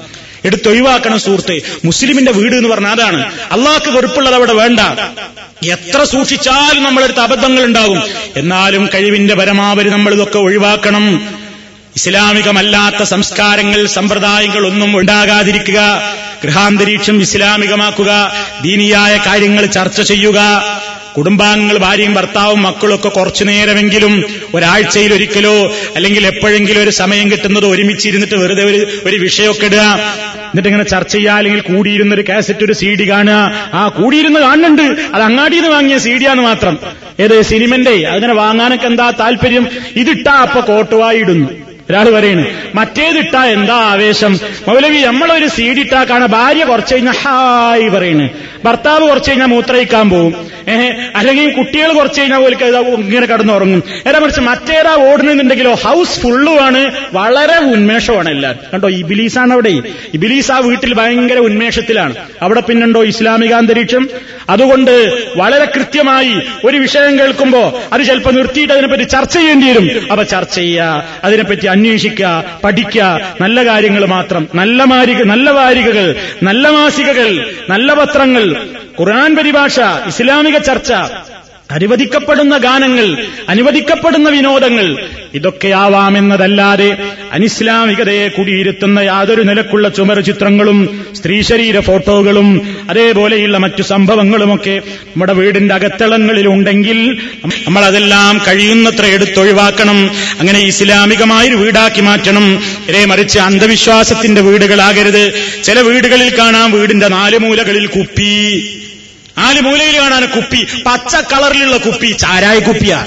എടുത്തൊഴിവാക്കണം സുഹൃത്തെ. മുസ്ലിമിന്റെ വീട് എന്ന് പറഞ്ഞാൽ അതാണ്. അള്ളാഹ്ക്ക് വെറുപ്പുള്ളത് അവിടെ വേണ്ട. എത്ര സൂക്ഷിച്ചാലും നമ്മളെടുത്ത് അബദ്ധങ്ങൾ ഉണ്ടാകും. എന്നാലും കഴിവിന്റെ പരമാവധി നമ്മൾ ഇതൊക്കെ ഒഴിവാക്കണം. ഇസ്ലാമികമല്ലാത്ത സംസ്കാരങ്ങൾ സമ്പ്രദായങ്ങൾ ഒന്നും ഉണ്ടാകാതിരിക്കുക. ഗൃഹാന്തരീക്ഷം ഇസ്ലാമികമാക്കുക. ദീനിയായ കാര്യങ്ങൾ ചർച്ച ചെയ്യുക. കുടുംബാംഗങ്ങൾ ഭാര്യയും ഭർത്താവും മക്കളൊക്കെ കുറച്ചു നേരമെങ്കിലും ഒരാഴ്ചയിൽ ഒരിക്കലോ അല്ലെങ്കിൽ എപ്പോഴെങ്കിലും ഒരു സമയം കിട്ടുന്നത് ഒരുമിച്ചിരുന്നിട്ട് വെറുതെ ഒരു ഒരു വിഷയമൊക്കെ ഇടുക. എന്നിട്ട് ഇങ്ങനെ ചർച്ച ചെയ്യുക. അല്ലെങ്കിൽ കൂടിയിരുന്ന ഒരു കാസറ്റ് ഒരു സി ഡി കാണുക. ആ കൂടിയിരുന്ന് കാണുന്നുണ്ട്. അത് അങ്ങാടിയിൽ നിന്ന് വാങ്ങിയ സി ഡിയാന്ന് മാത്രം. ഏത് സിനിമന്റെ അതിനെ വാങ്ങാനൊക്കെ എന്താ താല്പര്യം? ഇതിട്ടാ അപ്പൊ കോട്ടുവായി ഇടുന്നു. ഒരാൾ പറയണ് മറ്റേതിട്ടാ എന്താ ആവേശം? മൗലവി നമ്മളൊരു സീഡിട്ടാ കാണാൻ ഭാര്യ കുറച്ച് കഴിഞ്ഞാൽ ഹായ് പറയണ്. ഭർത്താവ് കുറച്ച് കഴിഞ്ഞാൽ മൂത്രയിക്കാൻ പോവും. ഏഹ് അല്ലെങ്കിൽ കുട്ടികൾ കുറച്ച് കഴിഞ്ഞാൽ പോലെ ഇങ്ങനെ കടന്നുറങ്ങും. ഏതാ മറിച്ച് മറ്റേതാ ഓടുന്നുണ്ടെങ്കിലോ ഹൗസ് ഫുള്ളുമാണ് വളരെ ഉന്മേഷമാണ് എല്ലാവരും. കണ്ടോ ഇബിലീസാണ് അവിടെ. ഇബിലീസ് ആ വീട്ടിൽ ഭയങ്കര ഉന്മേഷത്തിലാണ്. അവിടെ പിന്നുണ്ടോ ഇസ്ലാമിക അന്തരീക്ഷം? അതുകൊണ്ട് വളരെ കൃത്യമായി ഒരു വിഷയം കേൾക്കുമ്പോ അത് ചിലപ്പോൾ നിർത്തിയിട്ട് അതിനെപ്പറ്റി ചർച്ച ചെയ്യേണ്ടി വരും. അപ്പൊ ചർച്ച ചെയ്യുക അതിനെപ്പറ്റി അന്വേഷിക്കുക പഠിക്കുക നല്ല കാര്യങ്ങൾ മാത്രം. നല്ല മാരിക നല്ല വാരികകൾ നല്ല മാസികകൾ നല്ല പത്രങ്ങൾ ഖുർആൻ പരിഭാഷ ഇസ്ലാമിക ചർച്ച. അനുവദിക്കപ്പെടുന്ന ഗാനങ്ങൾ അനുവദിക്കപ്പെടുന്ന വിനോദങ്ങൾ ഇതൊക്കെയാവാമെന്നതല്ലാതെ അനിസ്ലാമികതയെ കുടിയിരുത്തുന്ന യാതൊരു നിലക്കുള്ള ചുമർ ചിത്രങ്ങളും സ്ത്രീശരീര ഫോട്ടോകളും അതേപോലെയുള്ള മറ്റു സംഭവങ്ങളുമൊക്കെ നമ്മുടെ വീടിന്റെ അകത്തളങ്ങളിൽ ഉണ്ടെങ്കിൽ നമ്മൾ അതെല്ലാം കഴിയുന്നത്ര എടുത്തൊഴിവാക്കണം. അങ്ങനെ ഇസ്ലാമികമായൊരു വീടാക്കി മാറ്റണം. ഇതേ മറിച്ച് അന്ധവിശ്വാസത്തിന്റെ വീടുകളാകരുത്. ചില വീടുകളിൽ കാണാം വീടിന്റെ നാല് മൂലകളിൽ കുപ്പി. നാല് മൂലയിൽ കാണാൻ കുപ്പി. പച്ച കളറിലുള്ള കുപ്പി ചാരായ കുപ്പിയാ.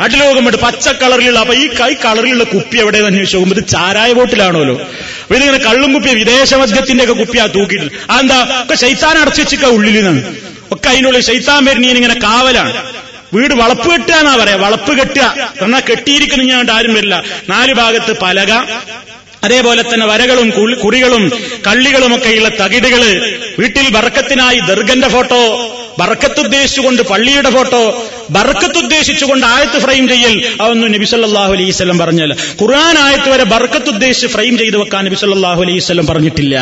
നാട്ടിലോകുമ്പോട്ട് പച്ച കളറിലുള്ള. അപ്പൊ ഈ കൈ കളറിലുള്ള കുപ്പി എവിടെ അന്വേഷിച്ചു നോക്കുമ്പോൾ ഇത് ചാരായ ബോട്ടിലാണല്ലോ അപ്പൊ ഇതിങ്ങനെ കള്ളും കുപ്പി വിദേശ മദ്യത്തിന്റെ ഒക്കെ കുപ്പിയാ തൂക്കിയിട്ട്. അതെന്താ? ഒക്കെ ശൈത്താൻ അടച്ചുവെച്ചിക്ക ഉള്ളിൽ നിന്നാണ് ഒക്കെ അതിനുള്ളിൽ ശൈത്താൻ വരുന്നീൻ ഇങ്ങനെ കാവലാണ്. വീട് വളപ്പ് കെട്ടുക എന്നാ പറയാ. വളപ്പ് കെട്ടുക. എന്നാൽ കെട്ടിയിരിക്കുന്ന ഞാൻ ആരും വരില്ല. നാല് ഭാഗത്ത് പലക. അതേപോലെ തന്നെ വരകളും കുറികളും കള്ളികളുമൊക്കെയുള്ള തകിടുകൾ വീട്ടിൽ ബർക്കത്തിനായി ദർഗന്റെ ഫോട്ടോ ബർക്കത്തുദ്ദേശിച്ചുകൊണ്ട് പള്ളിയുടെ ഫോട്ടോ ബർക്കത്തുദ്ദേശിച്ചുകൊണ്ട് ആയത്ത് ഫ്രെയിം ചെയ്യൽ. അതൊന്നും നബി സല്ലാഹു അലൈവല്ലം പറഞ്ഞല്ല. ഖുർആൻ ആയത്ത് വരെ ബർക്കത്തുദ്ദേശിച്ച് ഫ്രെയിം ചെയ്ത് വെക്കാൻ നബി സല്ലാഹു അലൈവല്ലം പറഞ്ഞിട്ടില്ല.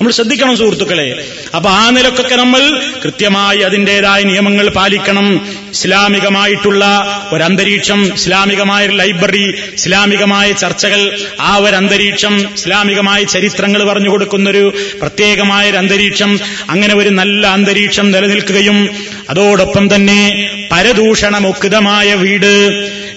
നമ്മൾ ശ്രദ്ധിക്കണം സുഹൃത്തുക്കളെ. അപ്പൊ ആ നിലക്കൊക്കെ നമ്മൾ കൃത്യമായി അതിന്റേതായ നിയമങ്ങൾ പാലിക്കണം. ഇസ്ലാമികമായിട്ടുള്ള ഒരന്തരീക്ഷം ഇസ്ലാമികമായ ലൈബ്രറി ഇസ്ലാമികമായ ചർച്ചകൾ ആ ഒരു അന്തരീക്ഷം ഇസ്ലാമികമായ ചരിത്രങ്ങൾ പറഞ്ഞു കൊടുക്കുന്നൊരു പ്രത്യേകമായ ഒരു അന്തരീക്ഷം അങ്ങനെ ഒരു നല്ല അന്തരീക്ഷം നിലനിൽക്കുകയും അതോടൊപ്പം തന്നെ പരദൂഷണമുക്തമായ വീട്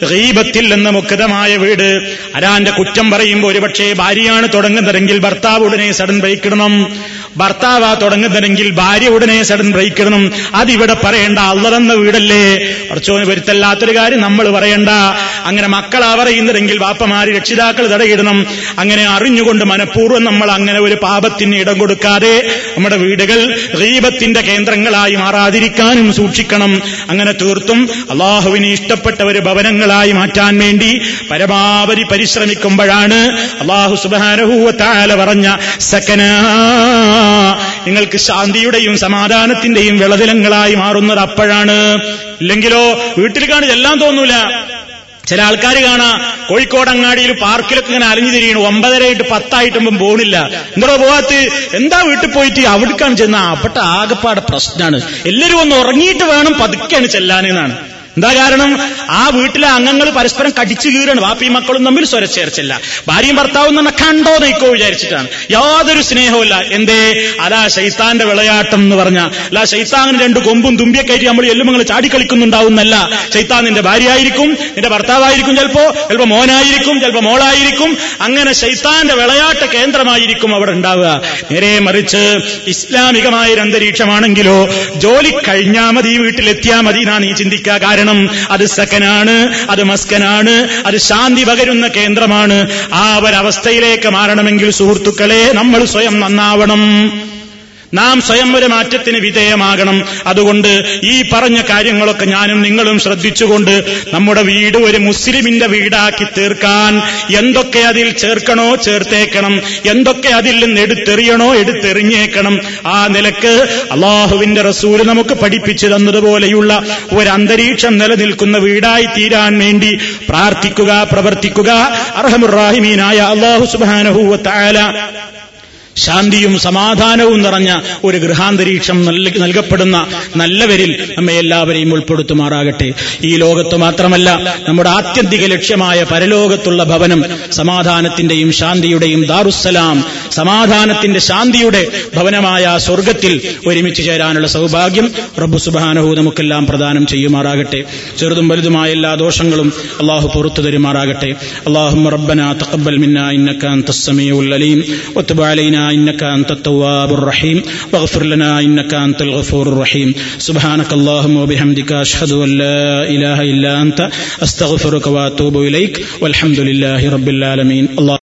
ഗീബത്തിൽ നിന്ന് മുക്തമായ വീട്. അരാന്റെ കുറ്റം പറയുമ്പോൾ ഒരുപക്ഷെ ഭാര്യയാണ് തുടങ്ങുന്നതെങ്കിൽ ഭർത്താവ് ഉടനെ സഡൻ ബ്രേക്ക് ഇടണം. ഭർത്താവ് തുടങ്ങുന്നതെങ്കിൽ ഭാര്യ ഉടനെ സഡൻ ബ്രേക്ക് ഇടണം. അതിവിടെ പറയേണ്ട അള്ളതെന്ന വീടല്ലേ? കുറച്ചോന് വരുത്തല്ലാത്തൊരു കാര്യം നമ്മൾ പറയണ്ട. അങ്ങനെ മക്കൾ പറയുന്നതെങ്കിൽ വാപ്പമാര് രക്ഷിതാക്കൾ തടയിടണം. അങ്ങനെ അറിഞ്ഞുകൊണ്ട് മനഃപൂർവം നമ്മൾ അങ്ങനെ ഒരു പാപത്തിന് ഇടം കൊടുക്കാതെ നമ്മുടെ വീടുകൾ ദൈവത്തിന്റെ കേന്ദ്രങ്ങളായി മാറാതിരിക്കാനും സൂക്ഷിക്കണം. അങ്ങനെ തീർത്തും അള്ളാഹുവിന് ഇഷ്ടപ്പെട്ട ഒരു ഭവനങ്ങളായി മാറ്റാൻ വേണ്ടി പരമാവധി പരിശ്രമിക്കുമ്പോഴാണ് അള്ളാഹു സുബാനഹൂവത്താല പറഞ്ഞ സക്കന നിങ്ങൾക്ക് ശാന്തിയുടെയും സമാധാനത്തിന്റെയും വിളതിലങ്ങളായി മാറുന്നത് അപ്പോഴാണ്. ഇല്ലെങ്കിലോ വീട്ടിൽ കാണിച്ച് എല്ലാം തോന്നൂല. ചില ആൾക്കാർ കാണാ കോഴിക്കോട് അങ്ങാടിയിൽ പാർക്കിലൊക്കെ ഇങ്ങനെ അലിഞ്ഞു തിരിയണു. ഒമ്പതരയായിട്ട് പത്തായിട്ടുമ്പം പോണില്ല. എന്താ പോവാത്ത്? എന്താ വീട്ടിൽ പോയിട്ട് അവിടേക്കാണ് ചെന്ന? അപ്പട്ട ആകെപ്പാടെ പ്രശ്നമാണ് എല്ലാവരും ഒന്ന് ഉറങ്ങിയിട്ട് വേണം പതുക്കെയാണ് ചെല്ലാനെന്നാണ്. എന്താ കാരണം? ആ വീട്ടിലെ അംഗങ്ങൾ പരസ്പരം കടിച്ചു കീറാണ്. വാപ്പിയും മക്കളും തമ്മിൽ സ്വരച്ചേർച്ചില്ല ഭാര്യയും ഭർത്താവും തന്നെ കണ്ടോ നയിക്കോ വിചാരിച്ചിട്ടാണ്. യാതൊരു സ്നേഹവുമില്ല. എന്തേ? അലാ ശൈത്താന്റെ വിളയാട്ടം എന്ന് പറഞ്ഞ. അല്ല ശൈത്താങ്ങിന് രണ്ട് കൊമ്പും തുമ്പിയെ കയറ്റി നമ്മൾ എല്ലുമങ്ങൾ ചാടിക്കളിക്കുന്നുണ്ടാവുന്നല്ല ശൈത്താൻ നിന്റെ ഭാര്യയായിരിക്കും നിന്റെ ഭർത്താവായിരിക്കും ചിലപ്പോ ചിലപ്പോ മോനായിരിക്കും ചിലപ്പോ മോളായിരിക്കും. അങ്ങനെ ശൈത്താന്റെ വിളയാട്ട കേന്ദ്രമായിരിക്കും അവിടെ ഉണ്ടാവുക. നേരെ മറിച്ച് ഇസ്ലാമികമായ ഒരു അന്തരീക്ഷമാണെങ്കിലോ ജോലി കഴിഞ്ഞാൽ മതി വീട്ടിലെത്തിയാ മതി നാ നീ ചിന്തിക്കുക. കാരണം അത് സക്കനാണ് അത് മസ്കനാണ് അത് ശാന്തി പകരുന്ന കേന്ദ്രമാണ്. ആ ഒരവസ്ഥയിലേക്ക് മാറണമെങ്കിൽ സുഹൃത്തുക്കളെ നമ്മൾ സ്വയം നന്നാവണം. നാം സ്വയം ഒരു മാറ്റത്തിന് വിധേയമാകണം. അതുകൊണ്ട് ഈ പറഞ്ഞ കാര്യങ്ങളൊക്കെ ഞാനും നിങ്ങളും ശ്രദ്ധിച്ചുകൊണ്ട് നമ്മുടെ വീട് ഒരു മുസ്ലിമിന്റെ വീടാക്കി തീർക്കാൻ എന്തൊക്കെ അതിൽ ചേർക്കണോ ചേർത്തേക്കണം. എന്തൊക്കെ അതിൽ നിന്ന് എടുത്തെറിയണോ എടുത്തെറിഞ്ഞേക്കണം. ആ നിലയ്ക്ക് അള്ളാഹുവിന്റെ റസൂൽ നമുക്ക് പഠിപ്പിച്ചു തന്നതുപോലെയുള്ള ഒരു അന്തരീക്ഷം നിലനിൽക്കുന്ന വീടായി തീരാൻ വേണ്ടി പ്രാർത്ഥിക്കുക പ്രവർത്തിക്കുക. അർഹമുറാഹിമീനായ അള്ളാഹു സുബാനഹൂവ താല ശാന്തിയും സമാധാനവും നിറഞ്ഞ ഒരു ഗൃഹാന്തരീക്ഷം നൽകപ്പെടുന്ന നല്ലവരിൽ നമ്മെ എല്ലാവരെയും ഉൾപ്പെടുത്തുമാറാകട്ടെ. ഈ ലോകത്ത് മാത്രമല്ല നമ്മുടെ ആത്യന്തിക ലക്ഷ്യമായ പരലോകത്തുള്ള ഭവനം സമാധാനത്തിന്റെയും ശാന്തിയുടെയും ദാറുസലാം സമാധാനത്തിന്റെ ശാന്തിയുടെ ഭവനമായ സ്വർഗത്തിൽ ഒരുമിച്ച് ചേരാനുള്ള സൗഭാഗ്യം റബ്ബു സുബാനഹു നമുക്കെല്ലാം പ്രദാനം ചെയ്യുമാറാകട്ടെ. ചെറുതും വലുതുമായ എല്ലാ ദോഷങ്ങളും അള്ളാഹു പുറത്തു തരുമാറാകട്ടെ. അള്ളാഹു റബ്ബന തഖബ്ബൽ മിന്ന ഇന്നക അൻതസ് അലീം. അലൈനാ إنك أنت التواب الرحيم. واغفر لنا إنك أنت الغفور الرحيم. سبحانك اللهم وبحمدك أشهد أن لا إله إلا أنت. أستغفرك وأتوب إليك. والحمد لله رب العالمين. الله